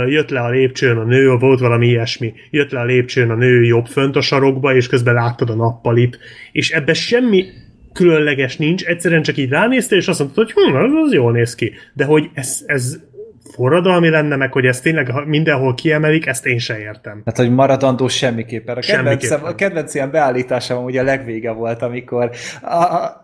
jött le a lépcsőn a nő, volt valami ilyesmi, jött le a lépcsőn a nő jobb fönt a sarokba, és közben láttad a nappalit, és ebbe semmi különleges nincs, egyszerűen csak így ránéztél, és azt mondtad, hogy hm, az, az jól néz ki. De hogy ez, ez forradalmi lenne, meg hogy ezt tényleg mindenhol kiemelik, ezt én se értem. Hát, hogy maradandó semmiképpen. A kedvencem, a kedvenc ilyen beállításom ugye a legvége volt, amikor a, a,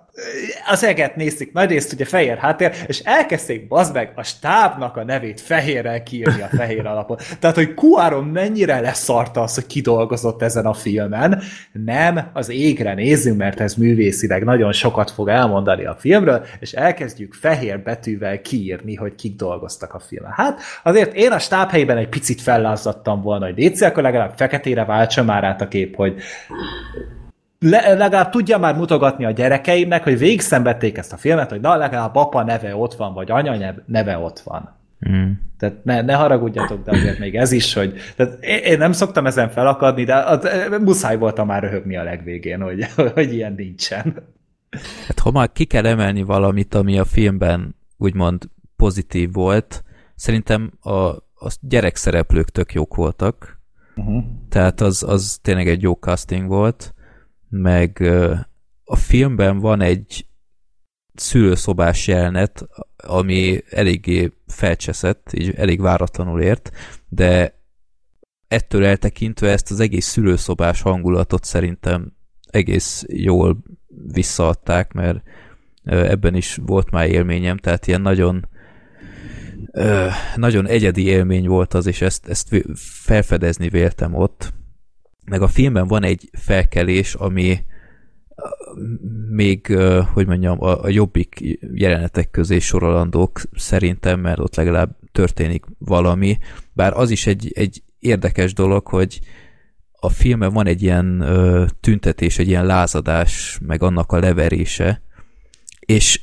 az eget nézték, nagyrészt ugye fehér háttér, és elkezdték bazd meg a stábnak a nevét fehérrel kiírni a fehér alapon. Tehát, hogy Kuáron mennyire leszarta az, hogy kidolgozott ezen a filmen. Nem, az égre nézzünk, mert ez művészileg nagyon sokat fog elmondani a filmről, és elkezdjük fehér betűvel kiírni, hogy kik dolgoztak a filmen. Hát azért én a stáb helyében egy picit fellázadtam volna, hogy légy akkor legalább feketére váltsa már át a kép, hogy le, legalább tudja már mutogatni a gyerekeimnek, hogy végig szenvedték ezt a filmet, hogy na, legalább apa neve ott van, vagy anya neve ott van. Mm. Tehát ne, ne haragudjatok, de azért még ez is, hogy tehát én nem szoktam ezen felakadni, de az, muszáj voltam már röhögni a legvégén, hogy, hogy ilyen nincsen. Hát ha már ki kell emelni valamit, ami a filmben úgymond pozitív volt, szerintem a, a gyerekszereplők tök jók voltak. Uh-huh. Tehát az, az tényleg egy jó casting volt meg a filmben van egy szülőszobás jelenet, ami eléggé felcseszett, így elég váratlanul ért, de ettől eltekintve ezt az egész szülőszobás hangulatot szerintem egész jól visszaadták, mert ebben is volt már élményem, tehát ilyen nagyon nagyon egyedi élmény volt az, és ezt, ezt felfedezni véltem ott, meg a filmben van egy felkelés, ami még, hogy mondjam, a, jobbik jelenetek közé sorolandók szerintem, mert ott legalább történik valami, bár az is egy, egy érdekes dolog, hogy a filmben van egy ilyen tüntetés, egy ilyen lázadás, meg annak a leverése, és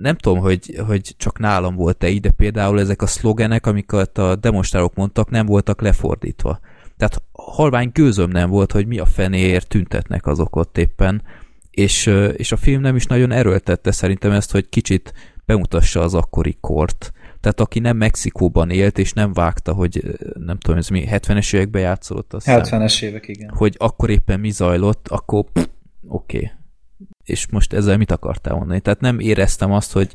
nem tudom, hogy, hogy csak nálam volt-e ide például ezek a szlogenek, amiket a demonstrálók mondtak, nem voltak lefordítva. Tehát halvány gőzöm nem volt, hogy mi a fenéért tüntetnek azok ott éppen, és, és a film nem is nagyon erőltette szerintem ezt, hogy kicsit bemutassa az akkori kort. Tehát aki nem Mexikóban élt, és nem vágta, hogy nem tudom, ez mi 70-es években játszódott. 70-es évek, igen. Hogy akkor éppen mi zajlott, akkor oké. Okay. és most ezzel mit akartál mondani? Tehát nem éreztem azt, hogy,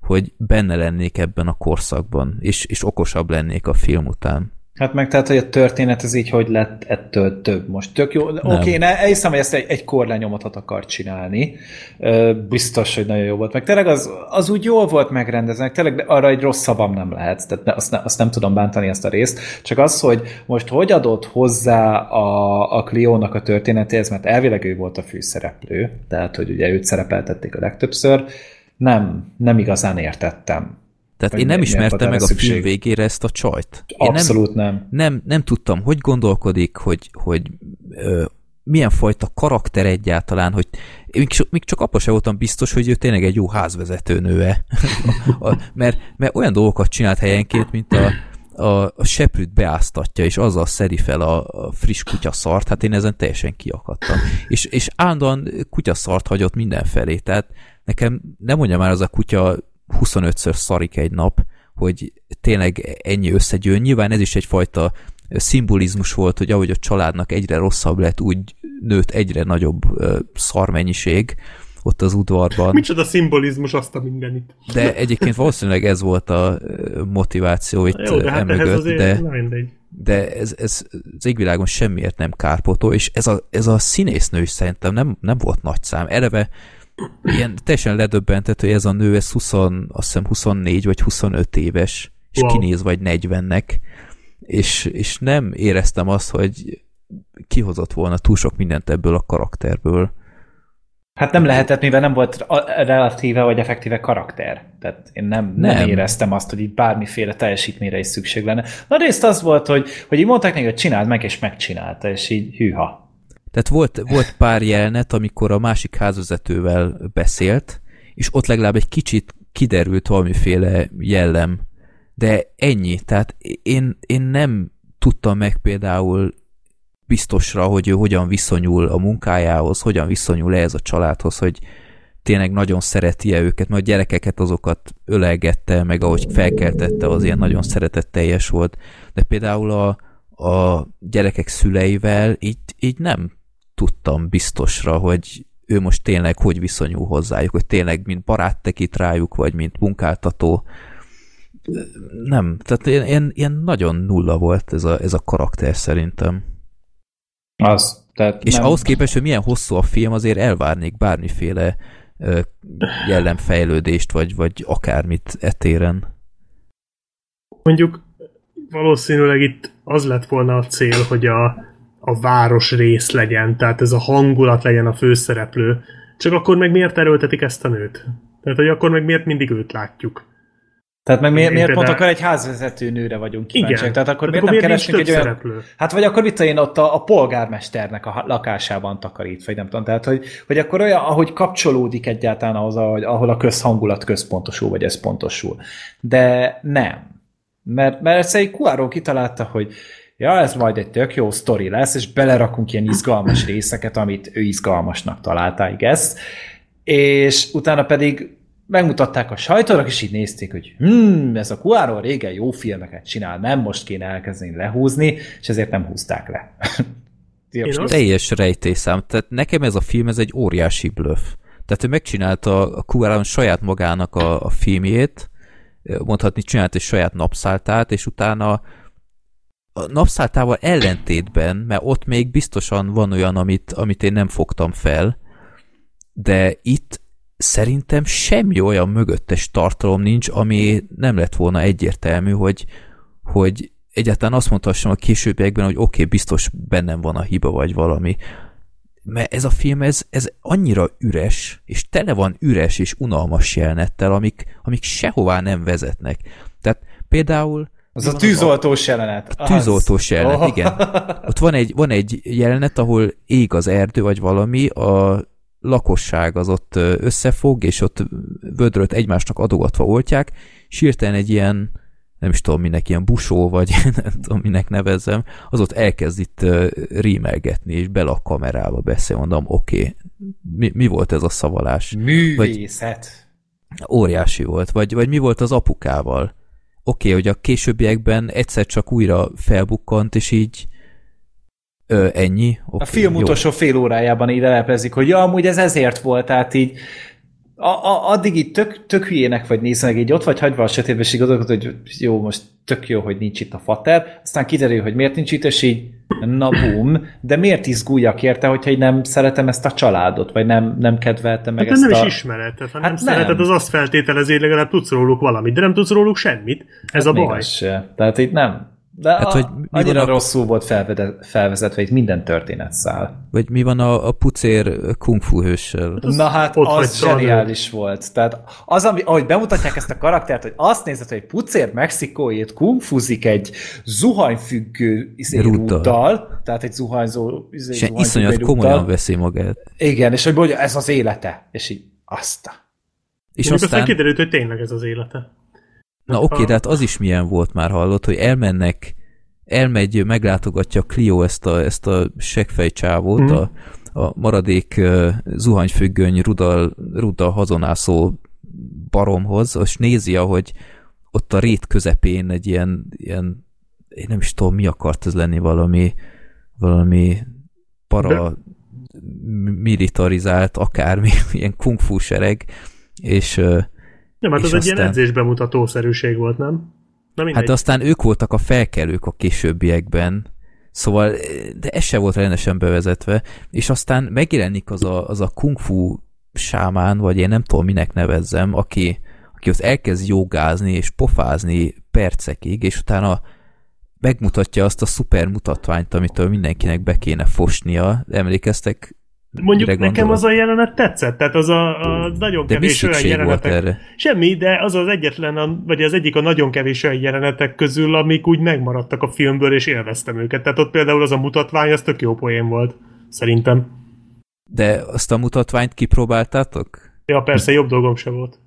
hogy benne lennék ebben a korszakban, és, és okosabb lennék a film után. Hát meg tehát, hogy a történet ez így hogy lett ettől több. Most tök jó. Oké, okay, ne, elhiszem, hogy ezt egy, egy korlenyomatot akar csinálni. Biztos, hogy nagyon jó volt. Meg tényleg az, az úgy jól volt megrendezve, tényleg arra egy rossz szavam nem lehet. Tehát azt, ne, azt nem tudom bántani ezt a részt. Csak az, hogy most hogy adott hozzá a, a Cliónak a történetéhez, mert elvileg ő volt a főszereplő, tehát hogy ugye őt szerepeltették a legtöbbször, nem, nem igazán értettem tehát én nem ismertem meg a szükség. film végére ezt a csajt. Én Abszolút nem. Nem, nem. nem tudtam, hogy gondolkodik, hogy, hogy ö, milyen fajta karakter egyáltalán, hogy még, még csak apa sem voltam biztos, hogy ő tényleg egy jó házvezetőnőe. mert, mert olyan dolgokat csinált helyenként, mint a, a, a seprűt beáztatja, és azzal szedi fel a, a friss kutyaszart, hát én ezen teljesen kiakadtam. És, és állandóan kutyaszart hagyott mindenfelé, tehát nekem nem mondja már az a kutya 25-ször szarik egy nap, hogy tényleg ennyi összegyűjön. Nyilván ez is egyfajta szimbolizmus volt, hogy ahogy a családnak egyre rosszabb lett, úgy nőtt egyre nagyobb szarmennyiség ott az udvarban. Micsoda szimbolizmus azt a mindenit. De egyébként valószínűleg ez volt a motiváció itt Jó, de hát emögött, de, de ez, ez az égvilágon semmiért nem kárpotó, és ez a, ez a színésznő is szerintem nem, nem volt nagy szám. Eleve ilyen teljesen ledöbbentett, hogy ez a nő, ez 20, azt hiszem 24 vagy 25 éves, és wow. kinéz vagy 40-nek, és, és nem éreztem azt, hogy kihozott volna túl sok mindent ebből a karakterből. Hát nem lehetett, mivel nem volt relatíve vagy effektíve karakter. Tehát én nem, nem. nem éreztem azt, hogy itt bármiféle teljesítményre is szükség lenne. Na részt az volt, hogy, hogy így mondták neki, hogy csináld meg, és megcsinálta, és így hűha. Tehát volt, volt pár jelenet, amikor a másik házvezetővel beszélt, és ott legalább egy kicsit kiderült valamiféle jellem, de ennyi. Tehát én, én nem tudtam meg például biztosra, hogy ő hogyan viszonyul a munkájához, hogyan viszonyul ehhez a családhoz, hogy tényleg nagyon szereti-e őket, mert a gyerekeket azokat ölelgette, meg ahogy felkeltette, az ilyen nagyon szeretetteljes volt. De például a, a gyerekek szüleivel így, így nem tudtam biztosra, hogy ő most tényleg hogy viszonyul hozzájuk, hogy tényleg mint barát tekít rájuk, vagy mint munkáltató. Nem, tehát ilyen, ilyen, ilyen nagyon nulla volt ez a, ez a karakter szerintem. Az. Tehát És nem... ahhoz képest, hogy milyen hosszú a film, azért elvárnék bármiféle jellemfejlődést, vagy, vagy akármit etéren. Mondjuk valószínűleg itt az lett volna a cél, hogy a a város rész legyen, tehát ez a hangulat legyen a főszereplő. Csak akkor meg miért erőltetik ezt a nőt? Tehát, hogy akkor meg miért mindig őt látjuk? Tehát meg miért, miért pont akkor egy házvezető nőre vagyunk kíváncsiak? Tehát akkor miért akkor nem keresünk egy olyan... Szereplő? Hát vagy akkor mit én ott a, a polgármesternek a lakásában takarít, vagy nem tudom. Tehát, hogy, hogy akkor olyan, ahogy kapcsolódik egyáltalán ahhoz, ahogy, ahol a közhangulat központosul, vagy ez pontosul. De nem. Mert, mert egyszerűen Kuáron kitalálta, hogy ja, ez majd egy tök jó sztori lesz, és belerakunk ilyen izgalmas részeket, amit ő izgalmasnak találta, I guess. És utána pedig megmutatták a sajtónak, és így nézték, hogy hmm, ez a Cuarón régen jó filmeket csinál, nem most kéne elkezdeni lehúzni, és ezért nem húzták le. Teljes rejtészám. Tehát nekem ez a film, ez egy óriási bluff. Tehát ő megcsinálta a Cuarón saját magának a, a filmjét, mondhatni csinált egy saját napszáltát, és utána a napszáltával ellentétben, mert ott még biztosan van olyan, amit, amit én nem fogtam fel, de itt szerintem semmi olyan mögöttes tartalom nincs, ami nem lett volna egyértelmű, hogy, hogy egyáltalán azt mondhassam a későbbiekben, hogy oké, okay, biztos bennem van a hiba, vagy valami. Mert ez a film, ez, ez annyira üres, és tele van üres és unalmas jelenettel, amik, amik sehová nem vezetnek. Tehát például az a tűzoltós jelenet. A tűzoltós jelenet, oh. igen. Ott van egy, van egy jelenet, ahol ég az erdő, vagy valami, a lakosság az ott összefog, és ott vödröt egymásnak adogatva oltják, és hirtelen egy ilyen, nem is tudom minek, ilyen busó, vagy nem tudom minek nevezzem, az ott elkezd itt rímelgetni, és bele a kamerába beszél, mondom, oké, okay, mi, mi volt ez a szavalás? Művészet. Vagy, óriási volt, vagy, vagy mi volt az apukával? Oké, okay, hogy a későbbiekben egyszer csak újra felbukkant, és így Ö, ennyi? Okay, a film jó. utolsó fél órájában így lelepezik, hogy ja, amúgy ez ezért volt, tehát így a, a, addig így tök, tök hülyének vagy néznek, így ott vagy hagyva a sötétbe, és hogy jó, most tök jó, hogy nincs itt a fater, aztán kiderül, hogy miért nincs itt, és így na bum, de miért izguljak érte, hogyha én nem szeretem ezt a családot, vagy nem, nem kedveltem meg hát ezt nem a... is ismered, tehát ha hát nem, nem szereted, az azt feltételezi, hogy legalább tudsz róluk valamit, de nem tudsz róluk semmit. Ez hát a baj. Se. Tehát itt nem, de hát, a, hogy mi annyira van a... rosszul volt felvezetve, itt minden történet száll. Vagy mi van a, a pucér kung fu hőssel? Hát Na hát, Ott az zseniális volt. Tehát az, ami, ahogy bemutatják ezt a karaktert, hogy azt nézed, hogy pucér mexikóért kung fuzik egy zuhanyfüggő izé, rúttal, tehát egy zuhanyzó izé, És iszonyat komolyan veszi magát. Igen, és hogy mondja, ez az élete. És így, azt És aztán... aztán kiderült, hogy tényleg ez az élete. Na oké, okay, de hát az is milyen volt már hallott, hogy elmennek, elmegy, meglátogatja Clio ezt a, ezt a segfejcsávót, mm. a, a maradék uh, zuhanyfüggöny rudal, rudal hazonászó baromhoz, és nézi, hogy ott a rét közepén egy ilyen, ilyen én nem is tudom, mi akart ez lenni, valami valami para de... militarizált, akármi, ilyen kung fu sereg, és nem, hát az aztán... egy ilyen edzésbemutatószerűség volt, nem? Na hát aztán ők voltak a felkelők a későbbiekben, szóval, de ez se volt rendesen bevezetve, és aztán megjelenik az a, az a kung fu sámán, vagy én nem tudom, minek nevezzem, aki, aki ott elkezd jogázni és pofázni percekig, és utána megmutatja azt a szuper mutatványt, amitől mindenkinek be kéne fosnia. Emlékeztek Mondjuk nekem gondolom. az a jelenet tetszett, tehát az a, a nagyon de kevés olyan jelenetek. Erre? Semmi, de az az egyetlen, vagy az egyik a nagyon kevés olyan jelenetek közül, amik úgy megmaradtak a filmből, és élveztem őket. Tehát ott például az a mutatvány, az tök jó poén volt, szerintem. De azt a mutatványt kipróbáltátok? Ja, persze, jobb dolgom se volt.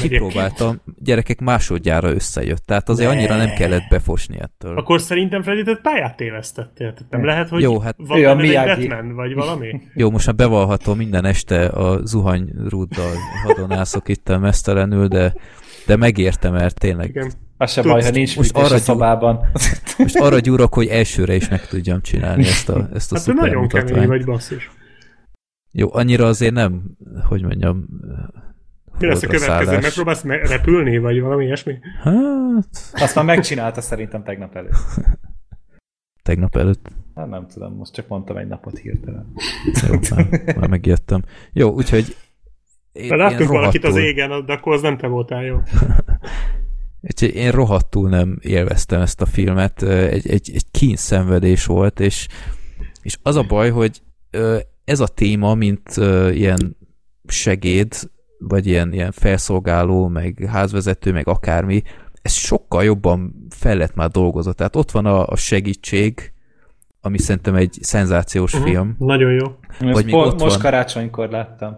Kipróbáltam, gyerekek másodjára összejött, tehát azért ne. annyira nem kellett befosni ettől. Akkor szerintem Freddy, te pályát tévesztettél. Nem lehet, hogy Jó, hát van a egy Batman, vagy valami? Jó, most már bevallhatom, minden este a zuhany rúddal hadonászok itt a mesztelenül, de, de megértem, mert tényleg. Igen. Az se baj, ha nincs most arra a szobában. Most arra gyúrok, hogy elsőre is meg tudjam csinálni ezt a, ezt a hát nagyon kemény vagy basszus. Jó, annyira azért nem, hogy mondjam, mi lesz a következő? Megpróbálsz me- repülni, vagy valami ilyesmi? Hát... Azt már megcsinálta szerintem tegnap előtt. Tegnap előtt? Hát nem tudom, most csak mondtam egy napot hirtelen. Jó, már, már megjöttem. Jó, úgyhogy én, De láttunk rohadtul... valakit az égen, de akkor az nem te voltál jó. Úgyhogy én rohadtul nem élveztem ezt a filmet, egy, egy, egy kínszenvedés volt, és, és az a baj, hogy ez a téma, mint ilyen segéd, vagy ilyen, ilyen felszolgáló, meg házvezető, meg akármi, ez sokkal jobban fel lett már dolgozott. Tehát ott van a, a segítség, ami szerintem egy szenzációs uh-huh. film. Nagyon jó. Vagy még ott most van. karácsonykor láttam.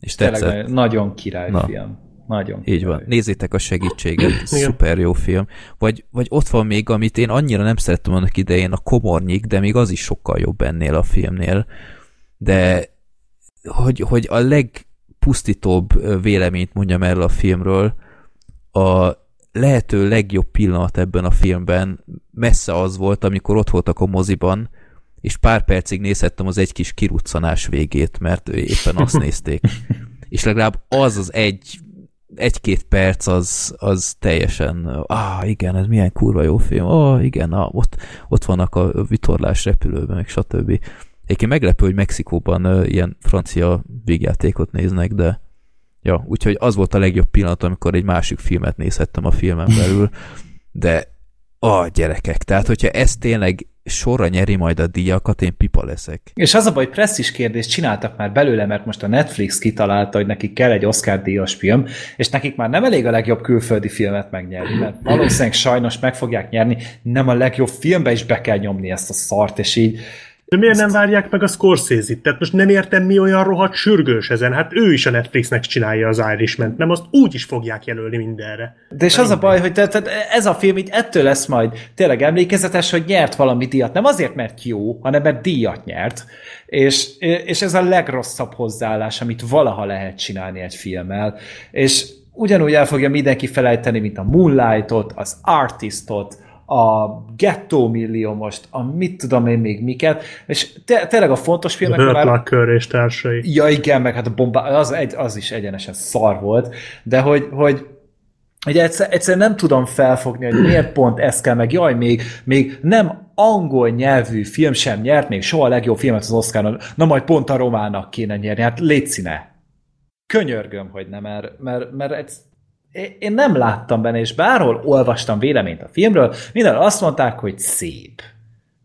És tetszett? Nagyon, nagyon király Na. film. Nagyon. Így van. Nézzétek a segítséget, szuper jó film. Vagy, vagy ott van még, amit én annyira nem szerettem annak idején, a Komornyik, de még az is sokkal jobb ennél a filmnél. De hogy, hogy a leg pusztítóbb véleményt mondjam erről a filmről, a lehető legjobb pillanat ebben a filmben messze az volt, amikor ott voltak a moziban, és pár percig nézhettem az egy kis kiruccanás végét, mert éppen azt nézték. És legalább az az egy egy-két perc az, az teljesen, ah igen, ez milyen kurva jó film, ah igen, ah, ott, ott vannak a vitorlás repülőben, meg stb. Egyébként meglepő, hogy Mexikóban ilyen francia végjátékot néznek, de ja, úgyhogy az volt a legjobb pillanat, amikor egy másik filmet nézhettem a filmen belül, de a gyerekek, tehát hogyha ez tényleg sorra nyeri majd a díjakat, én pipa leszek. És az a baj, presszis kérdést csináltak már belőle, mert most a Netflix kitalálta, hogy nekik kell egy Oscar díjas film, és nekik már nem elég a legjobb külföldi filmet megnyerni, mert valószínűleg sajnos meg fogják nyerni, nem a legjobb filmbe is be kell nyomni ezt a szart, és így de miért nem várják meg a Scorsese-t? Tehát most nem értem, mi olyan rohadt sürgős ezen. Hát ő is a Netflixnek csinálja az irishman nem azt úgy is fogják jelölni mindenre. De és az a baj, hogy ez a film így ettől lesz majd tényleg emlékezetes, hogy nyert valami díjat. Nem azért, mert jó, hanem mert díjat nyert. És, és ez a legrosszabb hozzáállás, amit valaha lehet csinálni egy filmmel. És ugyanúgy el fogja mindenki felejteni, mint a Moonlightot, az Artistot, a Ghetto Millió most, a mit tudom én még miket, és te, tényleg a fontos filmek... Hurt már... és társai. Ja igen, meg hát a bomba, az, egy, az is egyenesen szar volt, de hogy, hogy hogy egyszer, egyszer nem tudom felfogni, hogy miért pont ez kell, meg jaj, még, még nem angol nyelvű film sem nyert még soha a legjobb filmet az Oscaron, na majd pont a romának kéne nyerni, hát létszine. Könyörgöm, hogy nem, mert, mert, mert egy, én nem láttam benne, és bárhol olvastam véleményt a filmről, minden azt mondták, hogy szép.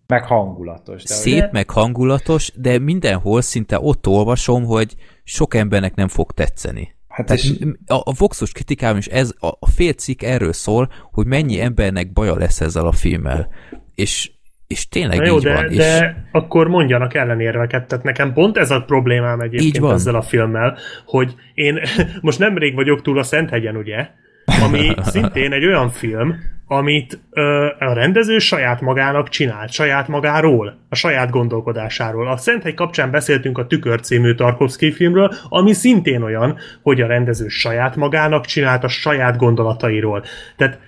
Meg hangulatos. De szép, ugye? meg hangulatos, de mindenhol szinte ott olvasom, hogy sok embernek nem fog tetszeni. Hát és... a, a Voxos kritikám is ez, a, a fél cikk erről szól, hogy mennyi embernek baja lesz ezzel a filmmel. És, és tényleg Na jó, így de, van. De és... akkor mondjanak ellenérveket. Tehát nekem pont ez a problémám egyébként ezzel a filmmel, hogy én most nemrég vagyok túl a Szenthegyen, ugye? Ami szintén egy olyan film, amit ö, a rendező saját magának csinált, saját magáról, a saját gondolkodásáról. A Szenthegy kapcsán beszéltünk a Tükör című Tarkovsky filmről, ami szintén olyan, hogy a rendező saját magának csinált a saját gondolatairól. Tehát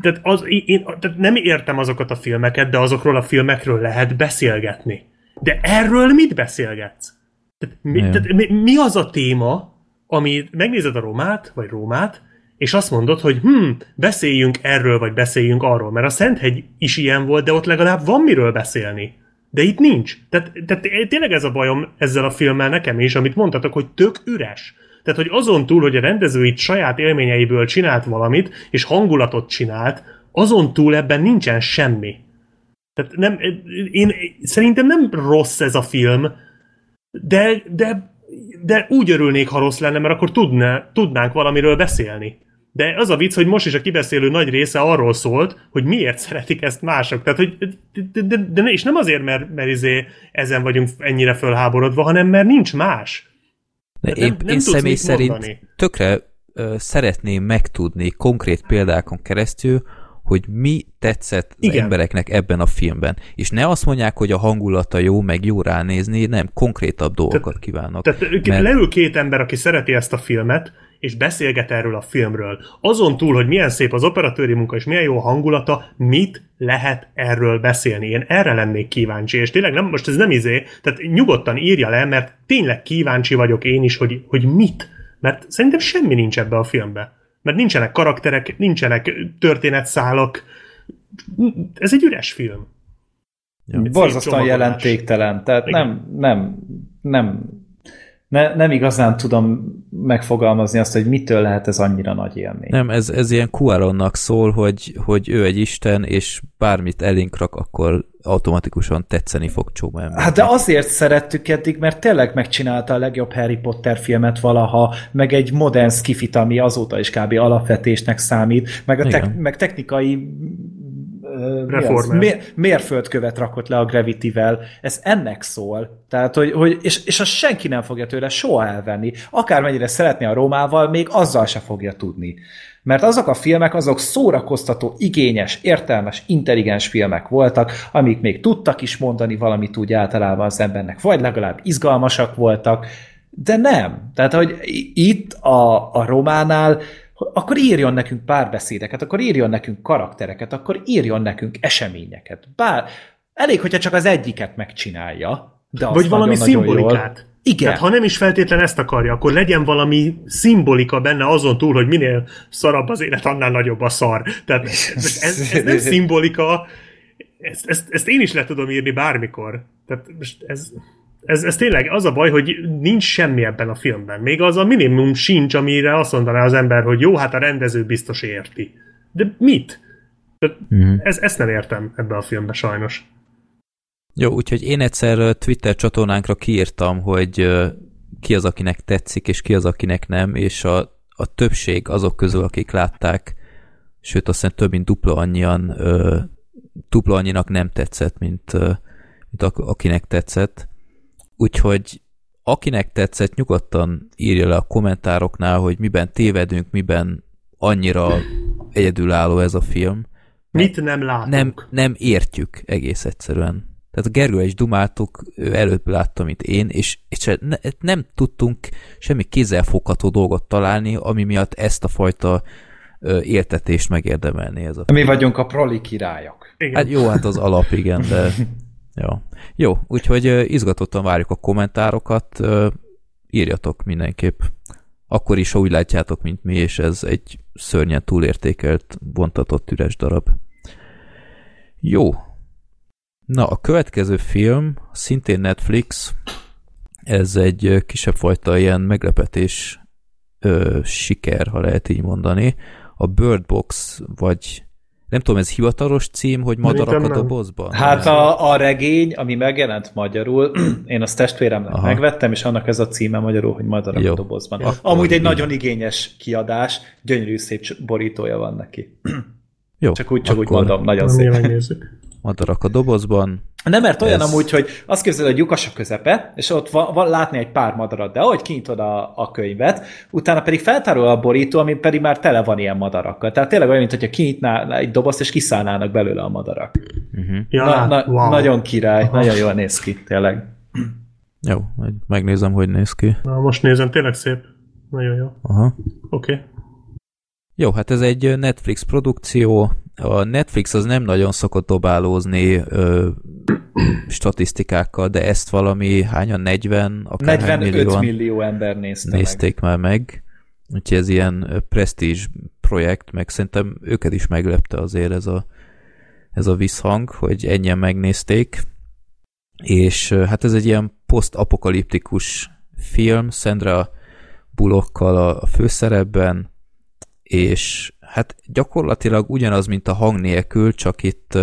tehát, az, én, tehát nem értem azokat a filmeket, de azokról a filmekről lehet beszélgetni. De erről mit beszélgetsz? Tehát mi, tehát mi, mi az a téma, ami megnézed a Romát, vagy Rómát, és azt mondod, hogy hm, beszéljünk erről, vagy beszéljünk arról, mert a Szenthegy is ilyen volt, de ott legalább van miről beszélni. De itt nincs. Tehát, tehát tényleg ez a bajom ezzel a filmmel nekem is, amit mondtatok, hogy tök üres. Tehát, hogy azon túl, hogy a rendező itt saját élményeiből csinált valamit, és hangulatot csinált, azon túl ebben nincsen semmi. Tehát nem, én, szerintem nem rossz ez a film, de, de, de úgy örülnék, ha rossz lenne, mert akkor tudná, tudnánk valamiről beszélni. De az a vicc, hogy most is a kibeszélő nagy része arról szólt, hogy miért szeretik ezt mások. Tehát, hogy, de, de, de, és nem azért, mert, mert izé ezen vagyunk ennyire fölháborodva, hanem mert nincs más. De én, nem, nem én személy szerint mondani. tökre ö, szeretném megtudni konkrét példákon keresztül, hogy mi tetszett az Igen. embereknek ebben a filmben. És ne azt mondják, hogy a hangulata jó, meg jó ránézni, nem, konkrétabb dolgokat tehát, kívánok. Tehát mert... leül két ember, aki szereti ezt a filmet, és beszélget erről a filmről. Azon túl, hogy milyen szép az operatőri munka, és milyen jó a hangulata, mit lehet erről beszélni? Én erre lennék kíváncsi, és tényleg nem, most ez nem izé, tehát nyugodtan írja le, mert tényleg kíváncsi vagyok én is, hogy, hogy mit. Mert szerintem semmi nincs ebbe a filmbe. Mert nincsenek karakterek, nincsenek történetszálak. Ez egy üres film. Ja. Borzasztóan jelentéktelen. Tehát nem, nem, nem ne, nem igazán tudom megfogalmazni azt, hogy mitől lehet ez annyira nagy élmény. Nem, ez, ez ilyen Quaronnak szól, hogy, hogy ő egy isten, és bármit elénk rak, akkor automatikusan tetszeni fog csomó ember. Hát de azért szerettük eddig, mert tényleg megcsinálta a legjobb Harry Potter filmet valaha, meg egy modern skifit, ami azóta is kb. alapvetésnek számít, meg, a te- meg technikai Reformer. mérföldkövet rakott le a Gravity-vel. Ez ennek szól. Tehát, hogy, hogy és, és azt senki nem fogja tőle soha elvenni. Akármennyire szeretné a Rómával, még azzal se fogja tudni. Mert azok a filmek, azok szórakoztató, igényes, értelmes, intelligens filmek voltak, amik még tudtak is mondani valamit úgy általában az embernek, vagy legalább izgalmasak voltak, de nem. Tehát, hogy itt a, a románál akkor írjon nekünk párbeszédeket, akkor írjon nekünk karaktereket, akkor írjon nekünk eseményeket. Bár elég, hogyha csak az egyiket megcsinálja. De Vagy valami szimbolikát. Jól. Igen. Tehát ha nem is feltétlen ezt akarja, akkor legyen valami szimbolika benne azon túl, hogy minél szarabb az élet, annál nagyobb a szar. Tehát ez, ez, ez nem szimbolika, ezt, ezt, ezt én is le tudom írni bármikor. Tehát most ez ez, ez tényleg az a baj, hogy nincs semmi ebben a filmben. Még az a minimum sincs, amire azt mondaná az ember, hogy jó, hát a rendező biztos érti. De mit? Mm. Ez, ezt nem értem ebbe a filmbe sajnos. Jó, úgyhogy én egyszer Twitter csatornánkra kiírtam, hogy ki az, akinek tetszik, és ki az, akinek nem, és a, a többség azok közül, akik látták, sőt azt hiszem több mint dupla annyian, dupla annyinak nem tetszett, mint, mint akinek tetszett. Úgyhogy akinek tetszett, nyugodtan írja le a kommentároknál, hogy miben tévedünk, miben annyira egyedülálló ez a film. Mit nem látunk? Nem, nem értjük egész egyszerűen. Tehát a Gergő is dumáltuk, ő előbb látta, mint én, és, és ne, nem tudtunk semmi kézzelfogható dolgot találni, ami miatt ezt a fajta éltetést megérdemelni ez a Mi vagyunk a proli királyok. Igen. Hát jó, hát az alap, igen, de jó. Jó, úgyhogy izgatottan várjuk a kommentárokat, írjatok mindenképp. Akkor is, ha úgy látjátok, mint mi, és ez egy szörnyen túlértékelt, bontatott üres darab. Jó. Na, a következő film, szintén Netflix, ez egy kisebb fajta ilyen meglepetés ö, siker, ha lehet így mondani. A Bird Box, vagy nem tudom, ez hivatalos cím, hogy Madarak a dobozban? Hát a, a regény, ami megjelent magyarul, én azt testvéremnek Aha. megvettem, és annak ez a címe magyarul, hogy Madarak Jó. a dobozban. Akkor Amúgy egy így. nagyon igényes kiadás, gyönyörű szép borítója van neki. Jó, csak úgy, csak úgy mondom, nagyon szép. Madarak a dobozban, nem, mert olyan Ez... amúgy, hogy azt képzeled, hogy lyukas a közepe, és ott van, van látni egy pár madarat, de ahogy kinyitod a, a könyvet, utána pedig feltárol a borító, ami pedig már tele van ilyen madarakkal. Tehát tényleg olyan, mintha kinyitná egy dobozt, és kiszállnának belőle a madarak. Uh-huh. Ja, na, na, wow. Nagyon király, Aha. nagyon jól néz ki, tényleg. Jó, megnézem, hogy néz ki. Na, most nézem, tényleg szép. Nagyon jó. Aha. Oké. Okay. Jó, hát ez egy Netflix produkció. A Netflix az nem nagyon szokott dobálózni ö, statisztikákkal, de ezt valami hányan, 40, akár 45 millió, millió ember nézte nézték meg. már meg. Úgyhogy ez ilyen presztízs projekt, meg szerintem őket is meglepte azért ez a, ez a visszhang, hogy ennyien megnézték. És hát ez egy ilyen posztapokaliptikus film, Sandra Bullockkal a, a főszerepben, és hát gyakorlatilag ugyanaz, mint a hang nélkül, csak itt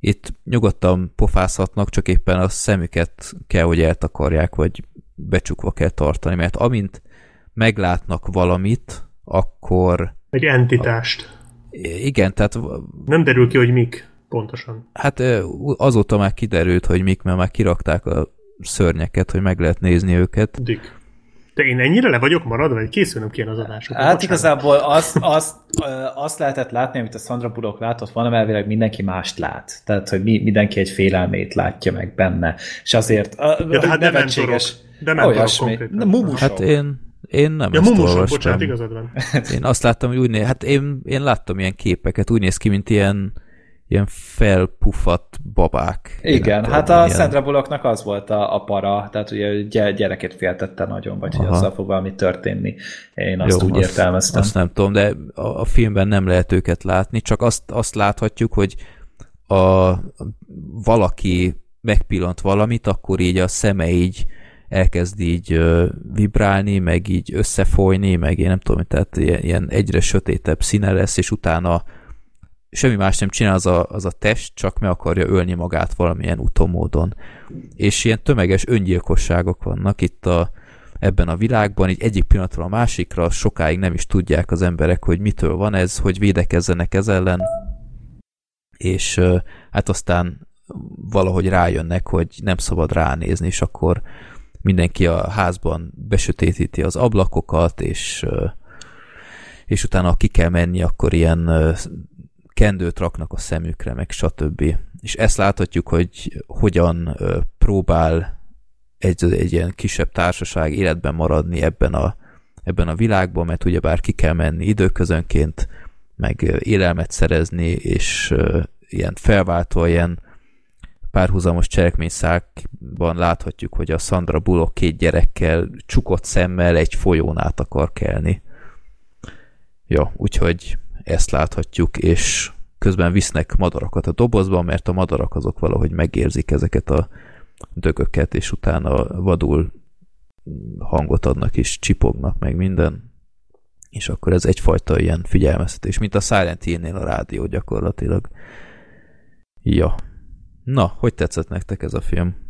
itt nyugodtan pofázhatnak, csak éppen a szemüket kell, hogy eltakarják, vagy becsukva kell tartani, mert amint meglátnak valamit, akkor... Egy entitást. Igen, tehát... Nem derül ki, hogy mik pontosan. Hát azóta már kiderült, hogy mik, mert már kirakták a szörnyeket, hogy meg lehet nézni őket. Dick. De én ennyire le vagyok maradva, hogy készülnöm ki az adásokra. Hát igazából azt, azt, azt lehetett látni, amit a Sandra Bullock látott, van, elvileg mindenki mást lát. Tehát, hogy mindenki egy félelmét látja meg benne. És azért ja, de hát nevetséges. De nem olyasmi. Hát én, én nem ja, ezt mumusok, bocsánat, igazad van. Én azt láttam, hogy úgy néz, hát én, én láttam ilyen képeket, úgy néz ki, mint ilyen ilyen felpuffat babák. Igen, hát a ilyen... Sandra Bullocknak az volt a, a para, tehát ugye gyereket féltette nagyon, vagy Aha. hogy azzal fog valami történni. Én azt Jó, úgy azt, értelmeztem. Azt nem tudom, de a, a filmben nem lehet őket látni, csak azt, azt láthatjuk, hogy a, valaki megpillant valamit, akkor így a szeme így elkezd így vibrálni, meg így összefolyni, meg én nem tudom, tehát ilyen, ilyen egyre sötétebb színe lesz, és utána semmi más nem csinál az a, az a test, csak meg akarja ölni magát valamilyen utomódon. És ilyen tömeges öngyilkosságok vannak itt a, ebben a világban, így egyik pillanatról a másikra sokáig nem is tudják az emberek, hogy mitől van ez, hogy védekezzenek ez ellen, és hát aztán valahogy rájönnek, hogy nem szabad ránézni, és akkor mindenki a házban besötétíti az ablakokat, és és utána, ki kell menni, akkor ilyen kendőt raknak a szemükre, meg stb. És ezt láthatjuk, hogy hogyan próbál egy, egy ilyen kisebb társaság életben maradni ebben a, ebben a világban, mert ugyebár ki kell menni időközönként, meg élelmet szerezni, és ilyen felváltó, ilyen párhuzamos cselekményszákban láthatjuk, hogy a Sandra Bullock két gyerekkel, csukott szemmel egy folyón át akar kelni. Ja, úgyhogy ezt láthatjuk, és közben visznek madarakat a dobozban, mert a madarak azok valahogy megérzik ezeket a dögöket, és utána vadul hangot adnak, és csipognak meg minden. És akkor ez egyfajta ilyen figyelmeztetés, mint a Silent Hill-nél a rádió gyakorlatilag. Ja. Na, hogy tetszett nektek ez a film?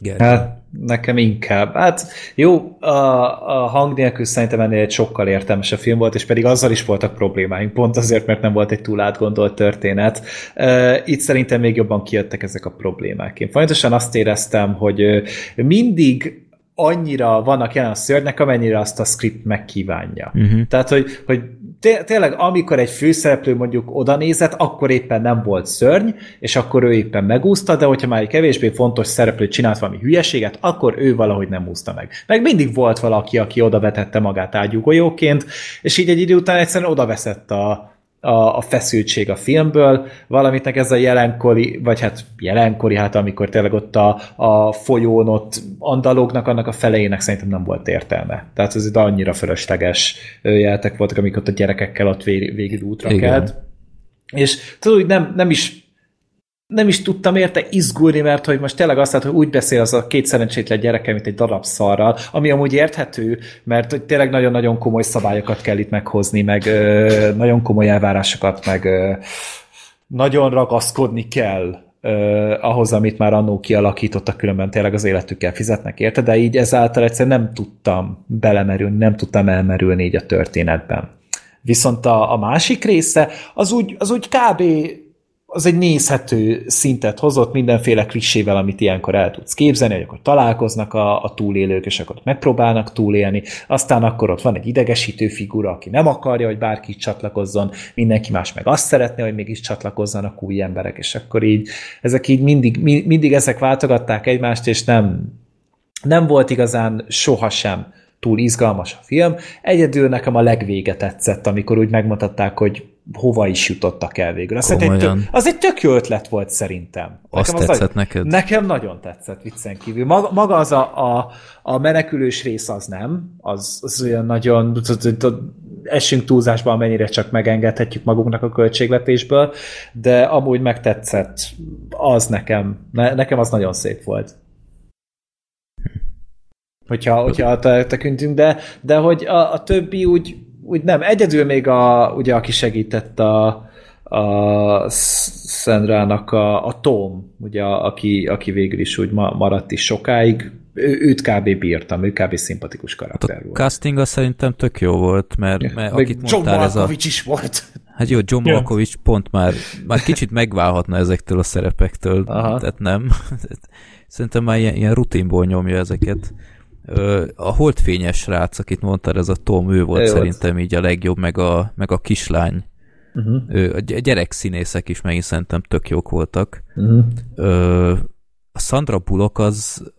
Gergely. Hát nekem inkább. Hát jó, a, a hang nélkül szerintem ennél egy sokkal értelmesebb film volt, és pedig azzal is voltak problémáink, pont azért, mert nem volt egy túl átgondolt történet. Itt szerintem még jobban kijöttek ezek a problémák. Én folyamatosan azt éreztem, hogy mindig annyira vannak jelen a szörnyek, amennyire azt a script megkívánja. Uh-huh. Tehát, hogy, hogy té- tényleg, amikor egy főszereplő mondjuk oda nézett, akkor éppen nem volt szörny, és akkor ő éppen megúszta, de hogyha már egy kevésbé fontos szereplő csinált valami hülyeséget, akkor ő valahogy nem úszta meg. Meg mindig volt valaki, aki oda vetette magát ágyúgolyóként, és így egy idő után egyszerűen oda veszett a, a, a feszültség a filmből, valamitnek ez a jelenkori, vagy hát jelenkori, hát amikor tényleg ott a, a folyón ott andalognak, annak a felejének szerintem nem volt értelme. Tehát ez itt annyira fölösleges jeltek voltak, amik ott a gyerekekkel ott végig útra Igen. kelt. És tudod, hogy nem, nem is nem is tudtam érte izgulni, mert hogy most tényleg azt hogy úgy beszél az a két szerencsétlen gyereke, mint egy darab szarral, ami amúgy érthető, mert hogy tényleg nagyon-nagyon komoly szabályokat kell itt meghozni, meg ö, nagyon komoly elvárásokat, meg ö, nagyon ragaszkodni kell ö, ahhoz, amit már annó kialakítottak, különben tényleg az életükkel fizetnek érte, de így ezáltal egyszerűen nem tudtam belemerülni, nem tudtam elmerülni így a történetben. Viszont a, a másik része, az úgy, az úgy kb az egy nézhető szintet hozott mindenféle klisével, amit ilyenkor el tudsz képzelni, hogy akkor találkoznak a, a túlélők, és akkor megpróbálnak túlélni, aztán akkor ott van egy idegesítő figura, aki nem akarja, hogy bárki csatlakozzon, mindenki más meg azt szeretné, hogy mégis csatlakozzanak új emberek, és akkor így, ezek így mindig, mindig ezek váltogatták egymást, és nem, nem volt igazán sohasem túl izgalmas a film. Egyedül nekem a legvége tetszett, amikor úgy megmutatták, hogy hova is jutottak el végül. Az, egy tök, az egy tök jó ötlet volt szerintem. Azt nekem tetszett az neked? Nekem nagyon tetszett, viccen kívül. Maga, maga az a, a, a menekülős rész az nem, az, az olyan nagyon esünk túlzásba, amennyire csak megengedhetjük magunknak a költségvetésből, de amúgy megtetszett az nekem, ne, nekem az nagyon szép volt hogyha, hogyha tekintünk, de, de hogy a, a többi úgy, úgy nem. Egyedül még a, ugye, aki segített a, a Szendrának a, a Tom, ugye, aki, aki végül is úgy maradt is sokáig, ő, őt kb. bírtam, ő kb. szimpatikus karakter hát a volt. casting az szerintem tök jó volt, mert, mert akit John mondtál, ez a... is volt. Hát jó, John Malkovich pont már, már kicsit megválhatna ezektől a szerepektől, Aha. tehát nem. Szerintem már ilyen, ilyen rutinból nyomja ezeket. A holdfényes rác, akit mondtad, ez a Tom, ő volt ő szerintem volt. így a legjobb, meg a, meg a kislány. Uh-huh. A gyerek színészek is megint szerintem tök jók voltak. Uh-huh. A Sandra Bullock az,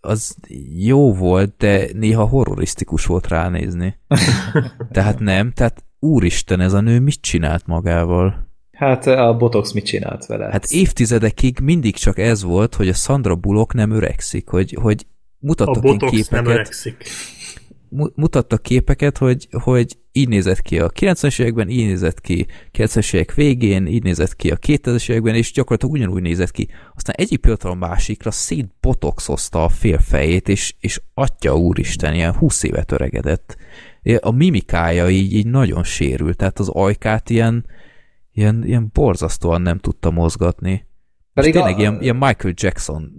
az jó volt, de néha horrorisztikus volt ránézni. tehát nem, tehát úristen, ez a nő mit csinált magával? Hát a Botox mit csinált vele? Hát évtizedekig mindig csak ez volt, hogy a Sandra Bullock nem öregszik, hogy, hogy mutattak a képeket. nem öregszik. Mutattak képeket, hogy, hogy így nézett ki a 90-es években, így nézett ki 90-es évek végén, így nézett ki a 2000-es években, és gyakorlatilag ugyanúgy nézett ki. Aztán egyik pillanatra a másikra szétbotoxozta a fél fejét, és, és atya úristen, ilyen 20 évet öregedett. A mimikája így, így nagyon sérült, tehát az ajkát ilyen, ilyen, ilyen borzasztóan nem tudta mozgatni. Pedig tényleg a... ilyen, ilyen Michael Jackson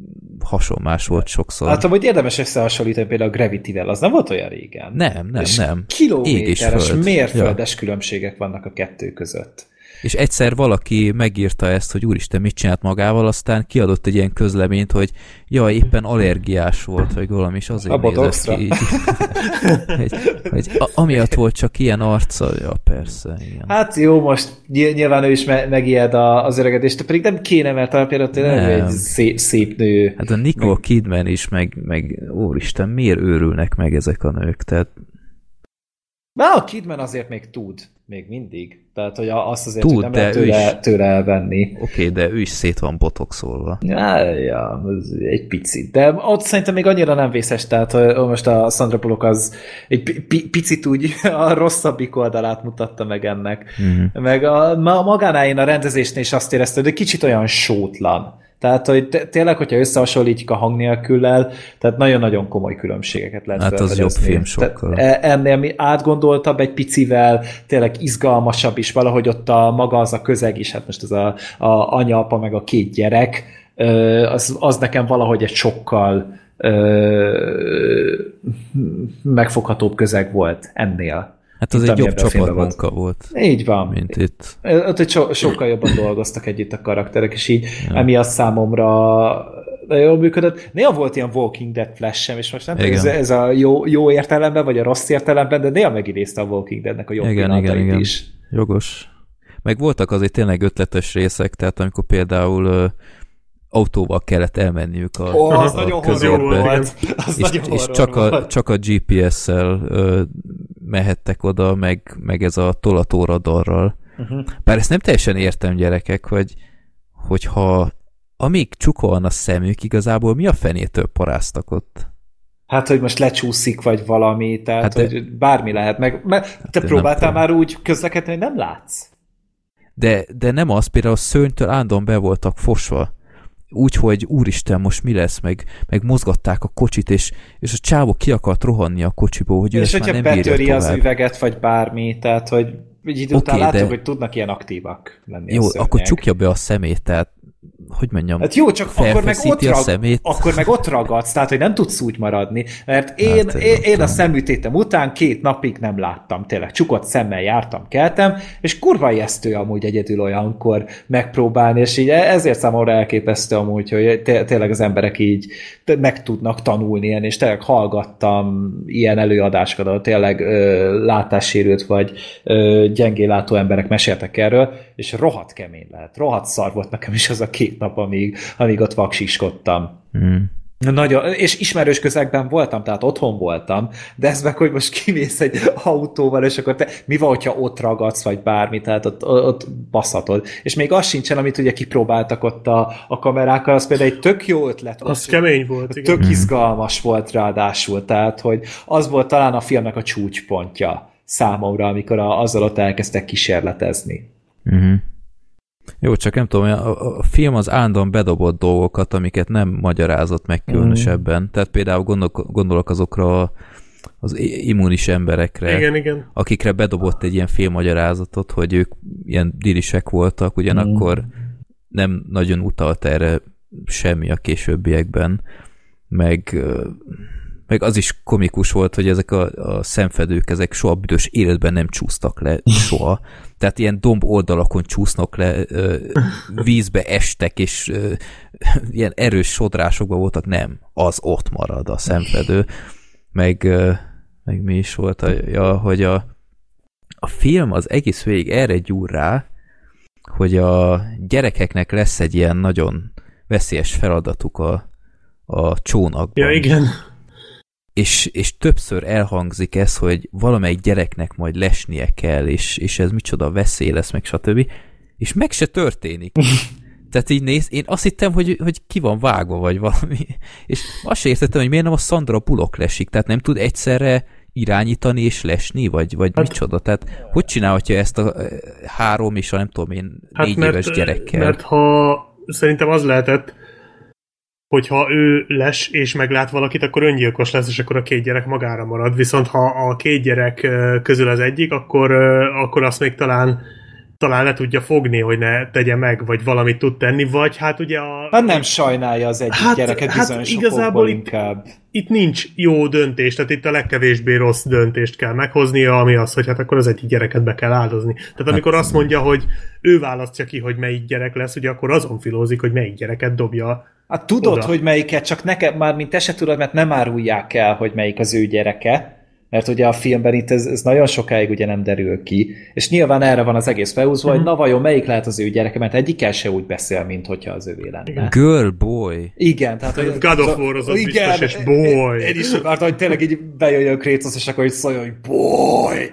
hasonlás volt sokszor. Hát hogy érdemes összehasonlítani például a Gravity-vel, az nem volt olyan régen. Nem, nem, és nem. Kilométeres, mérföldes ja. különbségek vannak a kettő között. És egyszer valaki megírta ezt, hogy úristen, mit csinált magával, aztán kiadott egy ilyen közleményt, hogy ja, éppen allergiás volt, vagy valami, is azért a nézett ki így. hogy, hogy a, amiatt volt csak ilyen arca, ja, persze. Igen. Hát jó, most nyilván ő is me- megijed az öregedést, pedig nem kéne, mert például tényleg egy szép, szép nő. Hát a Nicole. Kidman is, meg, meg úristen, miért őrülnek meg ezek a nők? Tehát Na, a Kidman azért még tud, még mindig. Tehát, hogy azt azért tud, nem lehet tőle, is... tőle elvenni. Oké, okay, de ő is szét van botoxolva. Ja, ja, egy picit. De ott szerintem még annyira nem vészes, tehát hogy most a Sandra Bullock az egy picit úgy a rosszabbik oldalát mutatta meg ennek. Mm-hmm. Meg a, a magánál a rendezésnél is azt éreztem, hogy kicsit olyan sótlan tehát, hogy tényleg, hogyha összehasonlítjuk a hang nélküllel, tehát nagyon-nagyon komoly különbségeket lehet Hát az jobb film sokkal. E, ennél átgondoltabb egy picivel, tényleg izgalmasabb is valahogy ott a maga az a közeg is, hát most ez a, a anya, apa, meg a két gyerek, az, az nekem valahogy egy sokkal megfoghatóbb közeg volt ennél. Hát az egy jobb csapatmunka volt. Így van. Mint itt. Ott egy so, sokkal jobban dolgoztak együtt a karakterek, és így ja. emiatt számomra nagyon jól működött. Néha volt ilyen Walking Dead flash és most nem tudom, ez, ez a jó, jó értelemben, vagy a rossz értelemben, de néha megidézte a Walking Deadnek a jó igen, igen, igen. is. Jogos. Meg voltak azért tényleg ötletes részek, tehát amikor például autóval kellett elmenniük a, oh, az a nagyon közérbe, volt. Az és, nagyon és csak, a, csak a GPS-szel uh, mehettek oda, meg, meg ez a tolatóradarral. Uh-huh. Bár ezt nem teljesen értem, gyerekek, hogy hogyha amíg csukolna a szemük, igazából mi a fenétől paráztak ott? Hát, hogy most lecsúszik, vagy valami, tehát, hát de, hogy bármi lehet. Meg, mert te hát próbáltál már úgy közlekedni, hogy nem látsz? De, de nem az, például a szőnytől ándon be voltak fosva. Úgyhogy úristen, most mi lesz, meg, meg mozgatták a kocsit, és, és a csávó ki akart rohanni a kocsiból, hogy ő és ezt már nem betöri az üveget, vagy bármi, tehát, hogy egy idő okay, után látjuk, de... hogy tudnak ilyen aktívak lenni Jó, akkor csukja be a szemét, tehát hogy mondjam, hát jó, csak akkor meg, ott rag, szemét. akkor meg ott ragadsz, tehát hogy nem tudsz úgy maradni, mert én, hát, én, én a szemütétem után két napig nem láttam, tényleg. Csukott szemmel jártam, keltem, és kurva ijesztő amúgy egyedül olyankor megpróbálni, és így ezért számomra elképesztő amúgy, hogy tényleg az emberek így meg tudnak tanulni ilyen, és tényleg hallgattam ilyen előadásokat, ahol tényleg ö, látássérült vagy ö, gyengélátó emberek meséltek erről, és rohadt kemény lehet, rohadt szar volt nekem is az a két nap, amíg, amíg ott vaksiskodtam. Mm. Nagyon, és ismerős közegben voltam, tehát otthon voltam, de ez meg, hogy most kimész egy autóval, és akkor te, mi van, hogyha ott ragadsz, vagy bármi, tehát ott, ott baszhatod. És még az sincsen, amit ugye kipróbáltak ott a, a kamerákkal, az például egy tök jó ötlet volt. Az kemény volt, igen. Tök izgalmas volt ráadásul, tehát, hogy az volt talán a filmnek a csúcspontja számomra, amikor a, azzal ott elkezdtek kísérletezni. Mm-hmm. Jó, csak nem tudom, a, a film az állandóan bedobott dolgokat, amiket nem magyarázott meg különösebben. Mm. Tehát például gondolok, gondolok azokra az immunis emberekre, igen, igen. akikre bedobott egy ilyen félmagyarázatot, hogy ők ilyen dirisek voltak, ugyanakkor mm. nem nagyon utalt erre semmi a későbbiekben, meg meg az is komikus volt, hogy ezek a, a szemfedők, ezek soha büdös életben nem csúsztak le, soha. Tehát ilyen domb oldalakon csúsznak le, vízbe estek, és ilyen erős sodrásokban voltak, nem, az ott marad a szemfedő. Meg, meg mi is volt, a, ja, hogy a, a film az egész végig erre gyúr rá, hogy a gyerekeknek lesz egy ilyen nagyon veszélyes feladatuk a, a csónakban. Ja, igen és, és többször elhangzik ez, hogy valamelyik gyereknek majd lesnie kell, és, és ez micsoda veszély lesz, meg stb. És meg se történik. Tehát így néz, én azt hittem, hogy, hogy ki van vágva, vagy valami. És azt se értettem, hogy miért nem a Sandra Bullock lesik, tehát nem tud egyszerre irányítani és lesni, vagy, vagy hát, micsoda? Tehát hogy csinálhatja ezt a eh, három és a nem tudom én hát négy mert, éves gyerekkel? Mert ha szerintem az lehetett, hogyha ő les és meglát valakit, akkor öngyilkos lesz, és akkor a két gyerek magára marad. Viszont ha a két gyerek közül az egyik, akkor, akkor azt még talán talán le tudja fogni, hogy ne tegye meg, vagy valamit tud tenni, vagy hát ugye a... Hát nem sajnálja az egyik hát, gyereket hát bizonyos igazából itt, inkább. Itt nincs jó döntés, tehát itt a legkevésbé rossz döntést kell meghoznia, ami az, hogy hát akkor az egyik gyereket be kell áldozni. Tehát amikor hát, azt mondja, hogy ő választja ki, hogy melyik gyerek lesz, ugye akkor azon filózik, hogy melyik gyereket dobja Hát tudod, oda. hogy melyiket, csak nekem már, mint te se tudod, mert nem árulják el, hogy melyik az ő gyereke, mert ugye a filmben itt ez, ez nagyon sokáig ugye nem derül ki, és nyilván erre van az egész felhúzva, mm-hmm. hogy mhm. na vajon melyik lehet az ő gyereke, mert egyikkel se úgy beszél, mint hogyha az ővé lenne. Girl, boy. Igen, tehát hogy... God of War az, az igen, biztos, és boy. Én, én is akartam, hogy tényleg így bejöjjön Kratos, és akkor így szóljon, hogy boy.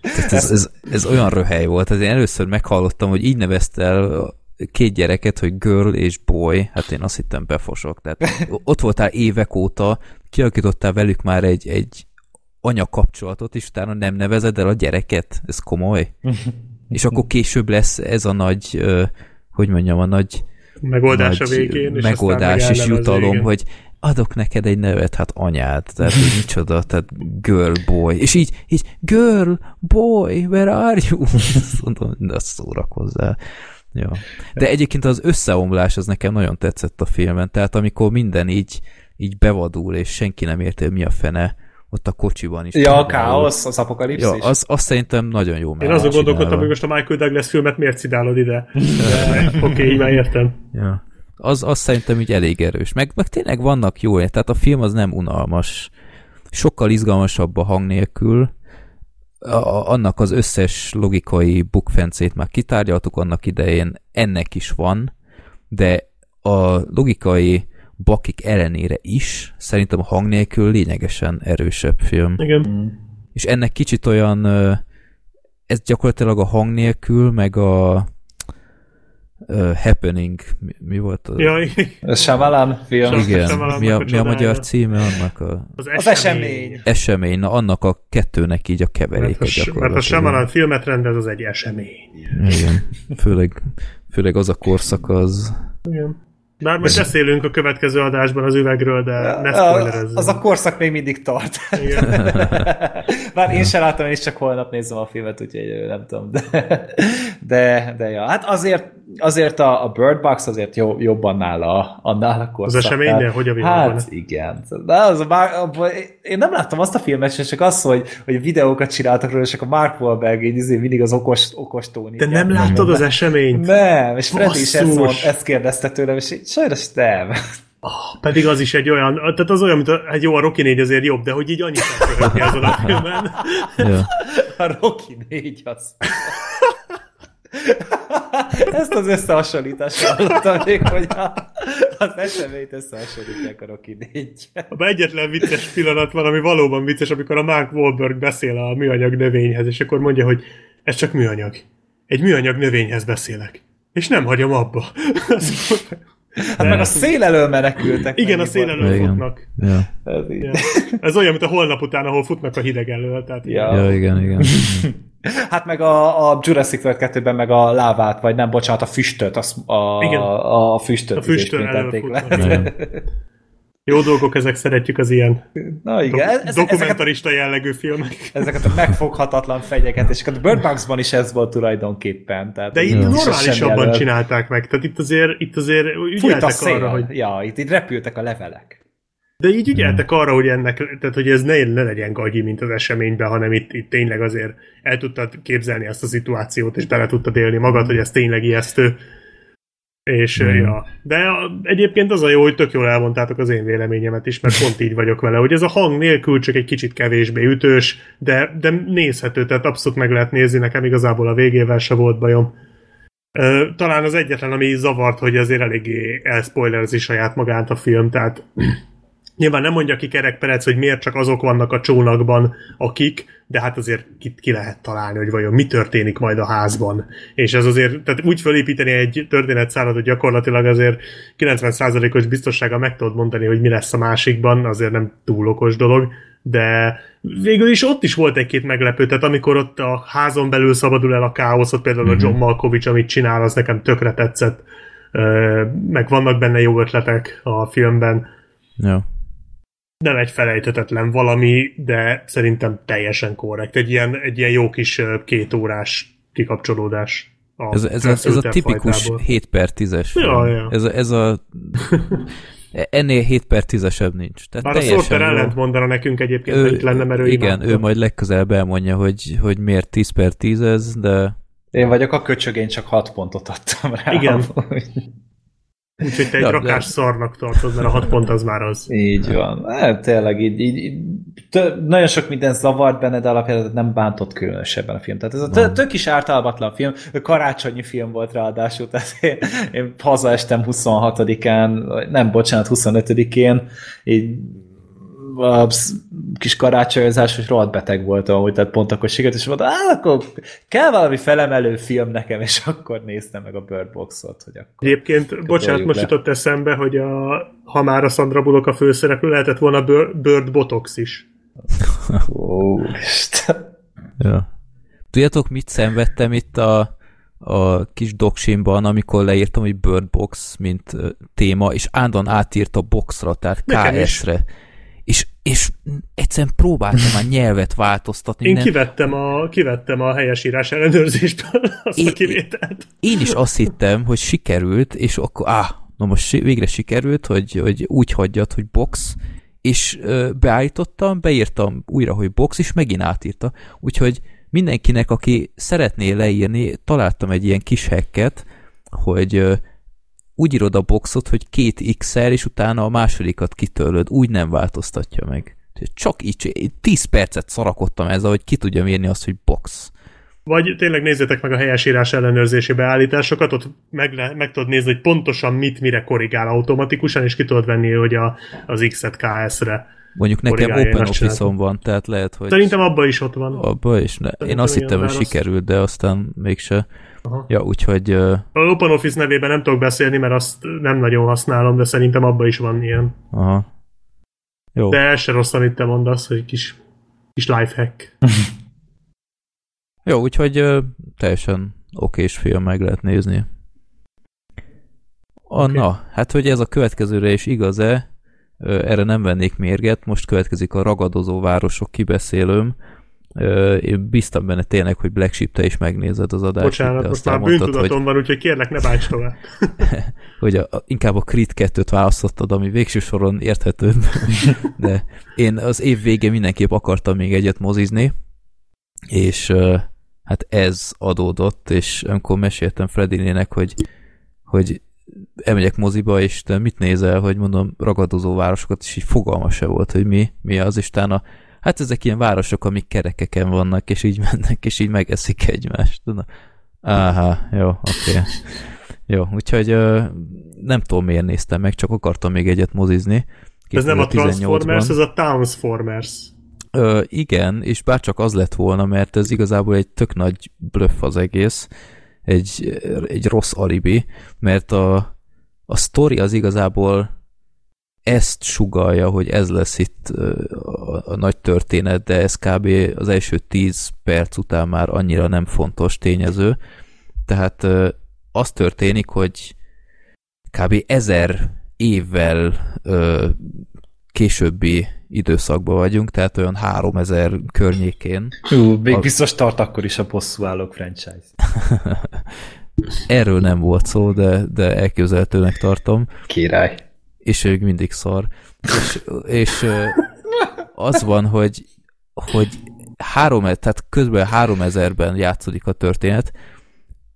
Tehát ez, ez, ez olyan röhely volt, tehát én először meghallottam, hogy így nevezte el két gyereket, hogy girl és boy, hát én azt hittem befosok, tehát ott voltál évek óta, kialakítottál velük már egy, egy anya kapcsolatot, és utána nem nevezed el a gyereket? Ez komoly? és akkor később lesz ez a nagy, hogy mondjam, a nagy megoldás nagy a végén, és megoldás és jutalom, hogy adok neked egy nevet, hát anyád, tehát hogy micsoda, tehát girl, boy, és így, így girl, boy, where are you? Mondom, de szórakozzál. Ja. De egyébként az összeomlás az nekem nagyon tetszett a filmen, tehát amikor minden így, így bevadul, és senki nem érti, mi a fene, ott a kocsiban is. Ja, a káosz, az apokalipszis. Ja, az, az szerintem nagyon jó. Én azon gondolkodtam, hogy most a Michael Douglas filmet miért cidálod ide. Oké, okay, így már értem. Ja. Az, az szerintem így elég erős. Meg, meg tényleg vannak jó, tehát a film az nem unalmas. Sokkal izgalmasabb a hang nélkül. A, annak az összes logikai bukfencét már kitárgyaltuk annak idején, ennek is van, de a logikai bakik ellenére is szerintem a hang nélkül lényegesen erősebb film. Igen. És ennek kicsit olyan, ez gyakorlatilag a hang nélkül, meg a uh, Happening, mi, mi volt? A... Jaj. Ez Shyamalan film. Igen, mi a, a mi a magyar címe annak a Az Az esemény. esemény, na annak a kettőnek így a Mert keveréke a, mert a gyakorlatilag. Shyamalan filmet rendez, az egy esemény. Igen, főleg, főleg az a korszak az... Igen. Bár majd beszélünk a következő adásban az üvegről, de ne spoilerezzünk. Az a korszak még mindig tart. Igen. Bár én sem látom, én is csak holnap nézem a filmet, úgyhogy nem tudom. De, de, de ja. Hát azért, azért a, a Bird Box azért jó, jobban nála, annál a korszaknál. eseménynél? Hogy a világban? Hát igen. De az a Mark, én nem láttam azt a filmet, sem, csak az, hogy, hogy videókat csináltak róla, és akkor Mark Wahlberg így izé mindig az okos, okos tóni. De nem láttad az eseményt? Nem, és Freddy is ezt, mond, ezt kérdezte tőlem, és így, sajnos nem. Pedig az is egy olyan, tehát az olyan, mint a, hát jó, a Rocky 4 azért jobb, de hogy így annyit nem azon a filmen. Ja. A Rocky 4 az. Ezt az összehasonlítást hallottam még, hogy a, az eseményt összehasonlítják a Rocky 4 Abban egyetlen vicces pillanat van, ami valóban vicces, amikor a Mark Wahlberg beszél a műanyag növényhez, és akkor mondja, hogy ez csak műanyag. Egy műanyag növényhez beszélek. És nem hagyom abba. Hát meg a szél elől menekültek. Igen, a szél elől Igen. futnak. Ja. Ez így. Ja. Ez olyan, mint a holnap után, ahol futnak a hideg elől. Tehát Ja. ja, igen, igen. Hát meg a, a Jurassic World 2-ben meg a lávát, vagy nem, bocsánat, a füstöt, az, a, Igen. a, a füstöt, A füstön ismételték le. Jó dolgok, ezek szeretjük az ilyen Na igen, ez, ezeket, dokumentarista jellegű filmek. ezeket a megfoghatatlan fenyegetéseket. A Bird Box-ban is ez volt tulajdonképpen. Tehát De itt normálisabban csinálták meg. Tehát itt azért, itt azért ügyeltek arra, hogy Ja, itt, itt repültek a levelek. De így ügyeltek arra, hogy ennek, tehát hogy ez ne, ne legyen gagyi, mint az eseményben, hanem itt, itt tényleg azért el tudtad képzelni ezt a szituációt, és bele tudtad élni magad, hogy ez tényleg ijesztő. És Mm. ja. De egyébként az a jó, hogy tök jól elmondtátok az én véleményemet is, mert pont így vagyok vele, hogy ez a hang nélkül csak egy kicsit kevésbé ütős, de, de nézhető, tehát abszolút meg lehet nézni, nekem igazából a végével se volt bajom. Talán az egyetlen, ami zavart, hogy azért eléggé elspoilerzi saját magát a film, tehát Nyilván nem mondja ki Kerek Perec, hogy miért csak azok vannak a csónakban, akik, de hát azért ki, ki lehet találni, hogy vajon mi történik majd a házban. És ez azért, tehát úgy felépíteni egy történetszálat, hogy gyakorlatilag azért 90%-os biztonsága meg tudod mondani, hogy mi lesz a másikban, azért nem túl okos dolog, de végül is ott is volt egy-két meglepő, tehát amikor ott a házon belül szabadul el a káosz, ott például a John Malkovich, amit csinál, az nekem tökre tetszett, meg vannak benne jó ötletek a filmben, Ja. Nem egy felejthetetlen valami, de szerintem teljesen korrekt. Egy ilyen, egy ilyen jó kis ö, két órás kikapcsolódás. A Ez, ez, a, ez a tipikus fajtából. 7 per 10-es film. Ja, ja. Ez, ez a... Ennél 7 per 10-esebb nincs. Tehát Bár a Sorter ellent mondana nekünk egyébként, hogy itt lenne, mert ő Igen, imádta. ő majd legközelebb elmondja, hogy, hogy miért 10 per 10 ez, de Én vagyok a köcsög, én csak 6 pontot adtam rá. Igen. Úgyhogy te egy Ja, rakás de- szarnak tartod, mert a hat pont az már az. Így van. Hát, tényleg, így, így, így tö, nagyon sok minden zavart benne, de alapján nem bántott különösebben a film. Tehát ez a tö, tök is ártalmatlan film, karácsonyi film volt ráadásul, tehát én, én hazaestem 26-án, vagy nem, bocsánat, 25-én, így a kis karácsonyozás, hogy rohadt beteg voltam, amúgy, tehát pont akkor sikerült, és mondtam, hát akkor kell valami felemelő film nekem, és akkor néztem meg a Bird Box-ot, hogy akkor Egyébként, bocsánat, most le. jutott eszembe, hogy a, ha már a Sandra Bullock a főszereplő, lehetett volna Bir- Bird Botox is. Ó, Isten. Ja. Tudjátok, mit szenvedtem itt a, a kis doksimban, amikor leírtam, hogy Bird Box, mint téma, és ándon átírt a boxra, tehát Nekem is. KS-re. És, és egyszerűen próbáltam már nyelvet változtatni. Én minden- kivettem a, kivettem a helyesírás ellenőrzésből azt a Én- kivételt. Én is azt hittem, hogy sikerült, és akkor, áh, na most végre sikerült, hogy, hogy úgy hagyjad, hogy box, és beállítottam, beírtam újra, hogy box, és megint átírta. Úgyhogy mindenkinek, aki szeretné leírni, találtam egy ilyen kis hacket, hogy úgy írod a boxot, hogy két x és utána a másodikat kitörlöd, úgy nem változtatja meg. Csak így, 10 percet szarakodtam ezzel, hogy ki tudja mérni azt, hogy box. Vagy tényleg nézzétek meg a helyesírás ellenőrzési beállításokat, ott meg, le, meg tudod nézni, hogy pontosan mit mire korrigál automatikusan, és ki tudod venni, hogy a, az X-et KS-re. Mondjuk nekem Open Office-on van, tehát lehet, hogy... Szerintem abban is ott van. Abban is. Ne. Én azt hittem, hogy sikerült, de aztán mégse. Aha. Ja, úgyhogy... Uh... A Open Office nevében nem tudok beszélni, mert azt nem nagyon használom, de szerintem abban is van ilyen. Aha. Jó. De el se rossz, amit te mondasz, hogy kis, kis lifehack. Jó, úgyhogy uh, teljesen okés film meg lehet nézni. A, okay. Na, hát hogy ez a következőre is igaz-e, erre nem vennék mérget, most következik a ragadozó városok kibeszélőm, én biztam benne tényleg, hogy Black Sheep te is megnézed az adást. Bocsánat, most már bűntudatom hogy... van, úgyhogy kérlek ne bánts tovább. hogy a, a, inkább a Creed 2-t választottad, ami végső soron érthetőbb. de én az év végén mindenképp akartam még egyet mozizni, és hát ez adódott, és amikor meséltem Fredinének, hogy, hogy elmegyek moziba, és te mit nézel, hogy mondom, ragadozó városokat, és így fogalma se volt, hogy mi, mi az, és a hát ezek ilyen városok, amik kerekeken vannak, és így mennek, és így megeszik egymást. Tudom. Áhá, jó, oké. Okay. Jó, úgyhogy uh, nem tudom miért néztem meg, csak akartam még egyet mozizni. Ez nem a Transformers, ez a Townsformers. Ö, igen, és bárcsak az lett volna, mert ez igazából egy tök nagy bluff az egész, egy, egy rossz alibi, mert a, a story az igazából ezt sugalja, hogy ez lesz itt a, a nagy történet, de ez kb. az első tíz perc után már annyira nem fontos tényező. Tehát az történik, hogy kb. ezer évvel későbbi időszakban vagyunk, tehát olyan 3000 környékén. Hú, még a... biztos tart akkor is a állók franchise. Erről nem volt szó, de, de elképzelhetőnek tartom. Király. És ők mindig szar. És, és az van, hogy, hogy három, tehát közben 3000-ben játszódik a történet,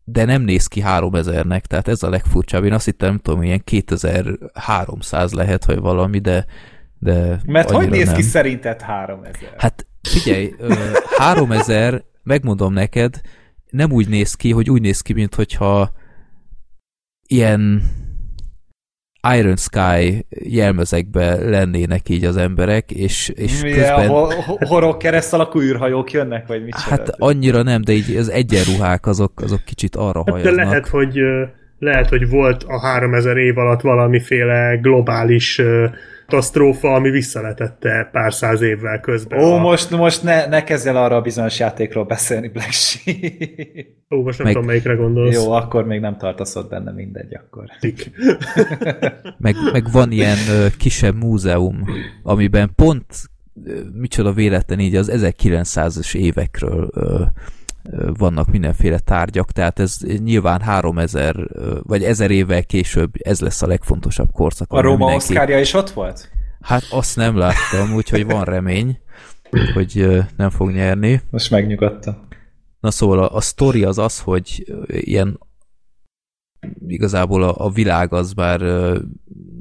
de nem néz ki 3000-nek, tehát ez a legfurcsább. Én azt hittem, nem tudom, ilyen 2300 lehet, vagy valami, de, de Mert hogy néz nem. ki szerinted 3000? Hát figyelj, 3000, megmondom neked, nem úgy néz ki, hogy úgy néz ki, mint hogyha ilyen Iron Sky jelmezekbe lennének így az emberek, és, és Milyen, közben... Ho- horog kereszt alakú űrhajók jönnek, vagy mit Hát annyira nem, de így az egyenruhák azok, azok kicsit arra hát hajaznak. De lehet, hogy lehet, hogy volt a 3000 év alatt valamiféle globális katasztrófa, ami visszaletette pár száz évvel közben. Ó, a... most, most ne, ne kezdj el arra a bizonyos játékról beszélni, Black Sheep. Ó, most nem meg... tudom, melyikre gondolsz. Jó, akkor még nem tartasz ott benne, mindegy, akkor. meg, meg van ilyen ö, kisebb múzeum, amiben pont ö, micsoda véletlen így az 1900-es évekről ö, vannak mindenféle tárgyak, tehát ez nyilván 3000 vagy 1000 évvel később ez lesz a legfontosabb korszak. A Róma mindenki... Oszkárja is ott volt? Hát azt nem láttam, úgyhogy van remény, hogy nem fog nyerni. Most megnyugodtam. Na szóval a, a sztori az az, hogy ilyen igazából a, a világ az bár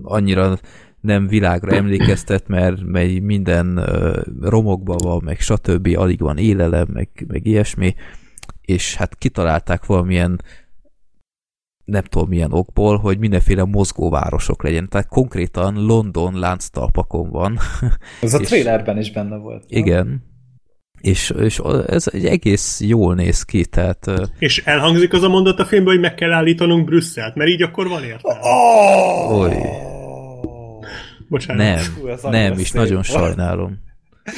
annyira nem világra emlékeztet, mert, mert minden uh, romokban van, meg stb. alig van élelem, meg, meg ilyesmi, és hát kitalálták valamilyen nem tudom milyen okból, hogy mindenféle mozgóvárosok legyen. Tehát konkrétan London lánctalpakon van. Ez a trailerben is benne volt. Igen. Nem? És, és ez egy egész jól néz ki, tehát... És elhangzik az a mondat a filmben, hogy meg kell állítanunk Brüsszelt, mert így akkor van értelme. Oh! Oly. Bocsánat. Nem, Hú, nem, és nagyon volt. sajnálom.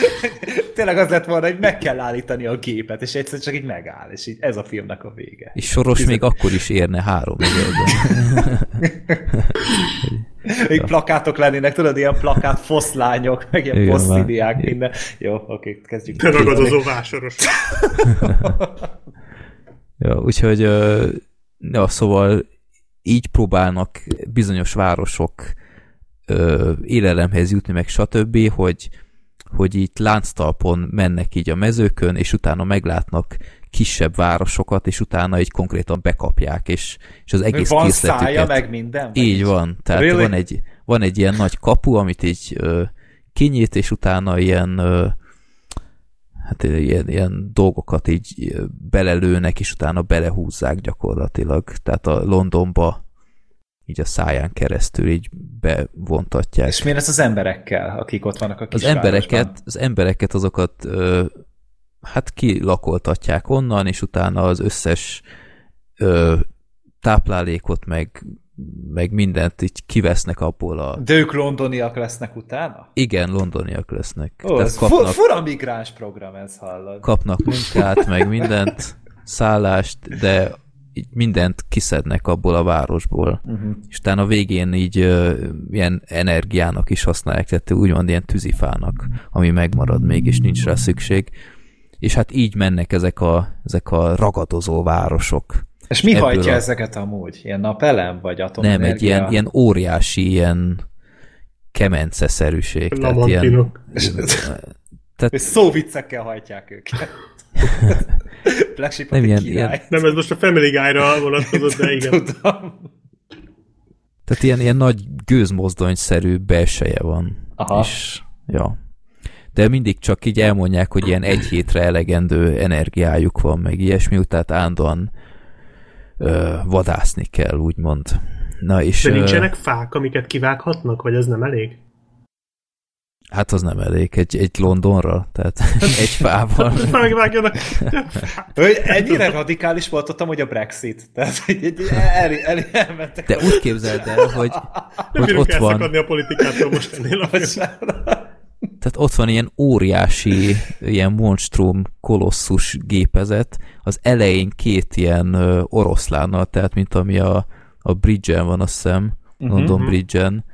Tényleg az lett volna, hogy meg kell állítani a gépet, és egyszer csak így megáll, és így ez a filmnek a vége. És Soros Tizen... még akkor is érne három. Még plakátok lennének, tudod, ilyen plakát foszlányok, meg ilyen posztidiák, minden. Jó, oké, kezdjük. Te ragadozó vásoros. ja, úgyhogy ja, szóval így próbálnak bizonyos városok ö, élelemhez jutni, meg stb., hogy, hogy itt lánctalpon mennek így a mezőkön, és utána meglátnak kisebb városokat, és utána egy konkrétan bekapják, és, és az egész Van készletüket... szája, meg minden? Vagy Így van. Tehát Really? van, egy, van egy ilyen nagy kapu, amit így ö, kinyit, és utána ilyen ö, hát ilyen, ilyen dolgokat így belelőnek, és utána belehúzzák gyakorlatilag. Tehát a Londonba így a száján keresztül így bevontatják. És miért ez az emberekkel, akik ott vannak a az kisvárosban? embereket, az embereket azokat ö, hát kilakoltatják onnan, és utána az összes ö, táplálékot, meg, meg mindent így kivesznek abból a... De ők londoniak lesznek utána? Igen, londoniak lesznek. Ó, ez kapnak, fura migráns program ez, hallod. kapnak munkát, meg mindent, szállást, de így mindent kiszednek abból a városból. Uh-huh. És utána a végén így ö, ilyen energiának is használják, tehát úgymond ilyen tűzifának, ami megmarad még, és nincs rá szükség. És hát így mennek ezek a, ezek a ragadozó városok. És mi Ebből hajtja a- ezeket amúgy? Ilyen napelem, vagy atomenergia? Nem, egy ilyen, ilyen óriási, ilyen kemenceszerűség. Tehát ilyen, Lamantinok. És szóviccekkel hajtják őket. Black Sheep Nem nem ilyen- király. ilyen- Nem, ez most a Family Guy-ra vonatkozott, de igen. Tudom. tehát ilyen, ilyen nagy gőzmozdonyszerű belseje van. Aha. És, ja. De mindig csak így elmondják, hogy ilyen egy hétre elegendő energiájuk van, meg ilyesmi, tehát állandóan ö, vadászni kell, úgymond. Na és... De ö, nincsenek fák, amiket kivághatnak, vagy ez nem elég? Hát az nem elég, egy, egy Londonra, tehát egy fával. Megvágjanak. Hogy ennyire radikális volt ott amúgy a Brexit. Tehát hogy egy- el, el, elmentek. De úgy képzeld el, hogy, Nem hogy ott van, elszakadni a politikától most ennél a tehát ott van ilyen óriási, ilyen monstrum, kolosszus gépezet, az elején két ilyen oroszlánnal, tehát mint ami a, a bridge-en van, azt hiszem, London Mhm. Bridge-en,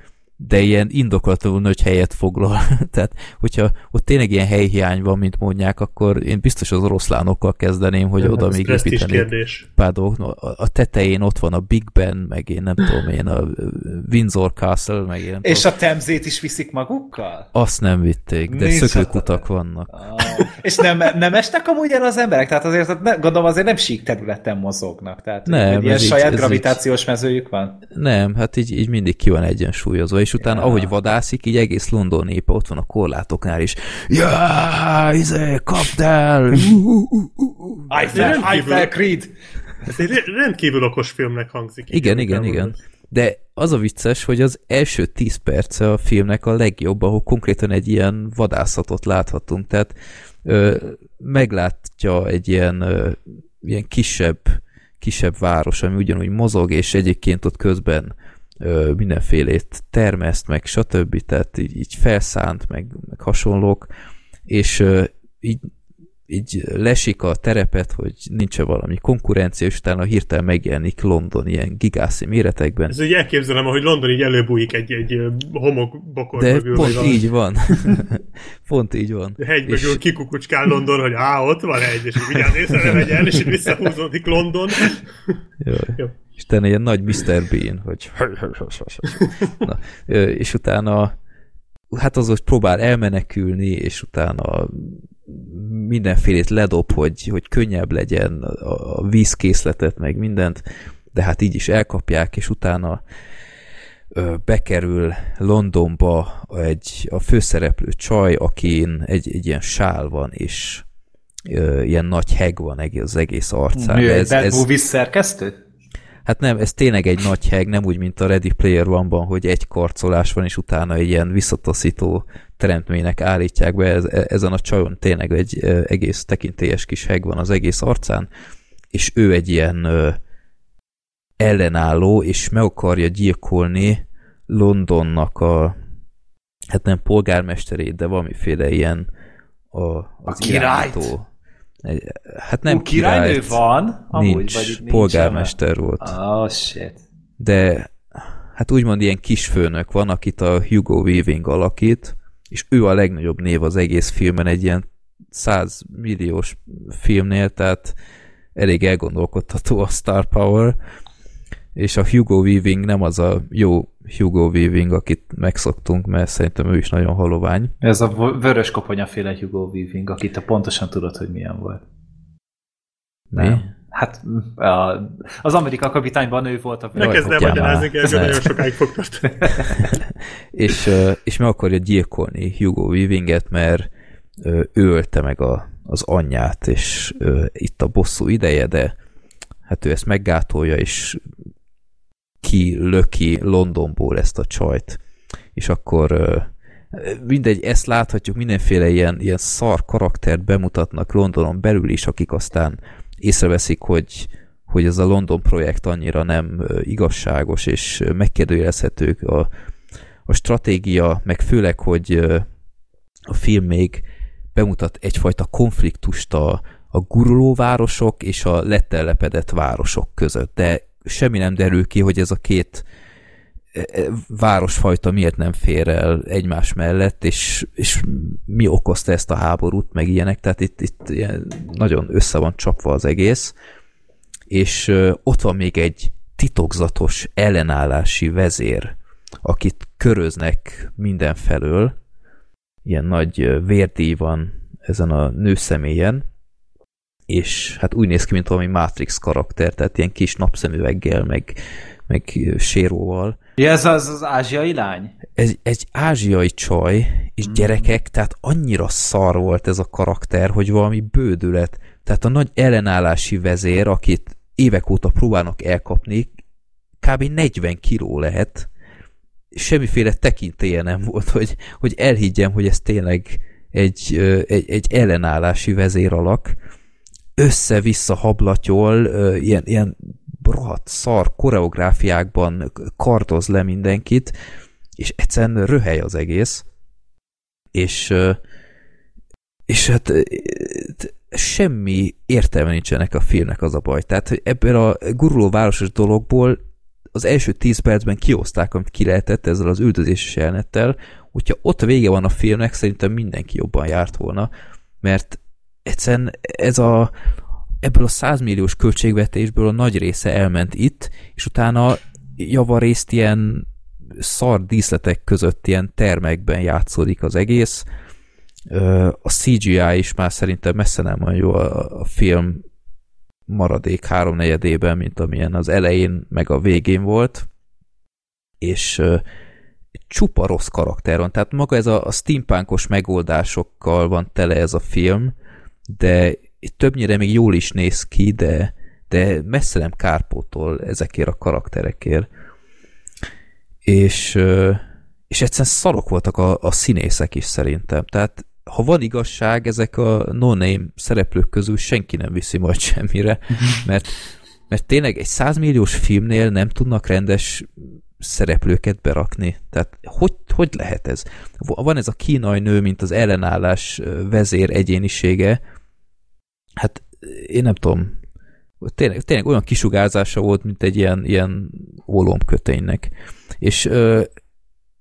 de ilyen indokolatlanul nagy helyet foglal. Tehát, hogyha ott tényleg ilyen helyhiány van, mint mondják, akkor én biztos az oroszlánokkal kezdeném, hogy oda Ez még kérdés. pár dolgok. A, a tetején ott van a Big Ben, meg én nem tudom én, a Windsor Castle, meg én nem És tudom. a temzét is viszik magukkal? Azt nem vitték, de Nincs szökőkutak vannak. Ah, és nem, nem estek amúgy el az emberek? Tehát azért ne, gondolom azért nem sík területen mozognak. Tehát Nem, hogy ilyen így- saját gravitációs mezőjük van? Nem, hát így, így mindig ki van egyensúlyozva, és utána, Ja. ahogy vadászik, így egész London népe ott van a korlátoknál is. Ja, izé, kapd el! Eiffel, rendkívül- Eiffel Creed! Ez egy rendkívül okos filmnek hangzik. Igen, igen, igen. De az a vicces, hogy az első 10 perce a filmnek a legjobb, ahol konkrétan egy ilyen vadászatot láthatunk. Tehát ö, meglátja egy ilyen, ö, ilyen kisebb, kisebb város, ami ugyanúgy mozog, és egyébként ott közben ö, mindenfélét termeszt, meg stb. Tehát így, így felszánt, meg, meg hasonlók, és így így lesik a terepet, hogy nincs valami konkurencia, és utána hirtelen megjelenik London ilyen gigászi méretekben. Ez úgy elképzelem, hogy London így előbújik egy, egy ö, homok bokor De mögül. pont valami. így van. pont így van. A hegy És- kikukucskál London, hogy á, ott van egy, és vigyázz észre vegyen, és visszahúzódik London. Jaj. Jó. És utána ilyen nagy Mr. Bean, hogy Na, és utána hát az, hogy próbál elmenekülni, és utána mindenfélét ledob, hogy, hogy könnyebb legyen a, vízkészletet, meg mindent, de hát így is elkapják, és utána bekerül Londonba egy, a főszereplő csaj, akin egy, egy ilyen sál van, és ilyen nagy heg van az egész arcán. Ő ez, Bad ez, Movies szerkesztő? Hát nem, ez tényleg egy nagy heg, nem úgy, mint a Ready Player One-ban, hogy egy karcolás van, és utána egy ilyen visszataszító teremtménynek állítják be. Ez, ezen a csajon tényleg egy ö, egész tekintélyes kis heg van az egész arcán, és ő egy ilyen ö, ellenálló, és meg akarja gyilkolni Londonnak a hát nem polgármesterét, de valamiféle ilyen a, az királyt? irányító. Egy- Hát Nem Ú, királynő királyt, van? Amúgy, nincs, vagy nincs polgármester volt. Oh, shit. De hát úgymond ilyen kisfőnök van, akit a Hugo Weaving alakít, és ő a legnagyobb név az egész filmen, egy ilyen 100 milliós filmnél, tehát elég elgondolkodható a Star Power, és a Hugo Weaving nem az a jó Hugo Weaving, akit megszoktunk, mert szerintem ő is nagyon halovány. Ez a vörös koponyaféle Hugo Weaving, akit te pontosan tudod, hogy milyen volt. Nem. Hát a, az Amerika kapitányban ő volt a... Ne kezd el magyarázni, hogy nagyon sokáig fog és, és meg akarja gyilkolni Hugo Weavinget, mert ő ölte meg a, az anyját, és itt a bosszú ideje, de hát ő ezt meggátolja, és ki löki Londonból ezt a csajt. És akkor mindegy, ezt láthatjuk, mindenféle ilyen, ilyen szar karaktert bemutatnak Londonon belül is, akik aztán észreveszik, hogy, hogy ez a London projekt annyira nem igazságos és megkérdőjelezhető a, a stratégia, meg főleg, hogy a film még bemutat egyfajta konfliktust a, a guruló városok és a letelepedett városok között, de semmi nem derül ki, hogy ez a két e, e, városfajta miért nem fér el egymás mellett, és, és mi okozta ezt a háborút, meg ilyenek, tehát itt, itt ilyen nagyon össze van csapva az egész, és ott van még egy titokzatos ellenállási vezér, akit köröznek mindenfelől, ilyen nagy vérdíj van ezen a nőszemélyen, és hát úgy néz ki, mint valami Matrix karakter, tehát ilyen kis napszemüveggel, meg, meg séróval. Ja, ez az, az ázsiai lány? Ez egy ázsiai csaj, és mm. gyerekek, tehát annyira szar volt ez a karakter, hogy valami bődület. Tehát a nagy ellenállási vezér, akit évek óta próbálnak elkapni, kb. 40 kiló lehet, semmiféle tekintélye nem volt, hogy, hogy elhiggyem, hogy ez tényleg egy, egy, egy ellenállási vezér alak, össze-vissza hablatyol, ilyen, ilyen rohadt szar koreográfiákban kardoz le mindenkit, és egyszerűen röhely az egész, és és hát semmi értelme nincsenek a filmnek az a baj. Tehát, ebből a guruló városos dologból az első tíz percben kioszták, amit ki lehetett ezzel az üldözéses jelenettel, hogyha ott vége van a filmnek, szerintem mindenki jobban járt volna, mert egyszerűen ez a, ebből a 100 milliós költségvetésből a nagy része elment itt, és utána javarészt ilyen szar díszletek között ilyen termekben játszódik az egész. A CGI is már szerintem messze nem olyan jó a, film maradék háromnegyedében, mint amilyen az elején meg a végén volt, és csupa rossz karakter van. Tehát maga ez a, a steampunkos megoldásokkal van tele ez a film, de többnyire még jól is néz ki, de, de messze nem kárpótol ezekért a karakterekért. És, és egyszerűen szarok voltak a, a színészek is szerintem. Tehát ha van igazság, ezek a no-name szereplők közül senki nem viszi majd semmire, mert, mert tényleg egy százmilliós filmnél nem tudnak rendes szereplőket berakni. Tehát hogy, hogy lehet ez? Van ez a kínai nő, mint az ellenállás vezér egyénisége, hát én nem tudom, tényleg, tényleg olyan kisugárzása volt, mint egy ilyen, ilyen ólomköténynek. És,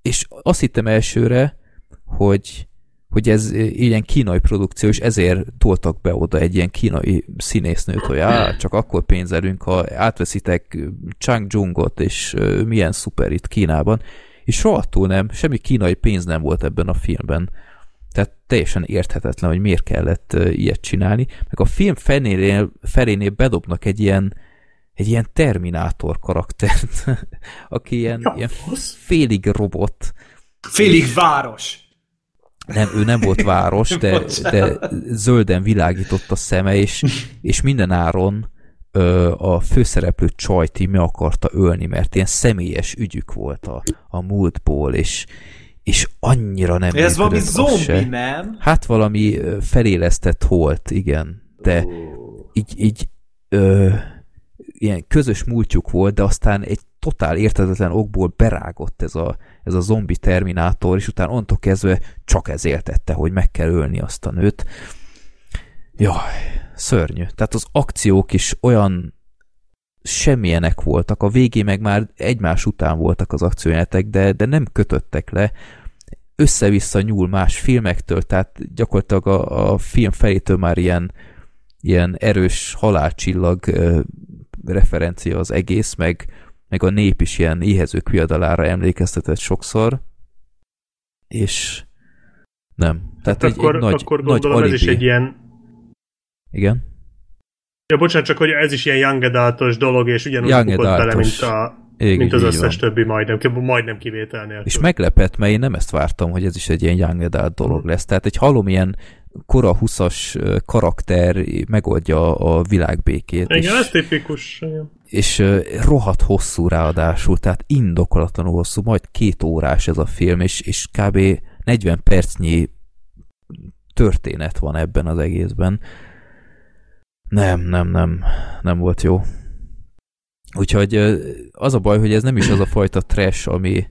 és azt hittem elsőre, hogy hogy ez ilyen kínai produkció, és ezért toltak be oda egy ilyen kínai színésznőt, hogy á, csak akkor pénzelünk, ha átveszitek Chang Jungot, és milyen szuper itt Kínában. És rohadtul nem, semmi kínai pénz nem volt ebben a filmben. Tehát teljesen érthetetlen, hogy miért kellett ilyet csinálni. Meg a film felénél, felénél bedobnak egy ilyen, egy ilyen Terminátor karaktert, aki ilyen, ja, ilyen félig robot. Félig és, város. Nem, ő nem volt város, de, de zölden világított a szeme, és, és minden áron ö, a főszereplő csajti mi akarta ölni, mert ilyen személyes ügyük volt a, a múltból, és, és annyira nem Ez valami zombi, se. nem? Hát valami felélesztett holt, igen. De oh. így, így ö, ilyen közös múltjuk volt, de aztán egy totál értetetlen okból berágott ez a, ez a zombi terminátor, és utána onnantól kezdve csak ez éltette, hogy meg kell ölni azt a nőt. Jaj, szörnyű. Tehát az akciók is olyan semmilyenek voltak, a végén meg már egymás után voltak az akciójátek, de, de nem kötöttek le, össze-vissza nyúl más filmektől, tehát gyakorlatilag a, a film felétől már ilyen, ilyen erős halálcsillag referencia az egész, meg, meg a nép is ilyen éhező viadalára emlékeztetett sokszor, és nem. Tehát hát egy, akkor, egy nagy, akkor nagy alibi. ez is egy ilyen igen? Ja, bocsánat, csak hogy ez is ilyen young adultos dolog, és ugyanúgy Young bukott bele, mint, a, Igen, mint az összes van. többi majdnem, majdnem kivételnél. És meglepett, mert én nem ezt vártam, hogy ez is egy ilyen young adult dolog lesz. Tehát egy halom ilyen kora 20-as ö, karakter megoldja a világbékét. Igen, és, ez tipikus. Igen. és rohadt hosszú ráadásul, tehát indokolatlanul hosszú, majd két órás ez a film, és, és kb. 40 percnyi történet van ebben az egészben. Nem, nem, nem, nem volt jó. Úgyhogy az a baj, hogy ez nem is az a fajta trash, ami,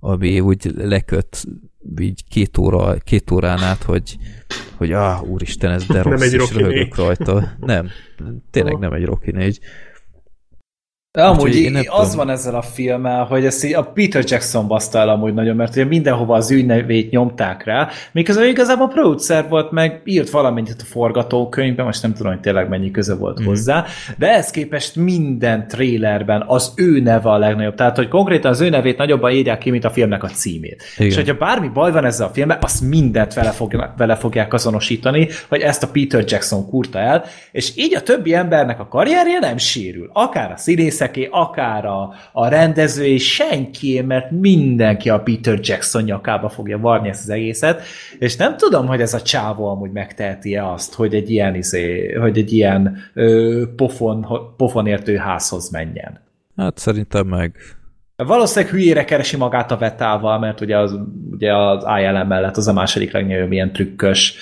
ami úgy leköt így két, óra, két órán át, hogy, hogy ah, úristen, ez de Nem rossz, egy és röhögök rajta. Nem, tényleg nem egy Rocky négy. De amúgy Úgyhogy én nem az tudom. van ezzel a filmmel, hogy ezt így a Peter Jackson baszta el amúgy nagyon, mert ugye mindenhova az ő nevét nyomták rá, miközben igazából producer volt, meg írt valamit a forgatókönyvben, most nem tudom, hogy tényleg mennyi köze volt mm. hozzá, de ehhez képest minden trailerben az ő neve a legnagyobb. Tehát, hogy konkrétan az ő nevét nagyobban írják ki, mint a filmnek a címét. Igen. És hogyha bármi baj van ezzel a filmmel, azt mindent vele, fog, vele fogják azonosítani, hogy ezt a Peter Jackson kurta el, és így a többi embernek a karrierje nem sérül. Akár a színészeké, akár a, a rendezői, senki, mert mindenki a Peter Jackson nyakába fogja varni ezt az egészet, és nem tudom, hogy ez a csávó amúgy megteheti-e azt, hogy egy ilyen, izé, hogy egy ilyen ö, pofon, pofonértő házhoz menjen. Hát szerintem meg Valószínűleg hülyére keresi magát a vetával, mert ugye az, ugye az ILM mellett az a második legnagyobb ilyen trükkös,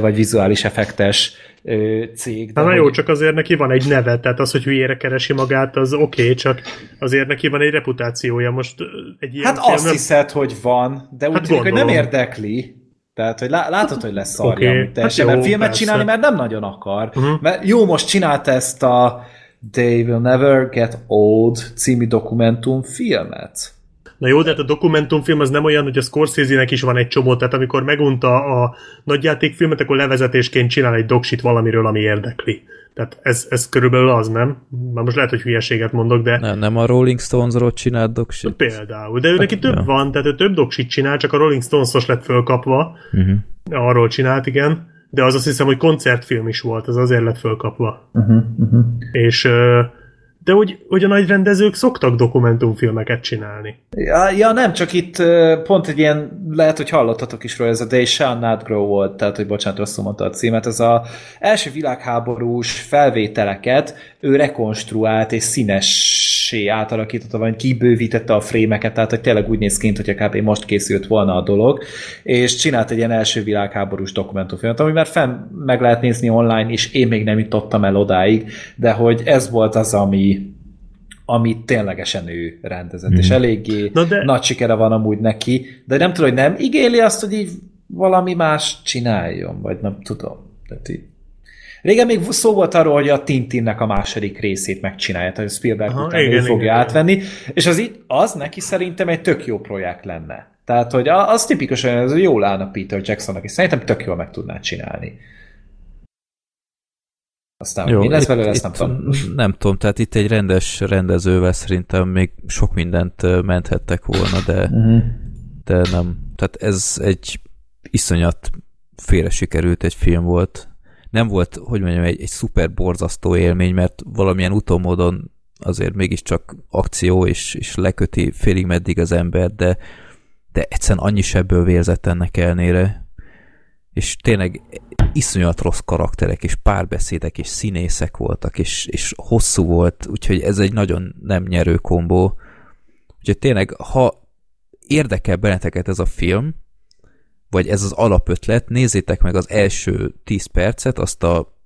vagy vizuális effektes ö, cég. Na, na hogy- jó, csak azért neki van egy neve, tehát az, hogy hülyére keresi magát, az oké, okay, csak azért neki van egy reputációja. Most egy ilyen Hát film azt nem- hiszed, hogy van, de úgy Hát tűnik, hogy nem érdekli. Tehát, hogy lá- látod, hogy lesz szarja okay. hát jó, mert filmet persze. csinálni, mert nem nagyon akar. Mhm. Mert jó, most csinált ezt a They Will Never Get Old című dokumentumfilmet. Na jó, de hát a dokumentumfilm az nem olyan, hogy a Scorsese-nek is van egy csomó, tehát amikor megunta a nagyjátékfilmet, akkor levezetésként csinál egy doksit valamiről, ami érdekli. Tehát ez, ez körülbelül az, nem? Már most lehet, hogy hülyeséget mondok, de nem, nem a Rolling Stones-ról csinált doksit. például. De ő neki több ja. van, tehát ő több doksit csinál, csak a Rolling Stones-os lett fölkapva. Uh-huh. Arról csinált, igen. De az azt hiszem, hogy koncertfilm is volt, az azért lett fölkapva. Uh-huh, uh-huh. És ö, de hogy, hogy a nagy rendezők szoktak dokumentumfilmeket csinálni. Ja, ja, nem, csak itt pont egy ilyen, lehet, hogy hallottatok is róla, ez a They Shall Not Grow volt, tehát, hogy bocsánat, rosszul mondta a címet, ez a első világháborús felvételeket ő rekonstruált és színessé átalakította, vagy kibővítette a frémeket, tehát hogy tényleg úgy néz ki, hogy kb. most készült volna a dolog, és csinált egy ilyen első világháborús dokumentumfilmet, ami már fenn meg lehet nézni online, és én még nem jutottam el odáig, de hogy ez volt az, ami amit ténylegesen ő rendezett, mm. és eléggé Na de- de... nagy sikere van amúgy neki, de nem tudom, hogy nem igéli azt, hogy így valami más csináljon, vagy nem tudom. Tehát így. Régen még szó volt arról, hogy a Tintinnek a második részét megcsinálja, tehát Spielberg Aha, után igen, ő igen, fogja igen. átvenni, és az, így, az neki szerintem egy tök jó projekt lenne. Tehát, hogy az tipikusan ez jól állna Peter Jacksonnak, és szerintem tök jól meg tudná csinálni. Aztán Jó, mi lesz belőle, ezt nem tudom. Nem tudom, tehát itt egy rendes rendezővel szerintem még sok mindent menthettek volna, de, Uh-huh. de nem. Tehát ez egy iszonyat félre sikerült egy film volt. Nem volt, hogy mondjam, egy, egy szuper borzasztó élmény, mert valamilyen utómódon azért mégiscsak akció, és, és leköti félig meddig az ember, de, de egyszerűen annyi sebből vérzett ennek elnére. És tényleg iszonyat rossz karakterek, és párbeszédek, és színészek voltak, és, és hosszú volt, úgyhogy ez egy nagyon nem nyerő kombó. Úgyhogy tényleg, ha érdekel benneteket ez a film, vagy ez az alapötlet, nézzétek meg az első 10 percet, azt a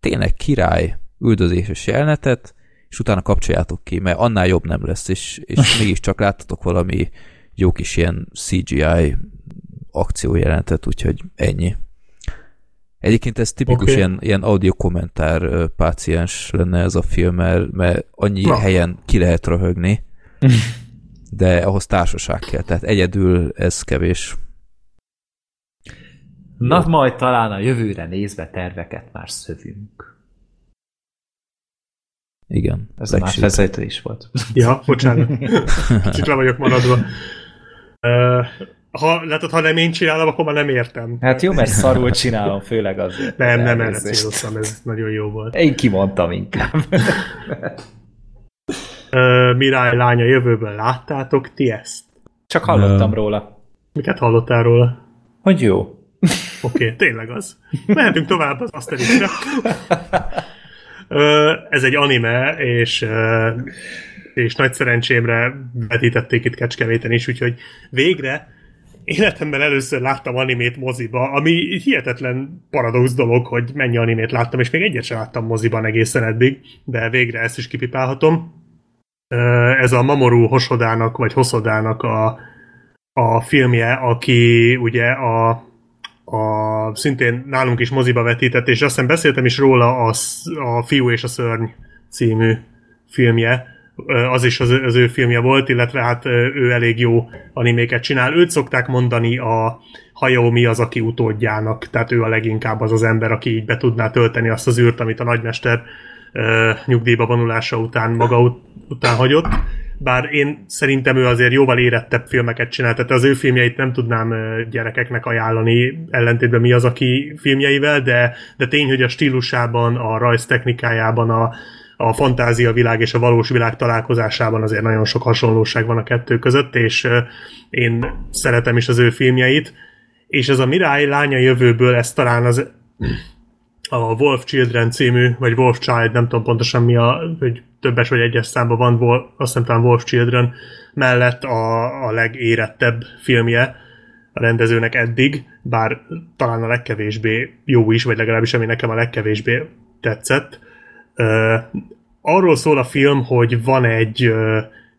tényleg király üldözéses jelenetet, és utána kapcsoljátok ki, mert annál jobb nem lesz, és, és mégiscsak láttatok valami jó kis ilyen CGI akciójelenetet, úgyhogy ennyi. Egyébként ez tipikus okay. ilyen, ilyen audio kommentár páciens lenne ez a film, mert, mert annyi Na. helyen ki lehet röhögni, de ahhoz társaság kell, tehát egyedül ez kevés. Na, majd talán a jövőre nézve terveket már szövünk. Igen. Ez legsőbb. vezető is volt. Ja, bocsánat. Kicsit le vagyok maradva. Uh, ha, látod, ha nem én csinálom, akkor már nem értem. Hát jó, mert szarul csinálom, főleg azért. Nem, nem erre céloztam, ez nagyon jó volt. Én kimondtam inkább. uh, Mirály lánya jövőből láttátok ti ezt? Csak hallottam uh, róla. Miket hallottál róla? Hogy jó. Oké, okay, tényleg az. Mehetünk tovább az Asterixre. Ez egy anime, és és nagy szerencsémre vetítették itt Kecskeméten is, úgyhogy végre életemben először láttam animét moziba, ami hihetetlen paradox dolog, hogy mennyi animét láttam, és még egyet sem láttam moziban egészen eddig, de végre ezt is kipipálhatom. Ez a Mamoru Hosodának, vagy Hoszodának a, a filmje, aki ugye a, a szintén nálunk is moziba vetített, és azt hiszem beszéltem is róla a, a Fiú és a Szörny című filmje, az is az, az ő filmje volt, illetve hát ő elég jó animéket csinál. Őt szokták mondani a Hayao mi az, aki utódjának, tehát ő a leginkább az az ember, aki így be tudná tölteni azt az űrt, amit a nagymester uh, nyugdíjba vonulása után maga ut- után hagyott. Bár én szerintem ő azért jóval érettebb filmeket csinál, tehát az ő filmjeit nem tudnám gyerekeknek ajánlani, ellentétben mi az, aki filmjeivel, de, de tény, hogy a stílusában, a rajz technikájában, a, a fantázia világ és a valós világ találkozásában azért nagyon sok hasonlóság van a kettő között, és én szeretem is az ő filmjeit, és ez a Mirály lánya jövőből, ez talán az a Wolf Children című, vagy Wolf Child, nem tudom pontosan mi a, hogy többes vagy egyes számban van, Wolf, azt hiszem talán Wolf Children mellett a, a legérettebb filmje a rendezőnek eddig, bár talán a legkevésbé jó is, vagy legalábbis ami nekem a legkevésbé tetszett. Arról szól a film, hogy van egy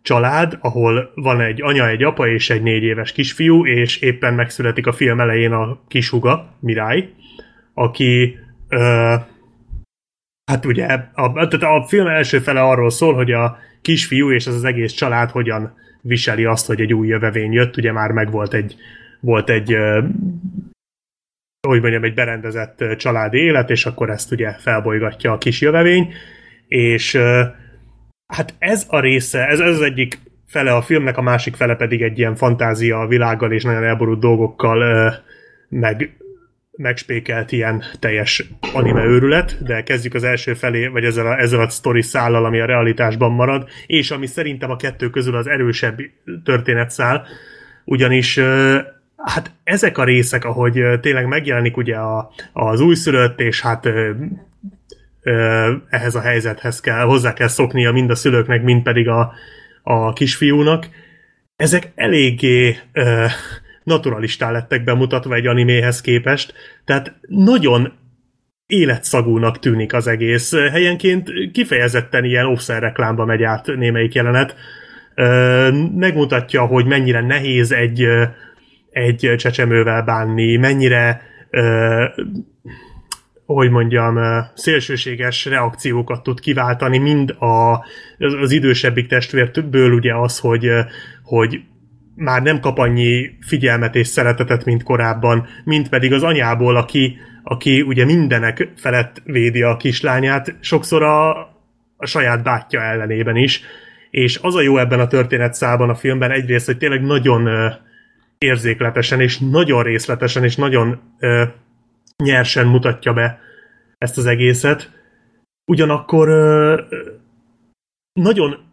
család, ahol van egy anya, egy apa és egy négy éves kisfiú, és éppen megszületik a film elején a kishuga, Mirály, aki ö, hát ugye a, tehát a film első fele arról szól, hogy a kisfiú és az az egész család hogyan viseli azt, hogy egy új jövevény jött, ugye már megvolt egy volt egy hogy mondjam, egy berendezett családi élet, és akkor ezt ugye felbolygatja a kis jövevény, és hát ez a része, ez, ez az egyik fele a filmnek, a másik fele pedig egy ilyen fantázia világgal és nagyon elborult dolgokkal meg, megspékelt ilyen teljes anime őrület, de kezdjük az első felé, vagy ezzel a, ezzel a sztori szállal, ami a realitásban marad, és ami szerintem a kettő közül az erősebb történetszál, ugyanis Hát ezek a részek, ahogy tényleg megjelenik ugye a, az újszülött, és hát ehhez a helyzethez kell, hozzá kell szoknia mind a szülőknek, mind pedig a, a kisfiúnak, ezek eléggé ö, naturalistá lettek bemutatva egy animéhez képest, tehát nagyon életszagúnak tűnik az egész. Helyenként kifejezetten ilyen offszer reklámba megy át némelyik jelenet. Megmutatja, hogy mennyire nehéz egy egy csecsemővel bánni, mennyire hogy mondjam, szélsőséges reakciókat tud kiváltani, mind a, az, idősebbik testvértből ugye az, hogy, hogy már nem kap annyi figyelmet és szeretetet, mint korábban, mint pedig az anyából, aki, aki ugye mindenek felett védi a kislányát, sokszor a, a saját bátyja ellenében is. És az a jó ebben a történetszában a filmben egyrészt, hogy tényleg nagyon érzékletesen, és nagyon részletesen, és nagyon ö, nyersen mutatja be ezt az egészet. Ugyanakkor ö, nagyon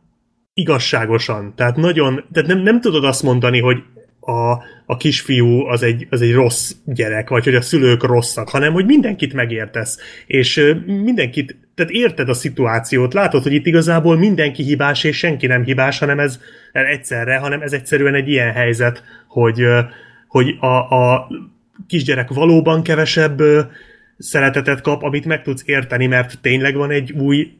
igazságosan, tehát nagyon, tehát nem, nem tudod azt mondani, hogy a, a kisfiú az egy, az egy rossz gyerek, vagy hogy a szülők rosszak, hanem hogy mindenkit megértesz, és mindenkit, tehát érted a szituációt, látod, hogy itt igazából mindenki hibás, és senki nem hibás, hanem ez egyszerre, hanem ez egyszerűen egy ilyen helyzet, hogy, hogy a, a kisgyerek valóban kevesebb szeretetet kap, amit meg tudsz érteni, mert tényleg van egy új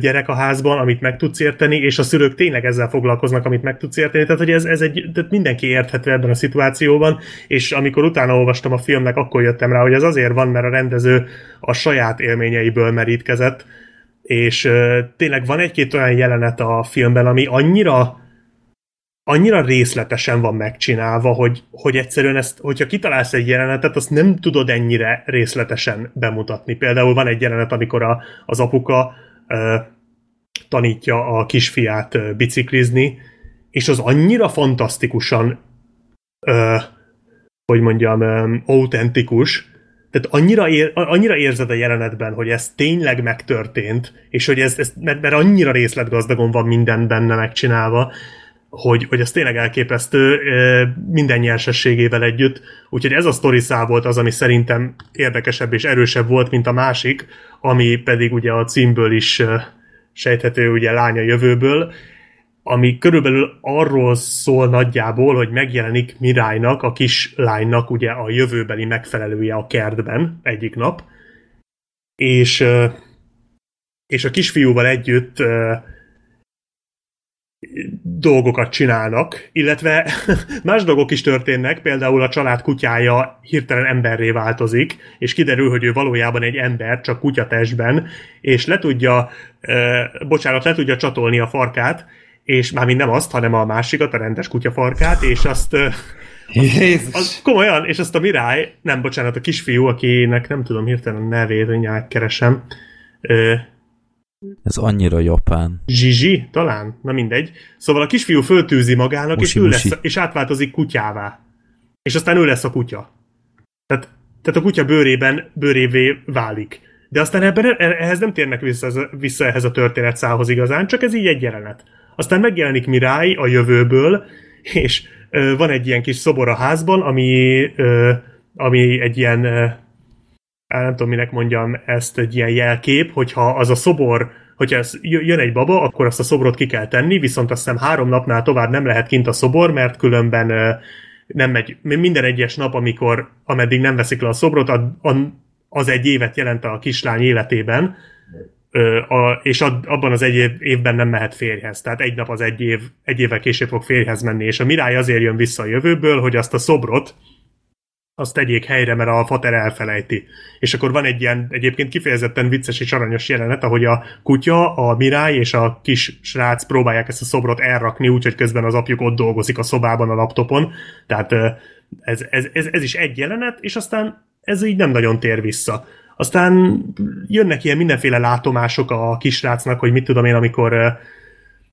gyerek a házban, amit meg tudsz érteni, és a szülők tényleg ezzel foglalkoznak, amit meg tudsz érteni. Tehát, hogy ez, ez egy, tehát mindenki érthető ebben a szituációban, és amikor utána olvastam a filmnek, akkor jöttem rá, hogy ez azért van, mert a rendező a saját élményeiből merítkezett, és tényleg van egy-két olyan jelenet a filmben, ami annyira annyira részletesen van megcsinálva, hogy, hogy egyszerűen ezt, hogyha kitalálsz egy jelenetet, azt nem tudod ennyire részletesen bemutatni. Például van egy jelenet, amikor a, az apuka tanítja a kisfiát biciklizni, és az annyira fantasztikusan ö, hogy mondjam, autentikus, tehát annyira, ér, annyira érzed a jelenetben, hogy ez tényleg megtörtént, és hogy ez, ez mert, mert annyira részletgazdagon van minden benne megcsinálva, hogy, hogy ez tényleg elképesztő minden nyersességével együtt. Úgyhogy ez a sztori volt az, ami szerintem érdekesebb és erősebb volt, mint a másik, ami pedig ugye a címből is sejthető, ugye lánya jövőből, ami körülbelül arról szól nagyjából, hogy megjelenik Mirálynak, a kislánynak ugye a jövőbeli megfelelője a kertben egyik nap, és, és a kisfiúval együtt dolgokat csinálnak, illetve más dolgok is történnek, például a család kutyája hirtelen emberré változik, és kiderül, hogy ő valójában egy ember, csak kutyatestben, és le tudja, eh, bocsánat, le tudja csatolni a farkát, és már nem azt, hanem a másikat, a rendes kutyafarkát, és azt Jézus. Az, komolyan, és azt a Mirály, nem, bocsánat, a kisfiú, akinek nem tudom hirtelen a nevét, mindjárt keresem, ez annyira japán. Zsizsi, talán? Na mindegy. Szóval a kisfiú föltűzi magának, musi, és, ő musi. lesz, és átváltozik kutyává. És aztán ő lesz a kutya. Tehát, tehát a kutya bőrében, bőrévé válik. De aztán ebben, ehhez nem térnek vissza, vissza ehhez a történetszához igazán, csak ez így egy jelenet. Aztán megjelenik Mirály a jövőből, és ö, van egy ilyen kis szobor a házban, ami, ö, ami egy ilyen nem tudom, minek mondjam ezt, egy ilyen jelkép, hogyha az a szobor, hogyha ez jön egy baba, akkor azt a szobrot ki kell tenni, viszont azt hiszem három napnál tovább nem lehet kint a szobor, mert különben nem megy, minden egyes nap, amikor, ameddig nem veszik le a szobrot, az egy évet jelent a kislány életében, és abban az egy évben nem mehet férjhez. Tehát egy nap az egy év, egy évvel később fog férjhez menni, és a Mirály azért jön vissza a jövőből, hogy azt a szobrot, azt tegyék helyre, mert a fater elfelejti. És akkor van egy ilyen egyébként kifejezetten vicces és aranyos jelenet, ahogy a kutya, a Mirály és a kis srác próbálják ezt a szobrot elrakni, úgyhogy közben az apjuk ott dolgozik a szobában a laptopon. Tehát ez, ez, ez, ez is egy jelenet, és aztán ez így nem nagyon tér vissza. Aztán jönnek ilyen mindenféle látomások a kisrácnak, hogy mit tudom én, amikor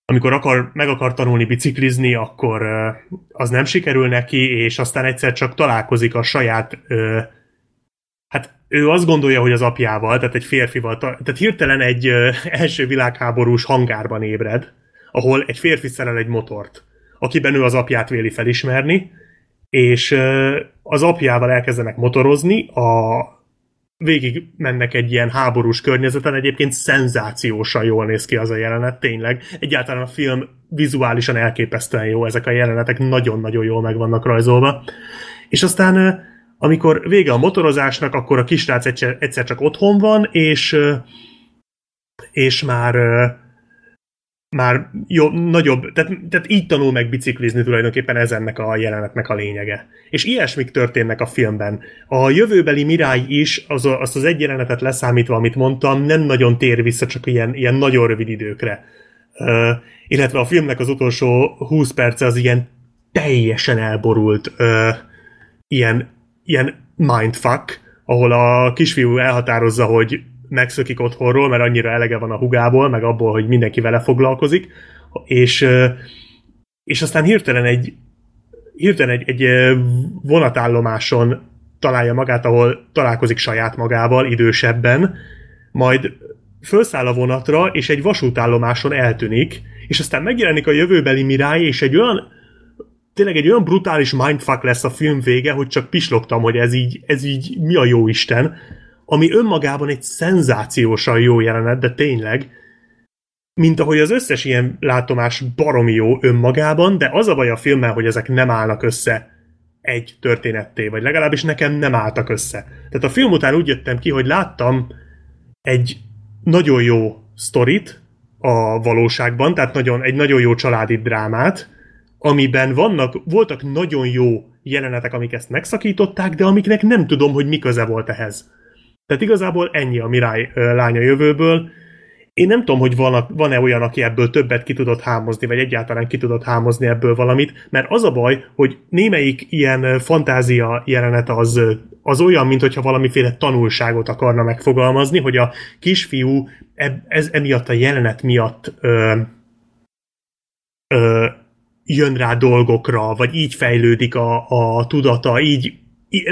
amikor akar, meg akar tanulni biciklizni, akkor az nem sikerül neki, és aztán egyszer csak találkozik a saját hát ő azt gondolja, hogy az apjával, tehát egy férfival, tehát hirtelen egy első világháborús hangárban ébred, ahol egy férfi szerel egy motort, akiben ő az apját véli felismerni, és az apjával elkezdenek motorozni, a végig mennek egy ilyen háborús környezeten, egyébként szenzációsan jól néz ki az a jelenet, tényleg. Egyáltalán a film vizuálisan elképesztően jó, ezek a jelenetek nagyon-nagyon jól meg vannak rajzolva. És aztán amikor vége a motorozásnak, akkor a kisrác egyszer, egyszer csak otthon van, és és már már jobb, nagyobb, tehát, tehát így tanul meg biciklizni tulajdonképpen ez ennek a jelenetnek a lényege. És ilyesmik történnek a filmben. A jövőbeli Mirály is, az, azt az egy jelenetet leszámítva, amit mondtam, nem nagyon tér vissza, csak ilyen, ilyen nagyon rövid időkre. Uh, illetve a filmnek az utolsó 20 perce az ilyen teljesen elborult uh, ilyen, ilyen mindfuck, ahol a kisfiú elhatározza, hogy megszökik otthonról, mert annyira elege van a hugából, meg abból, hogy mindenki vele foglalkozik, és, és aztán hirtelen egy hirtelen egy, egy vonatállomáson találja magát, ahol találkozik saját magával idősebben, majd felszáll a vonatra, és egy vasútállomáson eltűnik, és aztán megjelenik a jövőbeli Mirály, és egy olyan tényleg egy olyan brutális mindfuck lesz a film vége, hogy csak pislogtam, hogy ez így, ez így mi a jó Isten, ami önmagában egy szenzációsan jó jelenet, de tényleg, mint ahogy az összes ilyen látomás baromi jó önmagában, de az a baj a filmmel, hogy ezek nem állnak össze egy történetté, vagy legalábbis nekem nem álltak össze. Tehát a film után úgy jöttem ki, hogy láttam egy nagyon jó sztorit a valóságban, tehát nagyon, egy nagyon jó családi drámát, amiben vannak, voltak nagyon jó jelenetek, amik ezt megszakították, de amiknek nem tudom, hogy mi köze volt ehhez. Tehát igazából ennyi a Mirály lánya jövőből. Én nem tudom, hogy van, van-e olyan, aki ebből többet ki tudott hámozni, vagy egyáltalán ki tudott hámozni ebből valamit, mert az a baj, hogy némelyik ilyen fantázia jelenet az, az olyan, mintha valamiféle tanulságot akarna megfogalmazni, hogy a kisfiú ez emiatt a jelenet miatt ö, ö, jön rá dolgokra, vagy így fejlődik a, a tudata, így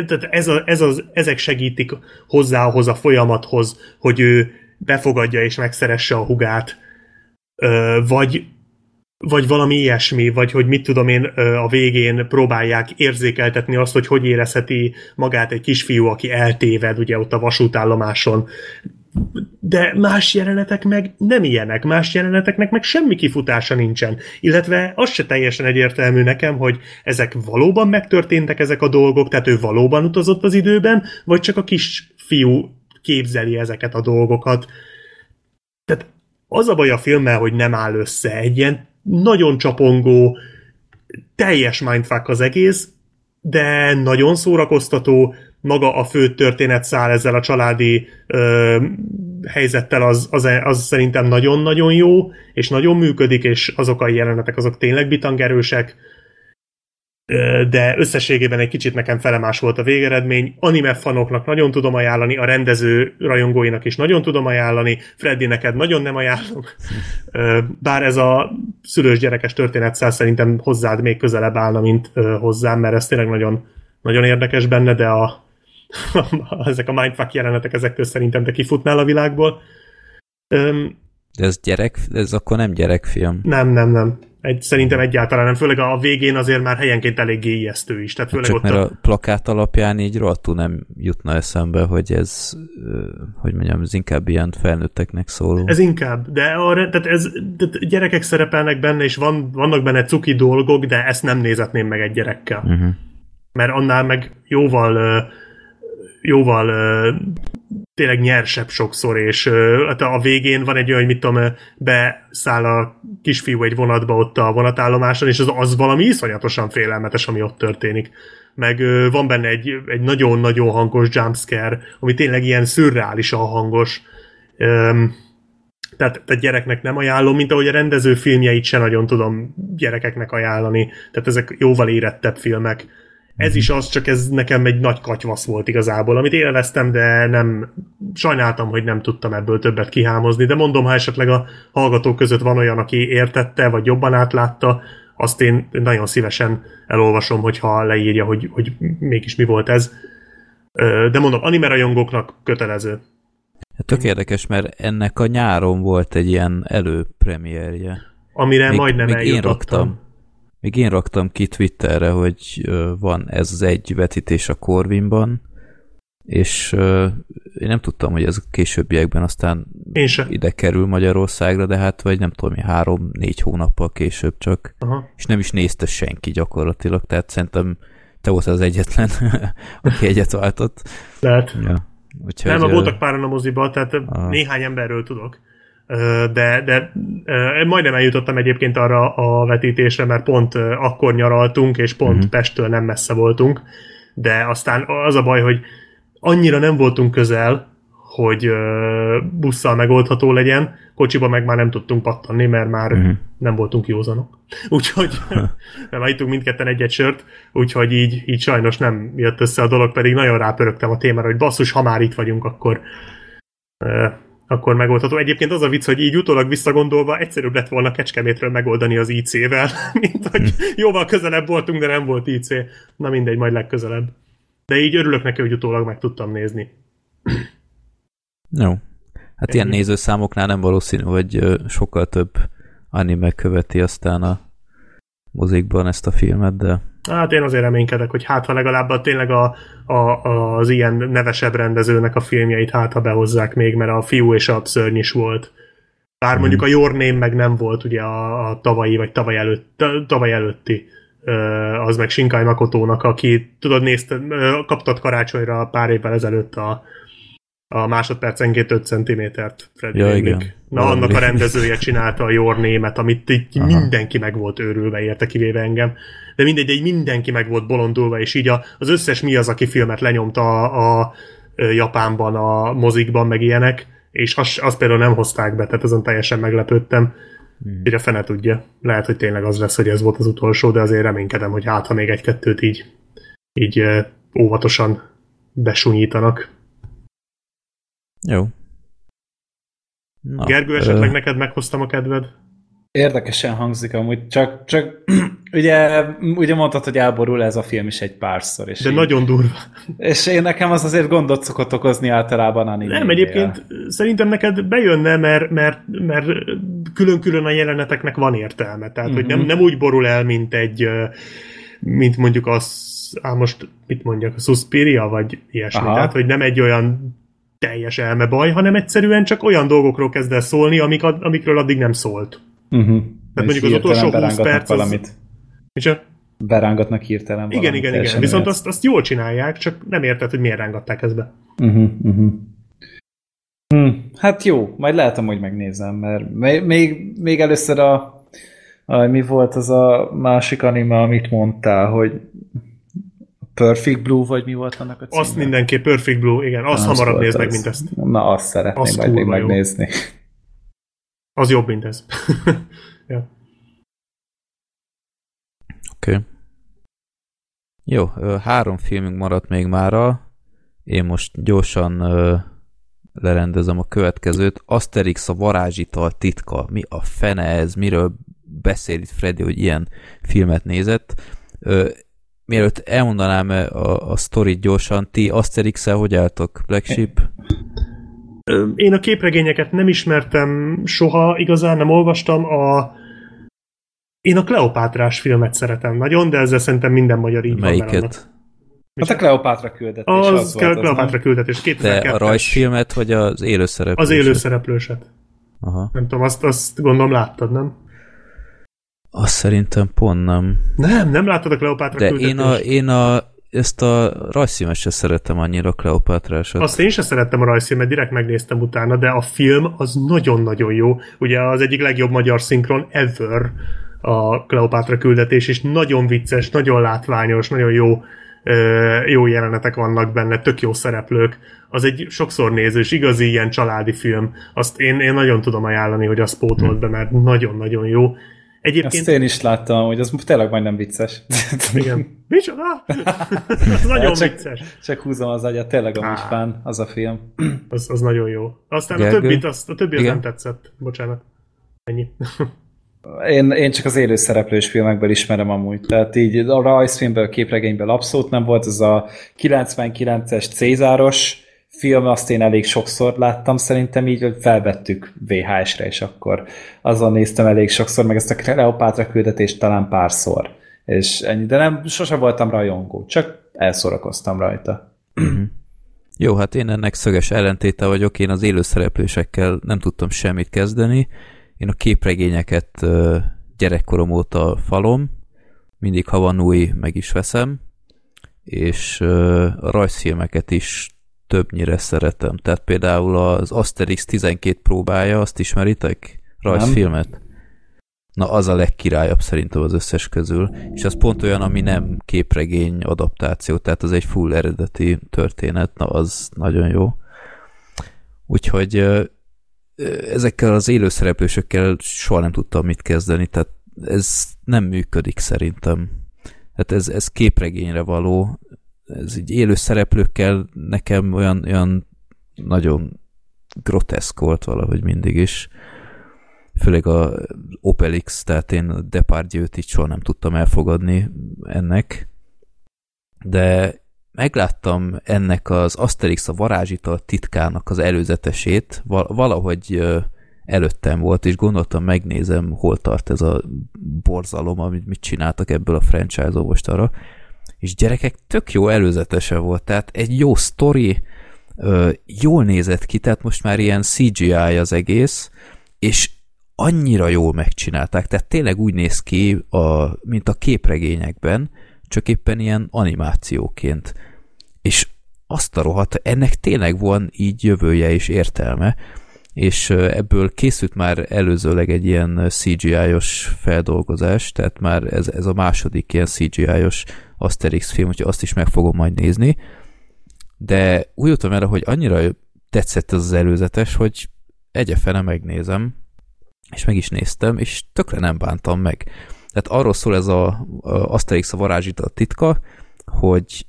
tehát ez a, ez az, ezek segítik hozzá ahhoz a folyamathoz, hogy ő befogadja és megszeresse a hugát, vagy, vagy valami ilyesmi, vagy hogy mit tudom én, a végén próbálják érzékeltetni azt, hogy hogy érezheti magát egy kisfiú, aki eltéved ugye ott a vasútállomáson. De más jelenetek meg nem ilyenek, más jeleneteknek meg semmi kifutása nincsen. Illetve az se teljesen egyértelmű nekem, hogy ezek valóban megtörténtek ezek a dolgok, tehát ő valóban utazott az időben, vagy csak a kisfiú képzeli ezeket a dolgokat. Tehát az a baj a filmmel, hogy nem áll össze egy ilyen nagyon csapongó, teljes mindfuck az egész, de nagyon szórakoztató, maga a fő történetszál ezzel a családi ö, helyzettel az, az, az szerintem nagyon-nagyon jó, és nagyon működik, és azok a jelenetek azok tényleg bitangerősek, de összességében egy kicsit nekem felemás volt a végeredmény. Anime fanoknak nagyon tudom ajánlani, a rendező rajongóinak is nagyon tudom ajánlani, Freddy neked nagyon nem ajánlom. Bár ez a szülős gyerekes történetszál szerintem hozzád még közelebb állna, mint hozzám, mert ez tényleg nagyon, nagyon érdekes benne, de a, ezek a mindfuck jelenetek ezektől szerintem te kifutnál a világból. De ez gyerek, ez akkor nem gyerekfilm. Nem, nem, nem. Egy, szerintem egyáltalán nem, főleg a végén azért már helyenként elég ijesztő is. Tehát főleg Csak ott mert a... a plakát alapján így rohadtul nem jutna eszembe, hogy ez, hogy mondjam, ez inkább ilyen felnőtteknek szóló. Ez inkább, de a, tehát ez, tehát gyerekek szerepelnek benne, és van, vannak benne cuki dolgok, de ezt nem nézetném meg egy gyerekkel. Uh-huh. Mert annál meg jóval jóval tényleg nyersebb sokszor, és hát a végén van egy olyan, hogy mit tudom, beszáll a kisfiú egy vonatba ott a vonatállomáson, és az, az valami iszonyatosan félelmetes, ami ott történik. Meg van benne egy, egy nagyon-nagyon hangos jumpscare, ami tényleg ilyen szürreálisan hangos. Tehát, tehát gyereknek nem ajánlom, mint ahogy a rendező filmjeit sem nagyon tudom gyerekeknek ajánlani. Tehát ezek jóval érettebb filmek ez is az, csak ez nekem egy nagy katyvasz volt igazából, amit élveztem, de nem sajnáltam, hogy nem tudtam ebből többet kihámozni, de mondom, ha esetleg a hallgatók között van olyan, aki értette, vagy jobban átlátta, azt én nagyon szívesen elolvasom, hogyha leírja, hogy, hogy mégis mi volt ez. De mondom, anime rajongóknak kötelező. Tök érdekes, mert ennek a nyáron volt egy ilyen előpremierje. Amire még, majdnem még eljutottam. Én raktam még én raktam ki Twitterre, hogy van ez az egy vetítés a Corvinban, és én nem tudtam, hogy ez a későbbiekben aztán ide kerül Magyarországra, de hát vagy nem tudom, három-négy hónappal később csak, Aha. és nem is nézte senki gyakorlatilag, tehát szerintem te voltál az egyetlen, aki egyet váltott. Lehet. Ja. Úgyhogy, nem, voltak páran a moziba, tehát a... néhány emberről tudok de, de majdnem eljutottam egyébként arra a vetítésre, mert pont akkor nyaraltunk, és pont uh-huh. Pesttől nem messze voltunk, de aztán az a baj, hogy annyira nem voltunk közel, hogy busszal megoldható legyen, kocsiba meg már nem tudtunk pattanni, mert már uh-huh. nem voltunk józanok. Úgyhogy nem ittunk mindketten egy-egy sört, úgyhogy így, így sajnos nem jött össze a dolog, pedig nagyon rápörögtem a témára, hogy basszus, ha már itt vagyunk, akkor akkor megoldható. Egyébként az a vicc, hogy így utólag visszagondolva egyszerűbb lett volna Kecskemétről megoldani az IC-vel, mint hogy jóval közelebb voltunk, de nem volt IC. Na mindegy, majd legközelebb. De így örülök neki, hogy utólag meg tudtam nézni. Jó. Hát Ennyi. ilyen nézőszámoknál nem valószínű, hogy sokkal több anime követi aztán a mozikban ezt a filmet, de Hát én azért reménykedek, hogy hát ha legalább tényleg a, a, az ilyen nevesebb rendezőnek a filmjeit hát ha behozzák még, mert a fiú és a szörny is volt. Bár hmm. mondjuk a Your Name meg nem volt ugye a, a tavalyi, vagy tavaly, előtt, tavaly előtti az meg Shinkai Makotónak, aki tudod, nézte, kaptad karácsonyra pár évvel ezelőtt a, a másodpercenként 5 cm-t Fred ja, igen. Na, Valami. annak a rendezője csinálta a Your Name-et, amit így Aha. mindenki meg volt őrülve érte, kivéve engem. De mindegy, egy mindenki meg volt bolondulva, és így a, az összes mi az, aki filmet lenyomta a, a, Japánban, a mozikban, meg ilyenek, és azt az például nem hozták be, tehát azon teljesen meglepődtem. Hmm. Így a fene tudja. Lehet, hogy tényleg az lesz, hogy ez volt az utolsó, de azért reménykedem, hogy hát, ha még egy-kettőt így, így óvatosan besunyítanak. Jó. Na, Gergő, esetleg ö... neked meghoztam a kedved? Érdekesen hangzik amúgy, csak, csak ugye, ugye mondtad, hogy elborul ez a film is egy párszor. És De így, nagyon durva. És én nekem az azért gondot szokott okozni általában a Nem, egyébként szerintem neked bejönne, mert, mert, mert külön-külön a jeleneteknek van értelme. Tehát, mm-hmm. hogy nem, nem úgy borul el, mint egy, mint mondjuk az, á, most mit mondjak, a Suspiria, vagy ilyesmi. Aha. Tehát, hogy nem egy olyan teljes elmebaj, hanem egyszerűen csak olyan dolgokról kezd el szólni, amik, amikről addig nem szólt. Uh-huh. Tehát mondjuk az utolsó 20 perc valamit. Az... Micsoda? Berángatnak hirtelen Igen, igen, igen. Viszont azt, azt jól csinálják, csak nem érted, hogy miért rángatták ezt be. Uh-huh, uh-huh. Hm, hát jó, majd lehet hogy megnézem, mert még, még először a, a, mi volt az a másik anime, amit mondtál, hogy Perfect Blue, vagy mi volt annak a címe? Azt mindenképp Perfect Blue, igen, azt Na, hamarabb nézd meg, mint ezt. Na, azt szeretném azt majd még megnézni. Az jobb, mint ez. ja. Oké. Okay. Jó, három filmünk maradt még mára. Én most gyorsan lerendezem a következőt. Asterix a varázsital titka. Mi a fene ez? Miről beszél itt Freddy, hogy ilyen filmet nézett? mielőtt elmondanám a, a sztorit gyorsan, ti asterix hogy álltok? Black Sheep? Én a képregényeket nem ismertem soha, igazán nem olvastam. A... Én a Kleopátrás filmet szeretem nagyon, de ezzel szerintem minden magyar így Melyiket? van. Hát a Kleopátra küldetés. Az, az Kleopátra az, küldetés. 2002 De a rajzfilmet, vagy az élőszereplőset? Az élőszereplőset. Aha. Nem tudom, azt, azt gondolom láttad, nem? Azt szerintem pont nem. Nem, nem láttad a Kleopátra De én a, én a ezt a rajzfilmet se szerettem annyira, Kleopátrásat. Azt én sem szerettem a rajzfilmet, direkt megnéztem utána, de a film az nagyon-nagyon jó. Ugye az egyik legjobb magyar szinkron ever a Kleopátra küldetés, és nagyon vicces, nagyon látványos, nagyon jó jó jelenetek vannak benne, tök jó szereplők. Az egy sokszor nézős, igazi ilyen családi film. Azt én, én nagyon tudom ajánlani, hogy azt pótolt hm. be, mert nagyon-nagyon jó Egyébként... Ezt én is láttam, hogy az tényleg majdnem vicces. Igen. Micsoda? az nagyon csak, vicces. Csak húzom az agyat, tényleg a fán, az a film. az, az nagyon jó. Aztán Gergő? a többit, az, a többi az nem tetszett. Bocsánat. Ennyi. én, én csak az élő szereplős filmekből ismerem amúgy. Tehát így a rajzfilmből, képregényből abszolút nem volt. Ez a 99-es Cézáros film azt én elég sokszor láttam, szerintem így, hogy felvettük VHS-re, és akkor azon néztem elég sokszor, meg ezt a Kleopátra küldetést talán párszor. És ennyi, de nem, sose voltam rajongó, csak elszorakoztam rajta. Jó, hát én ennek szöges ellentéte vagyok, én az élőszereplősekkel nem tudtam semmit kezdeni, én a képregényeket gyerekkorom óta falom, mindig ha van új, meg is veszem, és a rajzfilmeket is többnyire szeretem. Tehát például az Asterix 12 próbája, azt ismeritek? Rajzfilmet? Nem. Na, az a legkirályabb szerintem az összes közül, és az pont olyan, ami nem képregény adaptáció, tehát az egy full eredeti történet, na az nagyon jó. Úgyhogy ezekkel az élőszereplősökkel soha nem tudtam mit kezdeni, tehát ez nem működik szerintem. Hát ez, ez képregényre való, ez így élő szereplőkkel nekem olyan, olyan nagyon groteszk volt valahogy mindig is. Főleg a Opelix, tehát én a Depardieu-t így soha nem tudtam elfogadni ennek. De megláttam ennek az Asterix a varázsital titkának az előzetesét, valahogy előttem volt, és gondoltam, megnézem, hol tart ez a borzalom, amit mit csináltak ebből a franchise arra és gyerekek tök jó előzetese volt, tehát egy jó sztori, jól nézett ki, tehát most már ilyen CGI az egész, és annyira jól megcsinálták, tehát tényleg úgy néz ki, a, mint a képregényekben, csak éppen ilyen animációként. És azt a rohadt, ennek tényleg van így jövője és értelme, és ebből készült már előzőleg egy ilyen CGI-os feldolgozás, tehát már ez, ez a második ilyen CGI-os Asterix film, úgyhogy azt is meg fogom majd nézni. De úgy jöttem erre, hogy annyira tetszett ez az előzetes, hogy egyefene megnézem, és meg is néztem, és tökre nem bántam meg. Tehát arról szól ez a, a Asterix a varázsított titka, hogy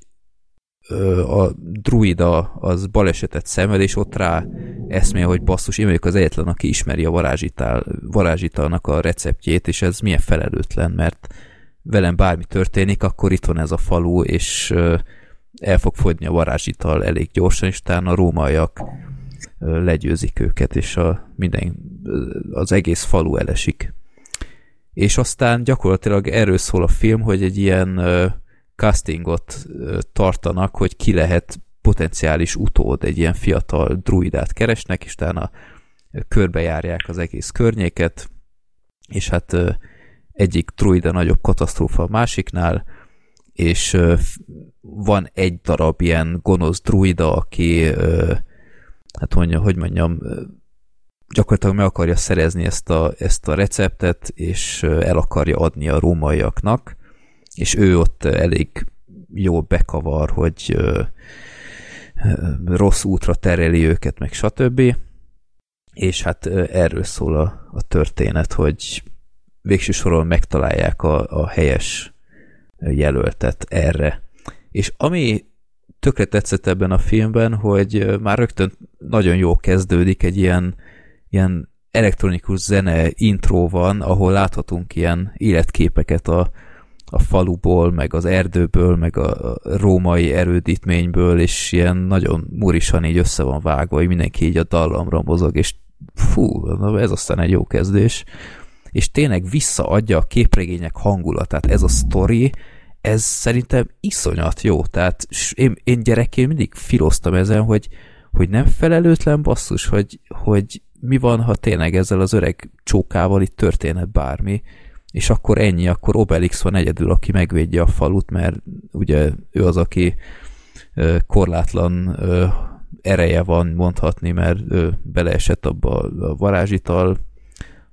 a druida az balesetet szenved, és ott rá eszmél, hogy basszus, én vagyok az egyetlen, aki ismeri a varázsitál, varázsitalnak a receptjét, és ez milyen felelőtlen, mert velem bármi történik, akkor itt van ez a falu, és el fog fogyni a varázsital elég gyorsan, és utána a rómaiak legyőzik őket, és a minden, az egész falu elesik. És aztán gyakorlatilag erről szól a film, hogy egy ilyen castingot tartanak, hogy ki lehet potenciális utód, egy ilyen fiatal druidát keresnek, és utána körbejárják az egész környéket, és hát egyik druida nagyobb katasztrófa a másiknál, és van egy darab ilyen gonosz druida, aki hát mondja, hogy mondjam, gyakorlatilag meg akarja szerezni ezt a, ezt a receptet, és el akarja adni a rómaiaknak, és ő ott elég jó bekavar, hogy rossz útra tereli őket, meg stb. És hát erről szól a, a történet, hogy végső soron megtalálják a, a helyes jelöltet erre. És ami tökre tetszett ebben a filmben, hogy már rögtön nagyon jó kezdődik egy ilyen, ilyen elektronikus zene intro van, ahol láthatunk ilyen életképeket a, a faluból, meg az erdőből, meg a római erődítményből, és ilyen nagyon murisan így össze van vágva, hogy mindenki így a dallamra mozog, és fú, ez aztán egy jó kezdés. És tényleg visszaadja a képregények hangulatát. Ez a story, ez szerintem iszonyat jó. Tehát én, én gyerekként mindig filoztam ezen, hogy, hogy nem felelőtlen basszus, hogy, hogy mi van, ha tényleg ezzel az öreg csókával itt történhet bármi, és akkor ennyi, akkor Obelix van egyedül, aki megvédje a falut, mert ugye ő az, aki korlátlan ereje van mondhatni, mert beleesett abba a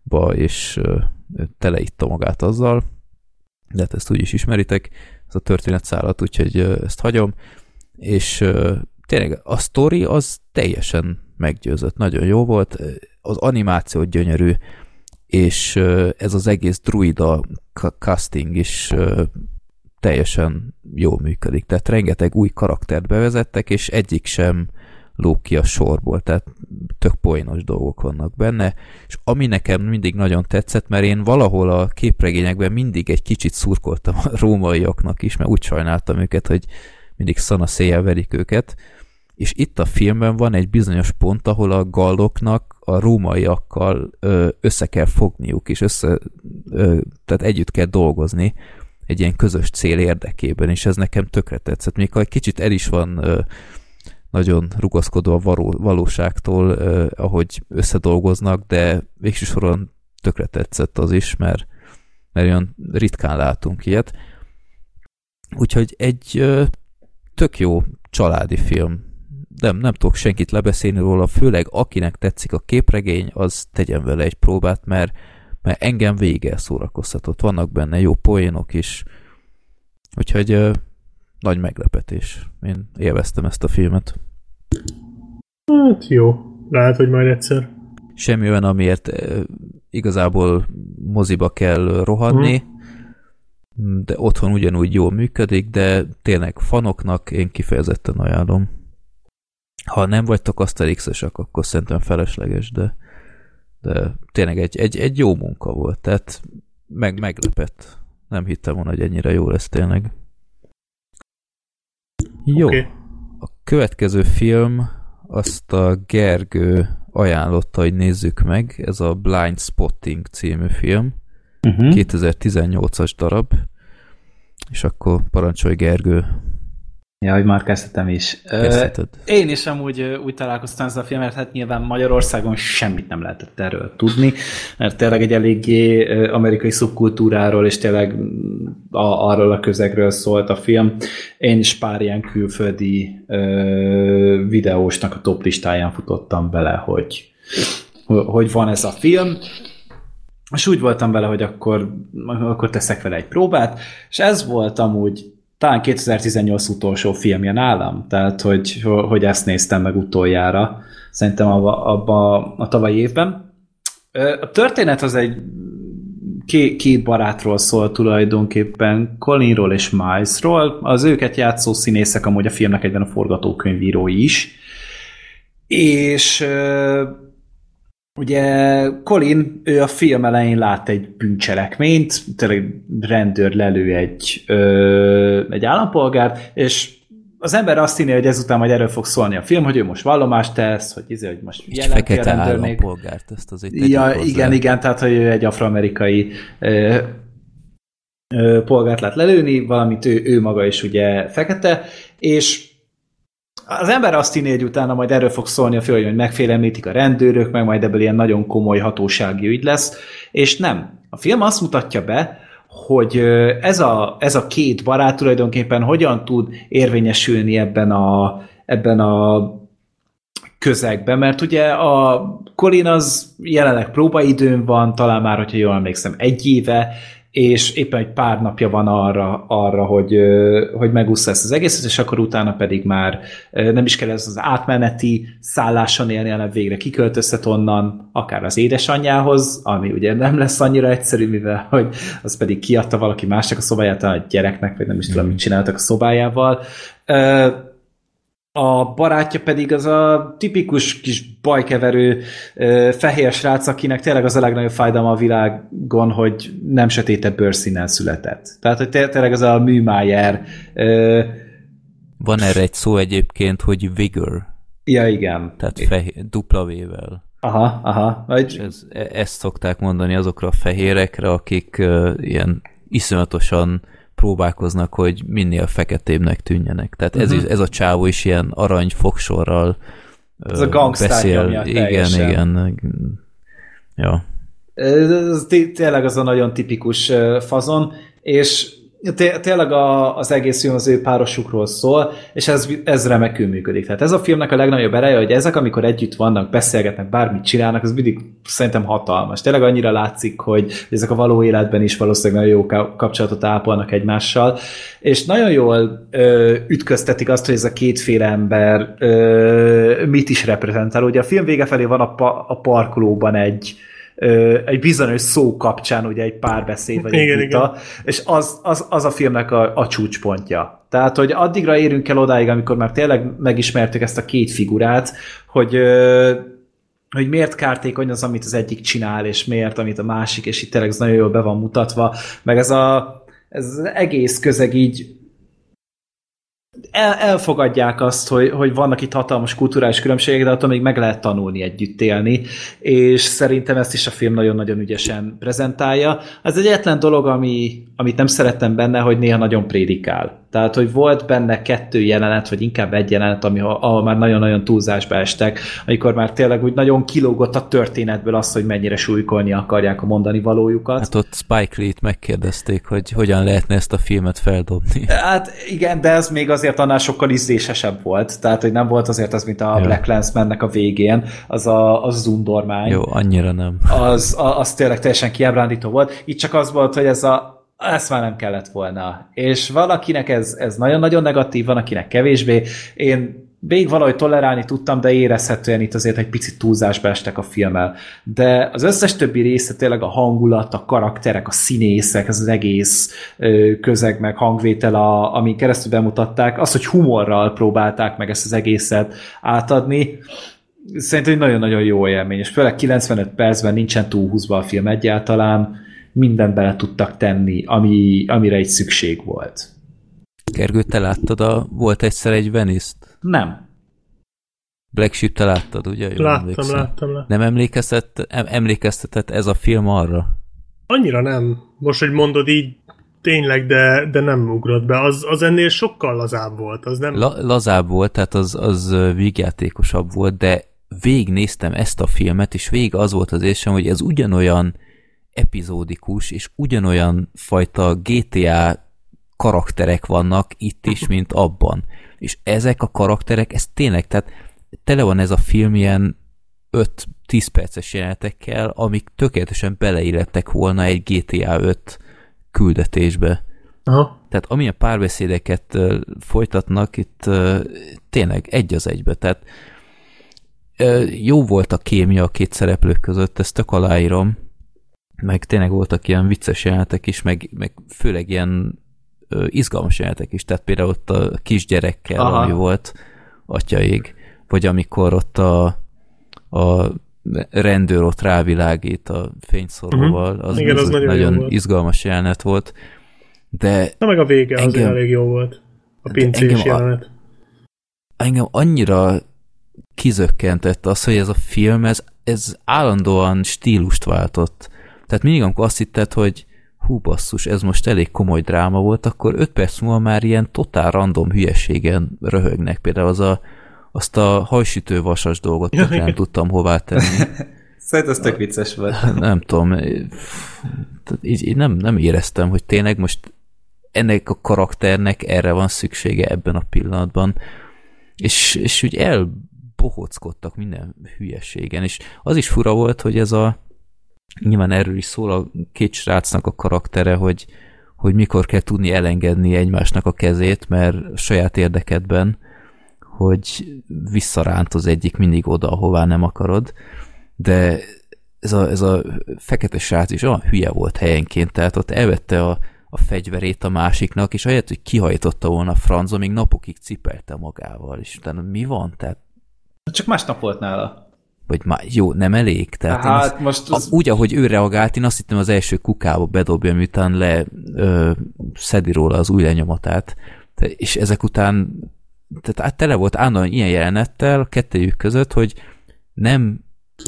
varázsitalba, és teleitta magát azzal, de hát ezt úgy is ismeritek, ez a történetszállat, úgyhogy ezt hagyom, és tényleg a sztori az teljesen meggyőzött, nagyon jó volt, az animáció gyönyörű, és ez az egész druida casting is teljesen jól működik. Tehát rengeteg új karaktert bevezettek, és egyik sem lók ki a sorból, tehát tök poénos dolgok vannak benne, és ami nekem mindig nagyon tetszett, mert én valahol a képregényekben mindig egy kicsit szurkoltam a rómaiaknak is, mert úgy sajnáltam őket, hogy mindig szana széjjel verik őket, és itt a filmben van egy bizonyos pont, ahol a galloknak a rómaiakkal össze kell fogniuk, és össze, ö, tehát együtt kell dolgozni egy ilyen közös cél érdekében, és ez nekem tökre tetszett. Még ha egy kicsit el is van ö, nagyon rugaszkodó a való, valóságtól, ö, ahogy összedolgoznak, de végső soron tökre tetszett az is, mert, mert olyan ritkán látunk ilyet. Úgyhogy egy ö, tök jó családi film nem, nem tudok senkit lebeszélni róla, főleg akinek tetszik a képregény, az tegyen vele egy próbát, mert, mert engem vége szórakoztatott. Vannak benne jó poénok is, úgyhogy nagy meglepetés. Én élveztem ezt a filmet. Hát jó, lehet, hogy majd egyszer. Semmi olyan, amiért ö, igazából moziba kell rohanni, hmm. de otthon ugyanúgy jól működik, de tényleg fanoknak én kifejezetten ajánlom. Ha nem vagytok Asterix-esek, akkor szerintem felesleges, de, de tényleg egy, egy, egy jó munka volt, tehát meg, meglepett. Nem hittem volna, hogy ennyire jó lesz tényleg. Jó. Okay. A következő film azt a Gergő ajánlotta, hogy nézzük meg. Ez a Blind Spotting című film. Uh-huh. Mhm. 2018-as darab. És akkor parancsolj Gergő, Ja, hogy már kezdtem is. Kezdheted. Én is amúgy úgy találkoztam ezzel a filmet, hát nyilván Magyarországon semmit nem lehetett erről tudni, mert tényleg egy eléggé amerikai szubkultúráról és tényleg a, arról a közegről szólt a film. Én is pár ilyen külföldi ö, videósnak a top listáján futottam bele, hogy, hogy van ez a film, és úgy voltam vele, hogy akkor, akkor teszek vele egy próbát, és ez volt amúgy talán 2018 utolsó filmje nálam, tehát hogy, hogy ezt néztem meg utoljára, szerintem abba, abba a tavalyi évben. A történet az egy két, barátról szól tulajdonképpen, Colinról és Milesról. Az őket játszó színészek amúgy a filmnek egyben a forgatókönyvírói is. És Ugye Colin, ő a film elején lát egy bűncselekményt, tényleg rendőr lelő egy, ö, egy állampolgárt, és az ember azt hinné, hogy ezután majd erről fog szólni a film, hogy ő most vallomást tesz, hogy, izé, hogy most jelenti fekete állampolgárt, ezt azért Ja, igen, igen, tehát hogy ő egy afroamerikai ö, ö, polgárt lát lelőni, valamint ő, ő maga is ugye fekete, és az ember azt hinné, hogy utána majd erről fog szólni a film, hogy megfélemlítik a rendőrök, meg majd ebből ilyen nagyon komoly hatósági ügy lesz, és nem. A film azt mutatja be, hogy ez a, ez a két barát tulajdonképpen hogyan tud érvényesülni ebben a, ebben a közegben, mert ugye a Colin az jelenleg próbaidőn van, talán már, hogyha jól emlékszem, egy éve, és éppen egy pár napja van arra, arra hogy, hogy megúszta ezt az egészet, és akkor utána pedig már nem is kell ez az átmeneti szálláson élni, hanem végre kiköltözhet onnan, akár az édesanyjához, ami ugye nem lesz annyira egyszerű, mivel hogy az pedig kiadta valaki másnak a szobáját, a gyereknek, vagy nem is tudom, mit csináltak a szobájával a barátja pedig az a tipikus kis bajkeverő fehér srác, akinek tényleg az a legnagyobb fájdalma a világon, hogy nem sötétebb bőrszínnel született. Tehát, hogy tényleg az a műmájer. Van erre egy szó egyébként, hogy vigor. Ja, igen. Tehát fehér, dupla vével. Aha, aha. Vagy... És ez, e- ezt szokták mondani azokra a fehérekre, akik uh, ilyen iszonyatosan próbálkoznak, hogy minél feketébbnek tűnjenek. Tehát uh-huh. ez, mhm. is, ez a csávó is ilyen arany fogsorral ez a beszél. Igen, igen. Ja. Ez tényleg az a nagyon tipikus fazon, és tényleg a, az egész film az ő párosukról szól, és ez, ez remekül működik. Tehát ez a filmnek a legnagyobb ereje, hogy ezek, amikor együtt vannak, beszélgetnek, bármit csinálnak, az mindig szerintem hatalmas. Tényleg annyira látszik, hogy ezek a való életben is valószínűleg nagyon jó kapcsolatot ápolnak egymással, és nagyon jól ö, ütköztetik azt, hogy ez a kétféle ember ö, mit is reprezentál. Ugye a film vége felé van a, pa, a parkolóban egy, egy bizonyos szó kapcsán ugye egy párbeszéd vagy igen, egy vita, és az, az, az a filmnek a, a csúcspontja. Tehát, hogy addigra érünk el odáig, amikor már tényleg megismertük ezt a két figurát, hogy hogy miért kártékony az, amit az egyik csinál, és miért, amit a másik, és itt tényleg nagyon jól be van mutatva, meg ez, a, ez az egész közeg így el, elfogadják azt, hogy, hogy vannak itt hatalmas kulturális különbségek, de attól még meg lehet tanulni együtt élni, és szerintem ezt is a film nagyon-nagyon ügyesen prezentálja. Ez egy egyetlen dolog, ami, amit nem szerettem benne, hogy néha nagyon prédikál. Tehát, hogy volt benne kettő jelenet, vagy inkább egy jelenet, ami, ahol már nagyon-nagyon túlzásba estek, amikor már tényleg úgy nagyon kilógott a történetből az, hogy mennyire súlykolni akarják a mondani valójukat. Hát ott Spike Lee-t megkérdezték, hogy hogyan lehetne ezt a filmet feldobni. Hát igen, de ez még azért annál sokkal ízlésesebb volt. Tehát, hogy nem volt azért az, mint a Jó. Black Lens-mennek a végén, az a, az undormány. Jó, annyira nem. Az, az tényleg teljesen kiábrándító volt. Itt csak az volt, hogy ez a ezt már nem kellett volna. És valakinek ez, ez nagyon-nagyon negatív, van, akinek kevésbé. Én végig valahogy tolerálni tudtam, de érezhetően itt azért egy picit túlzásba estek a filmmel. De az összes többi része tényleg a hangulat, a karakterek, a színészek, az egész közeg, meg hangvétel, a, ami keresztül bemutatták, az, hogy humorral próbálták meg ezt az egészet átadni, szerintem egy nagyon-nagyon jó élmény, és főleg 95 percben nincsen túlhúzva a film egyáltalán, mindent bele tudtak tenni, ami, amire egy szükség volt. Gergő, te láttad a... Volt egyszer egy venice -t? Nem. Black Sheep te láttad, ugye? Jól láttam, láttam, láttam, Nem emlékeztet, emlékeztetett ez a film arra? Annyira nem. Most, hogy mondod így, tényleg, de, de nem ugrott be. Az, az ennél sokkal lazább volt. Az nem... La, lazább volt, tehát az, az vígjátékosabb volt, de végignéztem ezt a filmet, és végig az volt az érzem, hogy ez ugyanolyan epizódikus, és ugyanolyan fajta GTA karakterek vannak itt is, mint abban. És ezek a karakterek, ez tényleg, tehát tele van ez a film ilyen 5-10 perces jelenetekkel, amik tökéletesen beleillettek volna egy GTA 5 küldetésbe. Aha. Tehát ami a párbeszédeket folytatnak, itt tényleg egy az egybe. Tehát jó volt a kémia a két szereplők között, ezt tök aláírom, meg tényleg voltak ilyen vicces jelenetek is, meg, meg főleg ilyen ö, izgalmas jelenetek is, tehát például ott a kisgyerekkel, Aha. ami volt atyaig, vagy amikor ott a, a rendőr ott rávilágít a fényszoróval, uh-huh. az, Igen, az, az nagyon, nagyon izgalmas jelenet volt. De Na meg a vége engem, azért elég jó volt. A pincés engem, jelenet. A, engem annyira kizökkentett az, hogy ez a film, ez, ez állandóan stílust váltott. Tehát mindig, amikor azt hitted, hogy hú basszus, ez most elég komoly dráma volt, akkor öt perc múlva már ilyen totál random hülyeségen röhögnek. Például az a, azt a hajsütő vasas dolgot ja, nem tudtam hová tenni. Szerintem ez tök vicces volt. Nem tudom, így, így nem, nem éreztem, hogy tényleg most ennek a karakternek erre van szüksége ebben a pillanatban, és, és úgy elbohockodtak minden hülyeségen, és az is fura volt, hogy ez a nyilván erről is szól a két srácnak a karaktere, hogy, hogy mikor kell tudni elengedni egymásnak a kezét, mert saját érdekedben, hogy visszaránt az egyik mindig oda, ahová nem akarod, de ez a, ez a fekete srác is olyan hülye volt helyenként, tehát ott elvette a, a fegyverét a másiknak, és ahelyett, hogy kihajtotta volna a francba, még napokig cipelte magával, és utána mi van? Tehát... Csak másnap volt nála. Vagy már jó, nem elég? Tehát hát, azt, most az... Úgy, ahogy ő reagált, én azt hittem az első kukába bedobja, miután le ö, szedi róla az új lenyomatát. És ezek után tehát át tele volt állandóan ilyen jelenettel a kettőjük között, hogy nem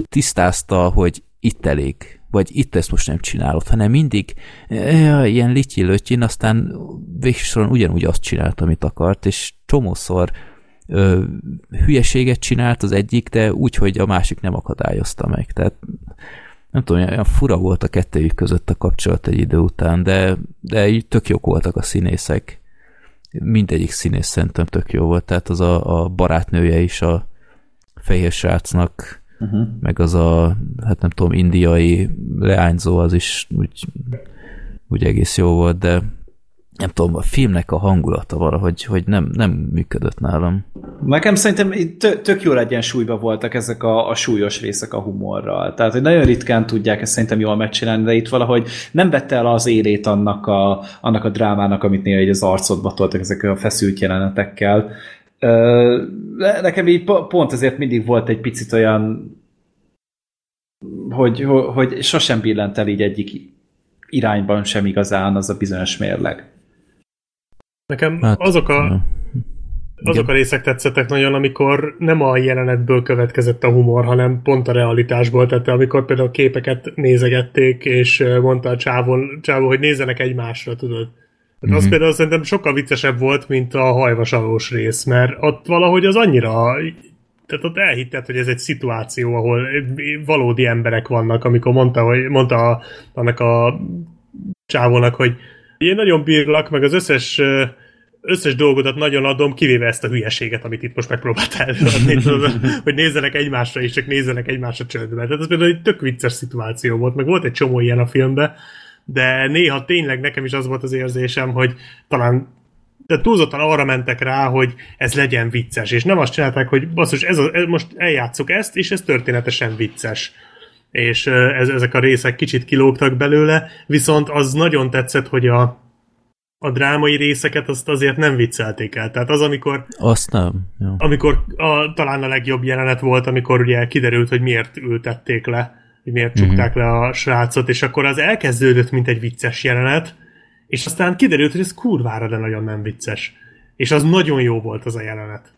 tisztázta, hogy itt elég vagy itt ezt most nem csinálod, hanem mindig ja, ilyen lityi aztán végsősorban ugyanúgy azt csinált, amit akart, és csomószor ö, hülyeséget csinált az egyik, de úgy, hogy a másik nem akadályozta meg. Tehát nem tudom, olyan fura volt a kettőjük között a kapcsolat egy idő után, de, de tök jók voltak a színészek. Mindegyik színész szerintem tök jó volt, tehát az a, a barátnője is a fehér srácnak uh-huh. meg az a, hát nem tudom, indiai leányzó az is úgy, úgy egész jó volt, de nem tudom, a filmnek a hangulata valahogy hogy nem, nem működött nálam. Nekem szerintem tök jól egyensúlyban voltak ezek a, a súlyos részek a humorral. Tehát, hogy nagyon ritkán tudják ezt szerintem jól megcsinálni, de itt valahogy nem vette el az élét annak a, annak a drámának, amit néha az arcodba toltak ezek a feszült jelenetekkel. Nekem így pont ezért mindig volt egy picit olyan, hogy, hogy sosem billent el így egyik irányban sem igazán az a bizonyos mérleg. Nekem hát, azok a azok a részek tetszettek nagyon, amikor nem a jelenetből következett a humor, hanem pont a realitásból. Tehát amikor például a képeket nézegették, és mondta a csávon, csávon hogy nézzenek egymásra, tudod. Tehát mm-hmm. az például szerintem sokkal viccesebb volt, mint a hajvasalós rész, mert ott valahogy az annyira tehát ott elhitted, hogy ez egy szituáció, ahol valódi emberek vannak, amikor mondta, hogy mondta a, annak a csávónak, hogy én nagyon bírlak, meg az összes összes dolgodat nagyon adom, kivéve ezt a hülyeséget, amit itt most megpróbáltál előadni, hogy nézzenek egymásra, és csak nézzenek egymásra csődbe. Tehát ez például egy tök vicces szituáció volt, meg volt egy csomó ilyen a filmben, de néha tényleg nekem is az volt az érzésem, hogy talán de túlzottan arra mentek rá, hogy ez legyen vicces, és nem azt csinálták, hogy basszus, ez a, most eljátszuk ezt, és ez történetesen vicces. És ez, ezek a részek kicsit kilógtak belőle, viszont az nagyon tetszett, hogy a, a drámai részeket azt azért nem viccelték el. Tehát az, amikor... Azt nem. Jó. Amikor a, talán a legjobb jelenet volt, amikor ugye kiderült, hogy miért ültették le, hogy miért mm-hmm. csukták le a srácot, és akkor az elkezdődött, mint egy vicces jelenet, és aztán kiderült, hogy ez kurvára, de nagyon nem vicces. És az nagyon jó volt az a jelenet.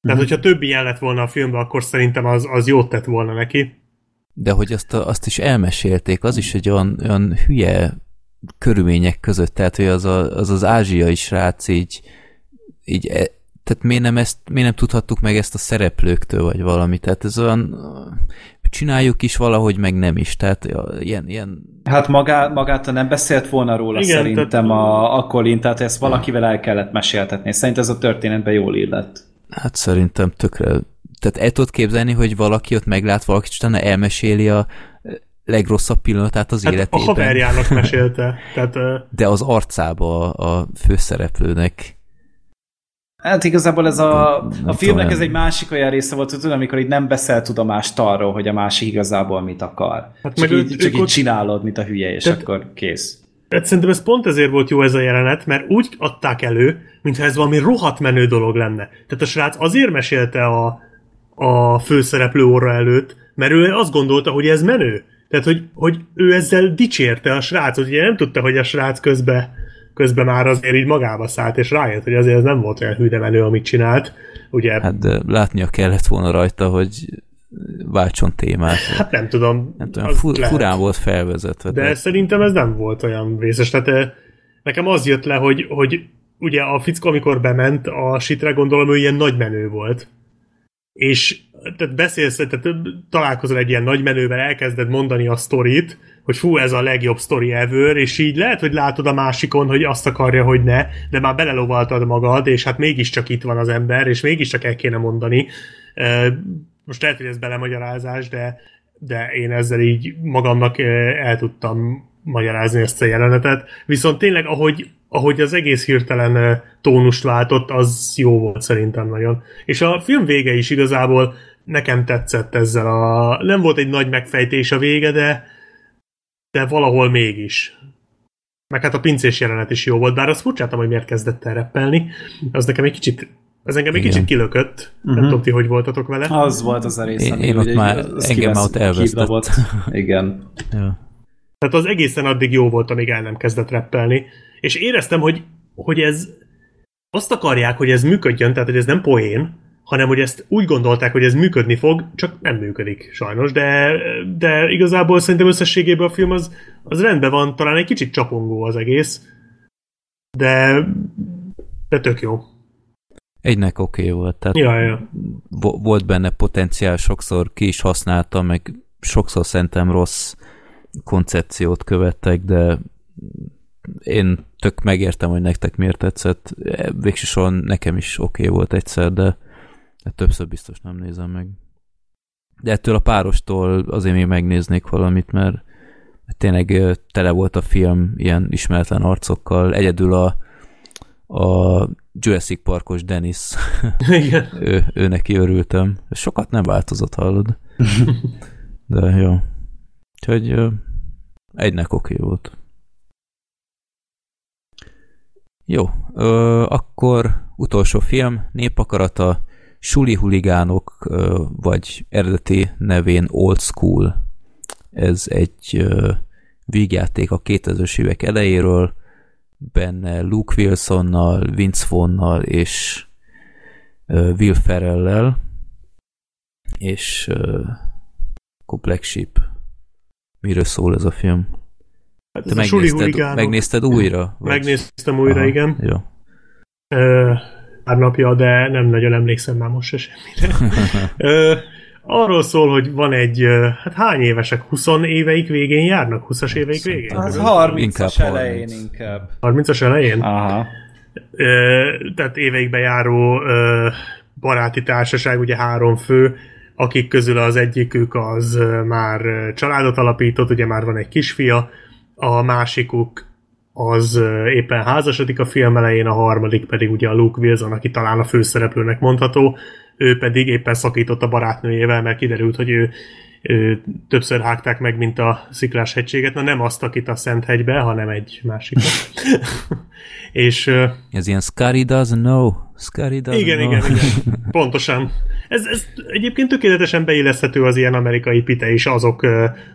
Tehát, mm. hogyha többi ilyen lett volna a filmben, akkor szerintem az, az jót tett volna neki. De hogy azt, a, azt is elmesélték, az is egy olyan, olyan hülye körülmények között, tehát hogy az a, az, az ázsiai srác így, így e, tehát miért nem, ezt, miért nem tudhattuk meg ezt a szereplőktől, vagy valami, tehát ez olyan csináljuk is valahogy, meg nem is. Tehát ilyen... ilyen... Hát magá, magát nem beszélt volna róla Igen, szerintem tehát... a, a Colin, tehát ezt valakivel el kellett meséltetni. Szerintem ez a történetben jól illett. Hát szerintem tökre... Tehát el tudod képzelni, hogy valaki ott meglát valakit, és utána elmeséli a legrosszabb pillanatát az hát életében. a haverjának mesélte. Tehát, De az arcába a, a főszereplőnek. Hát igazából ez a, a filmnek ez egy másik olyan része volt, hogy amikor így nem beszél tudomást arról, hogy a másik igazából mit akar. Hát csak meg így, csak így ott... csinálod, mint a hülye, és Tehát, akkor kész. Hát szerintem ez pont ezért volt jó ez a jelenet, mert úgy adták elő, mintha ez valami rohadt menő dolog lenne. Tehát a srác azért mesélte a, a főszereplő óra előtt, mert ő azt gondolta, hogy ez menő. Tehát, hogy, hogy ő ezzel dicsérte a srácot, ugye nem tudta, hogy a srác közben közben már azért így magába szállt, és rájött, hogy azért ez nem volt olyan hűde menő, amit csinált. Ugye... Hát de látnia kellett volna rajta, hogy váltson témát. Hát nem tudom. Nem tudom, fu- furán volt felvezetve. De, de szerintem ez nem volt olyan vészes. Tehát nekem az jött le, hogy, hogy ugye a fickó, amikor bement a sitre, gondolom, ő ilyen nagy menő volt. És tehát beszélsz, tehát találkozol egy ilyen nagy menővel, elkezded mondani a sztorit, hogy fú, ez a legjobb sztori ever, és így lehet, hogy látod a másikon, hogy azt akarja, hogy ne, de már belelovaltad magad, és hát mégiscsak itt van az ember, és mégiscsak el kéne mondani. Most lehet, hogy ez belemagyarázás, de, de én ezzel így magamnak el tudtam magyarázni ezt a jelenetet. Viszont tényleg, ahogy, ahogy az egész hirtelen tónust váltott, az jó volt szerintem nagyon. És a film vége is igazából nekem tetszett ezzel a... Nem volt egy nagy megfejtés a vége, de, de valahol mégis. Meg hát a pincés jelenet is jó volt, bár azt furcsáltam, hogy miért kezdett el reppelni. Az nekem egy kicsit ez engem egy kicsit kilökött. Uh-huh. Nem mhm. tudom, ti hogy voltatok vele. Az volt az a rész, én, én ott már engem ott elvesztett. Igen. ja. Tehát az egészen addig jó volt, amíg el nem kezdett reppelni. És éreztem, hogy, hogy ez azt akarják, hogy ez működjön, tehát hogy ez nem poén, hanem hogy ezt úgy gondolták, hogy ez működni fog, csak nem működik sajnos, de, de igazából szerintem összességében a film az, az rendben van, talán egy kicsit csapongó az egész, de, de tök jó. Egynek oké okay volt, tehát ja, ja. volt benne potenciál, sokszor ki is használta, meg sokszor szerintem rossz koncepciót követtek, de én tök megértem, hogy nektek miért tetszett. Végsősorban nekem is oké okay volt egyszer, de de többször biztos nem nézem meg. De ettől a párostól azért még megnéznék valamit, mert tényleg tele volt a film ilyen ismeretlen arcokkal. Egyedül a, a Jurassic Parkos Dennis. Igen. ő, ő neki örültem. Sokat nem változott, hallod? De jó. Úgyhogy egynek oké okay volt. Jó, ö, akkor utolsó film, Népakarata, Suli huligánok, vagy eredeti nevén Old School. Ez egy vígjáték a 2000-es évek elejéről, benne Luke Wilsonnal, Vince Vaughnnal és Will Ferrell-lel, és akkor Black Sheep. Miről szól ez a film? Hát Te megnézted, megnézted újra? Vagy? Megnéztem újra, Aha, igen. Jó pár napja, de nem nagyon emlékszem már most se semmire. Ö, arról szól, hogy van egy, hát hány évesek? 20 éveik végén járnak? 20-as éveik végén? Az 30-as elején inkább. 30-as elején? Aha. Ö, tehát éveikbe járó ö, baráti társaság, ugye három fő, akik közül az egyikük az már családot alapított, ugye már van egy kisfia, a másikuk az éppen házasodik a film elején, a harmadik pedig ugye a Luke Wilson, aki talán a főszereplőnek mondható, ő pedig éppen szakított a barátnőjével, mert kiderült, hogy ő, ő többször hágták meg, mint a sziklás hegységet, na nem azt, akit a Szent hegybe, hanem egy másik. és... Ez ilyen Scary doesn't know. Scary doesn't igen, know. igen, igen. Pontosan. Ez, ez egyébként tökéletesen beilleszthető az ilyen amerikai pite is azok,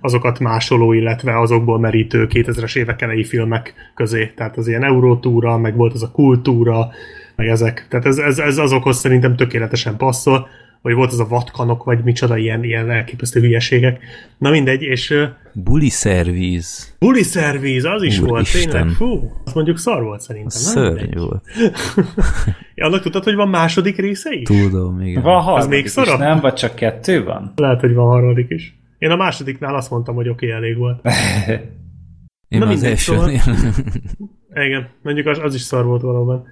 azokat másoló, illetve azokból merítő 2000-es évek elejé filmek közé. Tehát az ilyen Eurótúra, meg volt az a kultúra, meg ezek. Tehát ez, ez, ez azokhoz szerintem tökéletesen passzol vagy volt az a vatkanok, vagy micsoda ilyen, ilyen elképesztő hülyeségek. Na mindegy, és... Buli szervíz. Buli szervíz, az is Úr volt, Isten. tényleg. Fú, azt mondjuk szar volt szerintem. Szörny volt. ja, annak tudtad, hogy van második része is? Tudom, igen. Van harmadik az még szarabb? nem? Vagy csak kettő van? Lehet, hogy van harmadik is. Én a másodiknál azt mondtam, hogy oké, okay, elég volt. Én Na az elsőnél. Szóval... Igen, mondjuk az, az is szar volt valóban.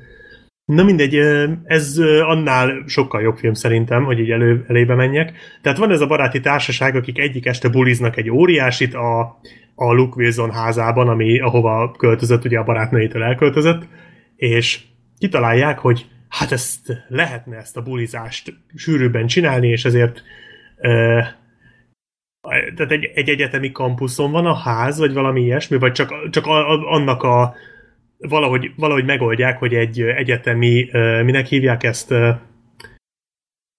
Na mindegy, ez annál sokkal jobb film szerintem, hogy így elő, elébe menjek. Tehát van ez a baráti társaság, akik egyik este buliznak egy óriásit a, a Luke Wilson házában, ami ahova költözött, ugye a barátnőjétől elköltözött, és kitalálják, hogy hát ezt lehetne ezt a bulizást sűrűbben csinálni, és ezért ö, tehát egy, egy egyetemi kampuszon van a ház, vagy valami ilyesmi, vagy csak, csak a, a, annak a valahogy, valahogy megoldják, hogy egy egyetemi, minek hívják ezt,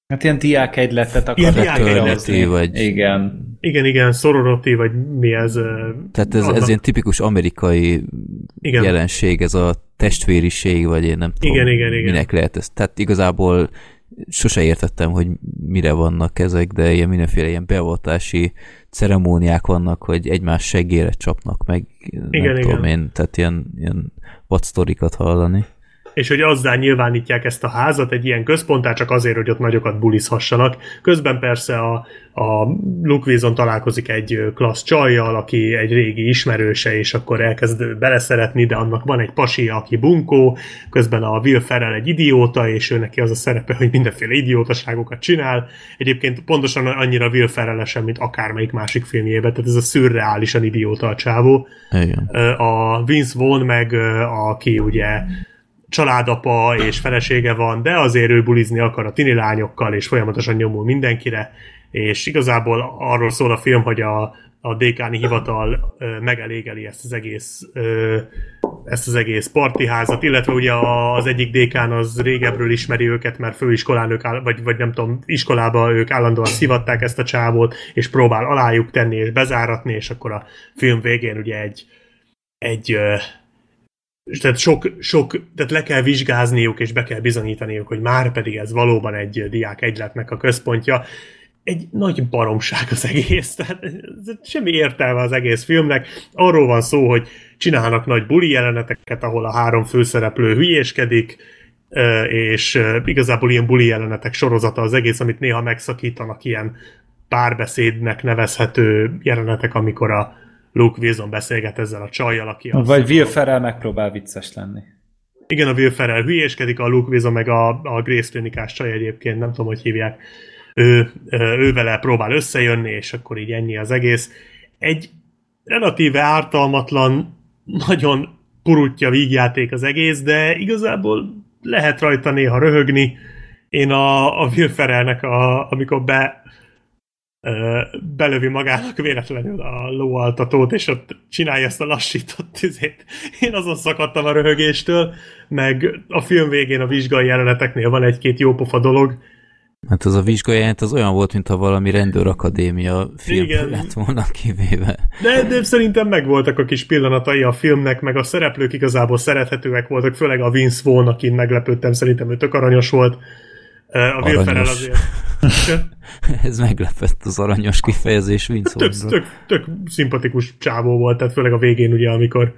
Hát ilyen diák egyletet Ilyen diák Fraternity, vagy... Igen. Igen, igen, sorority, vagy mi ez? Tehát ez, ez ilyen tipikus amerikai Igen. jelenség, ez a testvériség, vagy én nem tudom, Igen, igen, igen. minek lehet ez. Tehát igazából sose értettem, hogy mire vannak ezek, de ilyen mindenféle ilyen beavatási ceremóniák vannak, hogy egymás segére csapnak meg, nem Igen, tudom igen. én, tehát ilyen, ilyen vadsztorikat hallani. És hogy azzal nyilvánítják ezt a házat egy ilyen központtá, csak azért, hogy ott nagyokat bulizhassanak. Közben persze a, a Luke Wilson találkozik egy klassz csajjal, aki egy régi ismerőse, és akkor elkezd beleszeretni, de annak van egy pasi, aki bunkó, közben a Will Ferrell egy idióta, és ő neki az a szerepe, hogy mindenféle idiótaságokat csinál. Egyébként pontosan annyira Will Ferrell-esen, mint akármelyik másik filmjében, tehát ez a szürreálisan idióta a csávó. Igen. A Vince Vaughn meg, aki ugye családapa és felesége van, de azért ő bulizni akar a tini lányokkal, és folyamatosan nyomul mindenkire, és igazából arról szól a film, hogy a, a dékáni hivatal ö, megelégeli ezt az egész ö, ezt az egész partiházat, illetve ugye az egyik dékán az régebről ismeri őket, mert főiskolán ők, áll, vagy, vagy nem tudom, iskolába ők állandóan szivatták ezt a csávót, és próbál alájuk tenni és bezáratni, és akkor a film végén ugye egy egy ö, tehát sok, sok, tehát le kell vizsgázniuk, és be kell bizonyítaniuk, hogy már pedig ez valóban egy diák egyletnek a központja. Egy nagy baromság az egész, tehát semmi értelme az egész filmnek. Arról van szó, hogy csinálnak nagy buli jeleneteket, ahol a három főszereplő hülyéskedik, és igazából ilyen buli jelenetek sorozata az egész, amit néha megszakítanak ilyen párbeszédnek nevezhető jelenetek, amikor a Luke Wilson beszélget ezzel a csajjal, aki Vagy Will Ferrell megpróbál vicces lenni. igen, a Will Ferrell hülyéskedik, a Luke Wilson meg a, a Grace klinikás csaj egyébként, nem tudom, hogy hívják. Ő, ö, ő vele próbál összejönni, és akkor így ennyi az egész. Egy relatíve ártalmatlan, nagyon purutja vígjáték az egész, de igazából lehet rajta néha röhögni. Én a, a Will Ferrellnek, a, amikor be belövi magának véletlenül a lóaltatót, és ott csinálja ezt a lassított tüzét. Én azon szakadtam a röhögéstől, meg a film végén a vizsgai jeleneteknél van egy-két jópofa dolog. Hát az a vizsgajelent az olyan volt, mintha valami rendőrakadémia film Igen. lett volna kivéve. De, de szerintem megvoltak a kis pillanatai a filmnek, meg a szereplők igazából szerethetőek voltak, főleg a Vince Vaughn, akin meglepődtem, szerintem ő tök aranyos volt. A Will. Ferrell azért. Ez meglepett az aranyos kifejezés Vince tök, tök, tök szimpatikus csávó volt, tehát főleg a végén ugye, amikor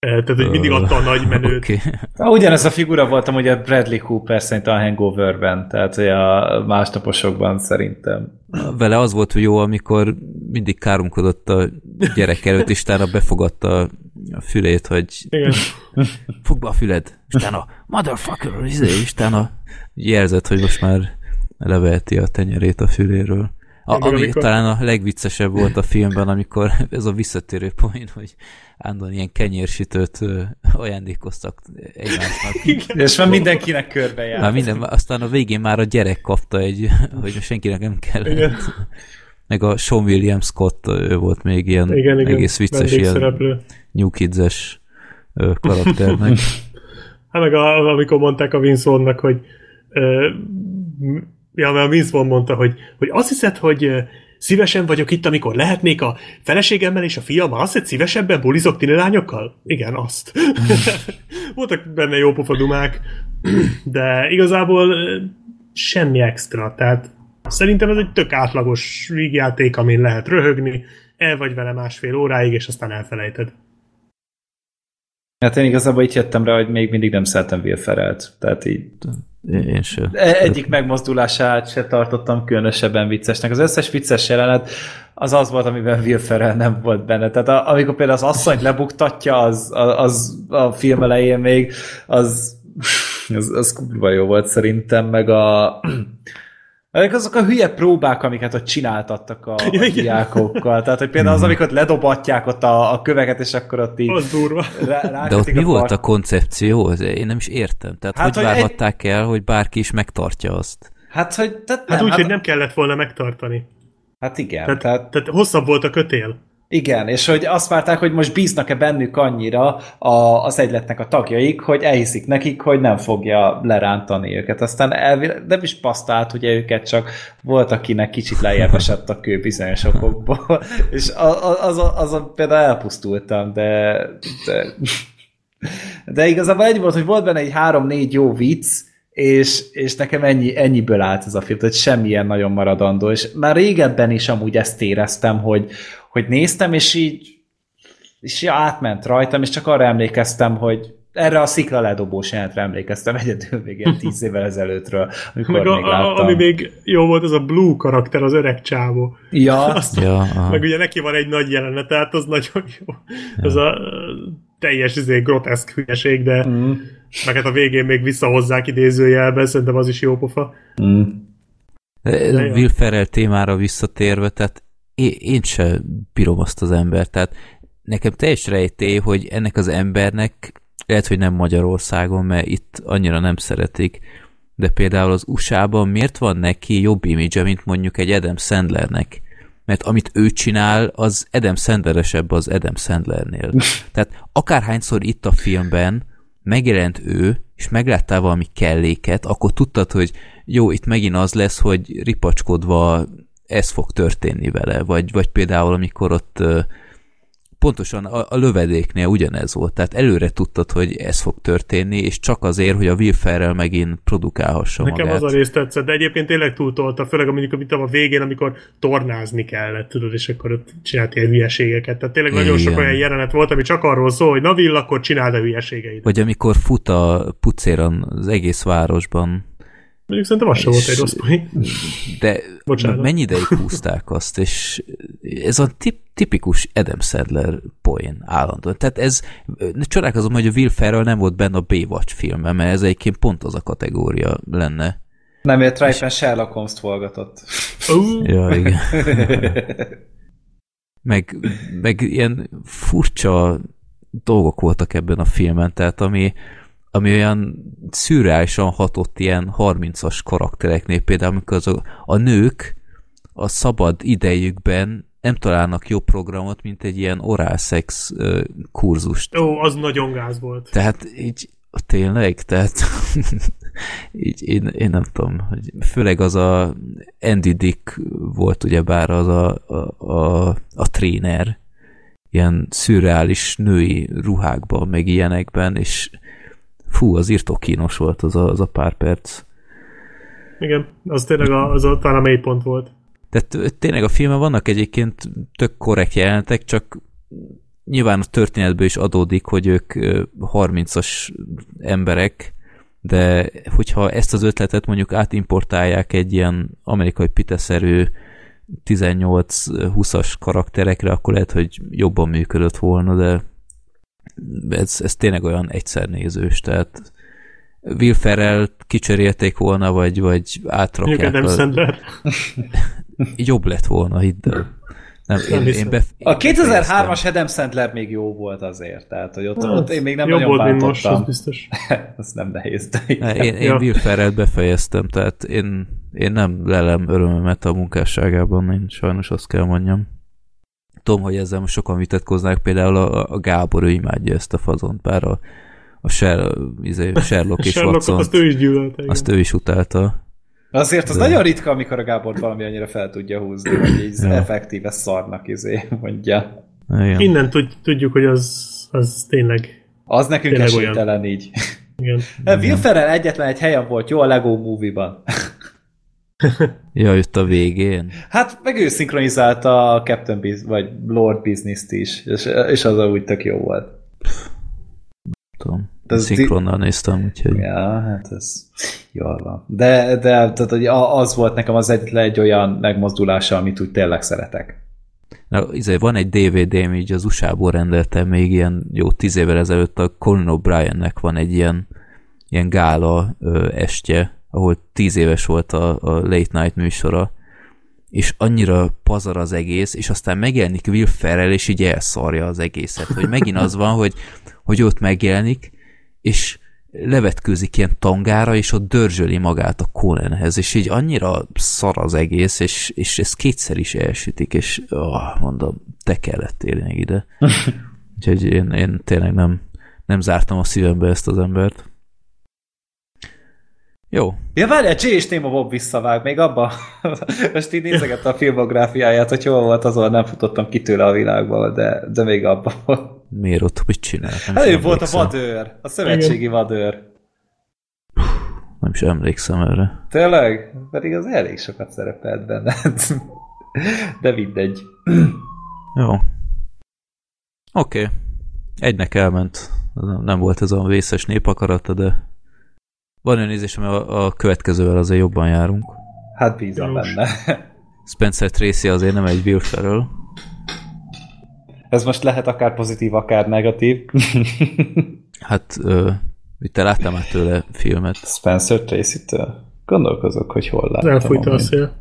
tehát, hogy mindig adta a nagy menőt. Oké. Ah, Ugyanez a figura voltam ugye Bradley Cooper szerintem a Hangoverben, tehát a másnaposokban szerintem. Vele az volt hogy jó, amikor mindig káromkodott a gyerek előtt, és utána befogadta a fülét, hogy Igen. fogd be a füled, és utána motherfucker, izé, és utána érzed, hogy most már leveheti a tenyerét a füléről. A, ami amikor- talán a legviccesebb volt a filmben, amikor ez a visszatérő poén, hogy állandóan ilyen kenyérsütőt ajándékoztak egymásnak. És már mindenkinek körbe jár. Már minden, aztán a végén már a gyerek kapta egy, hogy senkinek nem kell. Igen. Meg a Sean William Scott, ő volt még ilyen Igen, igen. egész vicces, ilyen. New Kids-es karakternek. Hát meg a, amikor mondták a Vince Vaughnnak, hogy ö, ja, mert a Vince Vaughn mondta, hogy, hogy azt hiszed, hogy szívesen vagyok itt, amikor lehetnék a feleségemmel és a fiammal? Azt hiszed, szívesebben bulizok tini lányokkal? Igen, azt. Voltak benne jó pofa dumák, de igazából semmi extra, tehát szerintem ez egy tök átlagos vígjáték, amin lehet röhögni, el vagy vele másfél óráig, és aztán elfelejted. Hát én igazából itt jöttem rá, hogy még mindig nem szeretem Will Ferrell-t. Tehát így Én sem. Egyik megmozdulását se tartottam különösebben viccesnek. Az összes vicces jelenet az az volt, amiben Will Ferrell nem volt benne. Tehát a, amikor például az asszonyt lebuktatja, az, az, a film elején még, az, az, az kurva jó volt szerintem, meg a azok a hülye próbák, amiket ott csináltattak a, a diákokkal. Tehát, hogy például az, Mhm. amikor ledobatják ott a, a köveket, és akkor ott így Az durva. rá, De ott mi a volt part- a koncepció? Ez- Én nem is értem. Tehát Hát, hát, hogy hogy egy- várhatták el, hogy bárki is megtartja azt? Hát, hogy... Tehát Hát nem, úgy, hát, hogy nem kellett volna megtartani. hát igen. Tehát, Tehát, tehát hosszabb volt a kötél. Igen, és hogy azt várták, hogy most bíznak-e bennük annyira a, az egyletnek a tagjaik, hogy elhiszik nekik, hogy nem fogja lerántani őket. Aztán elvileg, nem is pasztált ugye őket, csak volt, akinek kicsit lejjebb esett a kő bizonyos okokból, és azon, azon például elpusztultam, de, de, de igazából egy volt, hogy volt benne egy három-négy jó vicc, és, és nekem ennyi, ennyiből állt ez a film, tehát semmilyen nagyon maradandó, és már régebben is amúgy ezt éreztem, hogy, hogy néztem, és így és átment rajtam, és csak arra emlékeztem, hogy erre a szikla ledobós jelentre emlékeztem egyedül még ilyen tíz évvel ezelőttről, amikor Meg a, még a, láttam. ami még jó volt, az a Blue karakter, az öreg csávó. Ja, Azt, Ja, aha. Meg ugye neki van egy nagy jelenet, tehát az nagyon jó. Ez a ö, teljes izé, groteszk hülyeség, de mm, meg hát a végén még visszahozzák idézőjelben, szerintem az is jó pofa. mm. De. Will Ferrell témára visszatérve, tehát én, én se bírom azt az embert, tehát nekem teljes rejtély, hogy ennek az embernek lehet, hogy nem Magyarországon, mert itt annyira nem szeretik, de például az USA-ban miért van neki jobb imidzse, mint mondjuk egy Adam Sandlernek? Mert amit ő csinál, az Adam Sandleresebb az Adam Sandlernél. Tehát akárhányszor itt a filmben megjelent ő, és megláttál valami kelléket, akkor tudtad, hogy jó, itt megint az lesz, hogy ripacskodva ez fog történni vele, vagy, vagy például amikor ott pontosan a, a lövedéknél ugyanez volt, tehát előre tudtad, hogy ez fog történni, és csak azért, hogy a Will Ferrell megint produkálhassa Nekem magát. az a rész tetszett, de egyébként tényleg túltolta, főleg mondjuk amit a végén, amikor tornázni kellett, tudod, és akkor ott csinált ilyen hülyeségeket. Tehát tényleg nagyon sok Igen. olyan jelenet volt, ami csak arról szól, hogy na Will, akkor csináld a hülyeségeit. Vagy amikor fut a pucéran az egész városban, Mondjuk szerintem az sem volt egy rossz poén. de Bocsánat. mennyi ideig húzták azt, és ez a tip, tipikus Adam Sandler poén állandóan. Tehát ez, csodálkozom, hogy a Will Ferrell nem volt benne a Baywatch filmben, mert ez egyébként pont az a kategória lenne. Nem ért rá, éppen Sherlock Holmes-t forgatott. Uh, Ja, igen. meg, meg ilyen furcsa dolgok voltak ebben a filmen, tehát ami, ami olyan szürreálisan hatott ilyen 30-as karaktereknél, például amikor az a, a nők a szabad idejükben nem találnak jobb programot, mint egy ilyen orálszex kurzust. ó, az nagyon gáz volt. Tehát így tényleg, tehát így én, én nem tudom, hogy főleg az a Andy Dick volt ugyebár az a, a, a, a tréner, ilyen szürreális női ruhákban, meg ilyenekben, és fú, az írtó kínos volt az a, az a pár perc. Igen, az tényleg a, az a, talán a mélypont volt. Tehát tényleg a filmben vannak egyébként tök korrekt jelentek, csak nyilván a történetből is adódik, hogy ők ö, 30-as emberek, de hogyha ezt az ötletet mondjuk átimportálják egy ilyen amerikai piteszerű 18-20-as karakterekre, akkor lehet, hogy jobban működött volna, de ez, ez tényleg olyan egyszer nézős, tehát Will Ferrell kicserélték volna, vagy, vagy átrakják. Adam a- Sandler. jobb lett volna, hidd el. Nem, én, Nem én, bef, A én befejeztem. 2003-as Adam Sandler még jó volt azért, tehát hogy ott, Hát, ott én még nem Jobb nagyon volt, mint most, az bántottam. biztos. Ez nem nehéz, de Ne. Én, én Ja. Will Ferrell befejeztem, tehát én, én nem lelem örömömet a munkásságában, én sajnos azt kell mondjam. Tudom, hogy ezzel most sokan vitatkoznak, például a, a Gábor, ő imádja ezt a fazont, bár a, a Sher, izé, Sherlock és Sherlockot Watson, azt ő is gyűlölte. azt ő is utálta. Azért az De- nagyon ritka, amikor a Gábor valami annyira fel tudja húzni, hogy így Ja. effektíve szarnak izé, mondja. Igen. Innen tud, tudjuk, hogy az, az tényleg, Az nekünk Tényleg olyan. esélytelen így. igen. Will Ferrell egyetlen egy helyen volt jó a Lego Movie-ban. Ja, jött a végén. Hát meg ő szinkronizálta a Captain Biz- vagy Lord Business-t is, és, és az úgy tök jó volt. Tudom. De Szinkronnal néztem, úgyhogy... Ja, hát ez jól van. De, de tehát, hogy az volt nekem az egyetlen egy olyan megmozdulása, amit úgy tényleg szeretek. Na, izé, van egy DVD-m, így az USA-ból rendeltem még ilyen jó tíz évvel ezelőtt a Colin O'Briennek van egy ilyen, ilyen gála ö, estje, ahol tíz éves volt a, a Late Night műsora, és annyira pazar az egész, és aztán megjelenik Will Ferrell, és így elszarja az egészet, hogy megint az van, hogy, hogy ott megjelenik, és levetkőzik ilyen tangára, és ott dörzsöli magát a Colenhez, és így annyira szar az egész, és, és ez kétszer is elsütik, és oh, mondom, te kellett tényleg ide. Úgyhogy én, én tényleg nem, nem zártam a szívembe ezt az embert. Jó. Ja, várjál, J és Néma Bob visszavág, még abba. Most így nézegette a filmográfiáját, hogy hol volt, azon nem futottam ki tőle a világba, de, de még abba volt. Miért ott mit csinál? Hát ő volt a vadőr, a szövetségi Igen. vadőr. Nem is emlékszem erre. Tényleg? Pedig az elég sokat szerepelt benne. De mindegy. Jó. Oké. Okay. Egynek elment. Nem volt ez a vészes népakarata, de van olyan nézésem, a, a következővel azért jobban járunk. Hát bízom benne. Spencer Tracy azért nem egy Will Ferrell. Ez most lehet akár pozitív, akár negatív. hát, ö, te láttam már tőle filmet. Spencer Tracy-től? Gondolkozok, hogy hol láttam. Elfújt a szél.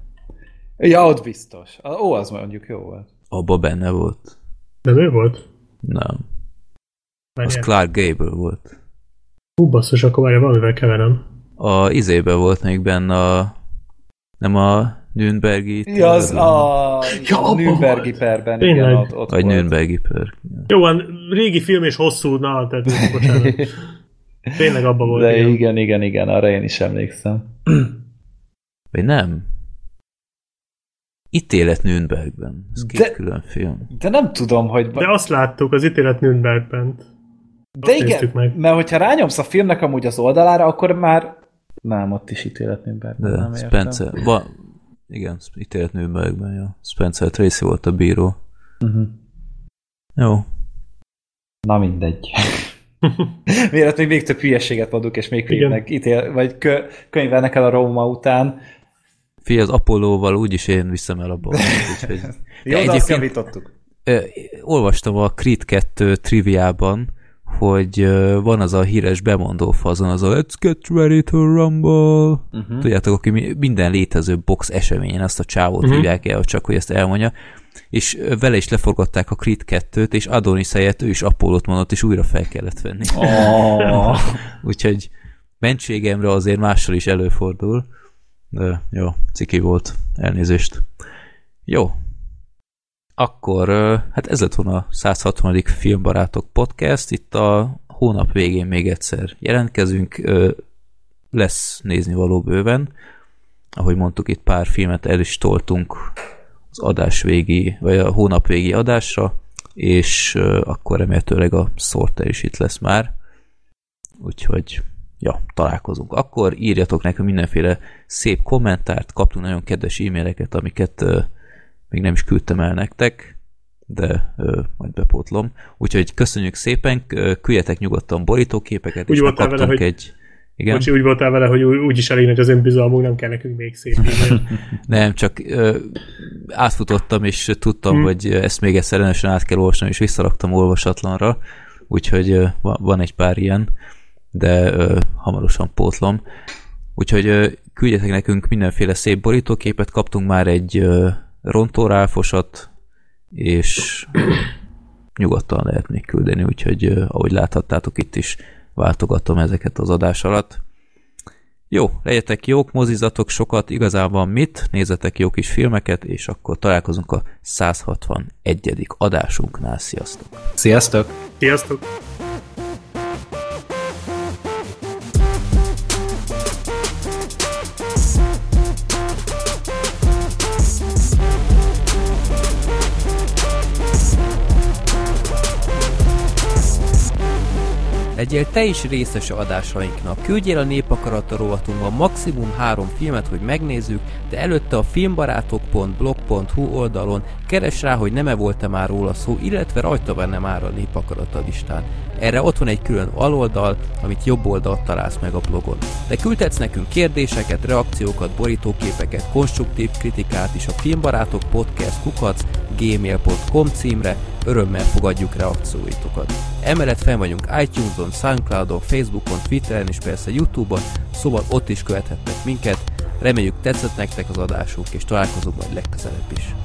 Ja, ott biztos. Ó, az mondjuk jó volt. Abba benne volt. Nem ő volt? Nem. Menjen. Az Clark Gable volt. Hú, basszus, akkor várja, valamivel keverem. A izébe volt még benne a... Nem a Nürnbergi... Ja, az a, ja, a Nürnbergi perben. Igen, ott, ott Vagy Nürnbergi per. Jó, van, régi film és hosszú, na, tehát bocsánat. Tényleg abban volt. De igen. igen, igen, igen, arra én is emlékszem. Vagy nem? Ítélet Nürnbergben. Ez két de, külön film. De nem tudom, hogy... De azt láttuk, az Ítélet Nürnbergben. De Azt igen, meg. mert hogyha rányomsz a filmnek amúgy az oldalára, akkor már nem, ott is ítélet Nürnbergben. De nem Spencer, va, igen, ítélet Nürnbergben, jó. Spencer Tracy volt a bíró. Uh-huh. Jó. Na mindegy. Miért még még több hülyeséget mondunk, és még végnek ítél, vagy kö, könyvelnek el a Róma után. Fia, az Apollóval úgyis én viszem el abból. Úgyhogy... Jó, de azt javítottuk. Olvastam a Creed 2 triviában, hogy van az a híres bemondó fazon, az a Let's get ready to rumble. Uh-huh. Tudjátok, aki minden létező box eseményen azt a csávót uh-huh. hívják el, csak hogy ezt elmondja. És vele is leforgatták a Creed 2-t, és Adonis helyett ő is Apollót mondott, és újra fel kellett venni. Oh. Úgyhogy mentségemre azért mással is előfordul. De jó, ciki volt. Elnézést. Jó, akkor hát ez lett volna a 160. Filmbarátok podcast. Itt a hónap végén még egyszer jelentkezünk. Lesz nézni való bőven. Ahogy mondtuk, itt pár filmet el is toltunk az adás végi, vagy a hónap végi adásra, és akkor remélhetőleg a Sorter is itt lesz már. Úgyhogy ja, találkozunk. Akkor írjatok nekünk mindenféle szép kommentárt, kaptunk nagyon kedves e-maileket, amiket még nem is küldtem el nektek, de ö, majd bepótlom. Úgyhogy köszönjük szépen, küldjetek nyugodtan borítóképeket, úgy és kaptunk vele, hogy... egy... Igen? Bocsi, úgy voltál vele, hogy úgy is elég nagy az önbizalmunk, nem kell nekünk még szép Nem, csak ö, átfutottam, és tudtam, hmm. hogy ezt még egyszer renesen át kell olvasnom, és visszaraktam olvasatlanra, úgyhogy ö, van egy pár ilyen, de ö, hamarosan pótlom. Úgyhogy ö, küldjetek nekünk mindenféle szép borítóképet, kaptunk már egy ö, rontóráfosat, és nyugodtan lehet még küldeni, úgyhogy ahogy láthattátok itt is váltogatom ezeket az adás alatt. Jó, legyetek jók, mozizatok sokat, igazából mit, nézzetek jó kis filmeket, és akkor találkozunk a 161. adásunknál. Sziasztok! Sziasztok! Sziasztok! Legyél te is részes adásainknak. Küldjél a Népakarata rovatunkban maximum három filmet, hogy megnézzük, de előtte a filmbarátok.blog.hu oldalon keres rá, hogy nem-e volt-e már róla szó, illetve rajta benne már a Népakarata listán. Erre ott van egy külön aloldal, amit jobb oldalt találsz meg a blogon. De küldhetsz nekünk kérdéseket, reakciókat, borítóképeket, konstruktív kritikát is a Filmbarátok Podcast kukac gmail.com címre, örömmel fogadjuk reakcióitokat. Emellett fel vagyunk iTunes-on, Soundcloud-on, Facebookon, Twitteren és persze Youtube-on, szóval ott is követhettek minket. Reméljük tetszett nektek az adásunk, és találkozunk majd legközelebb is.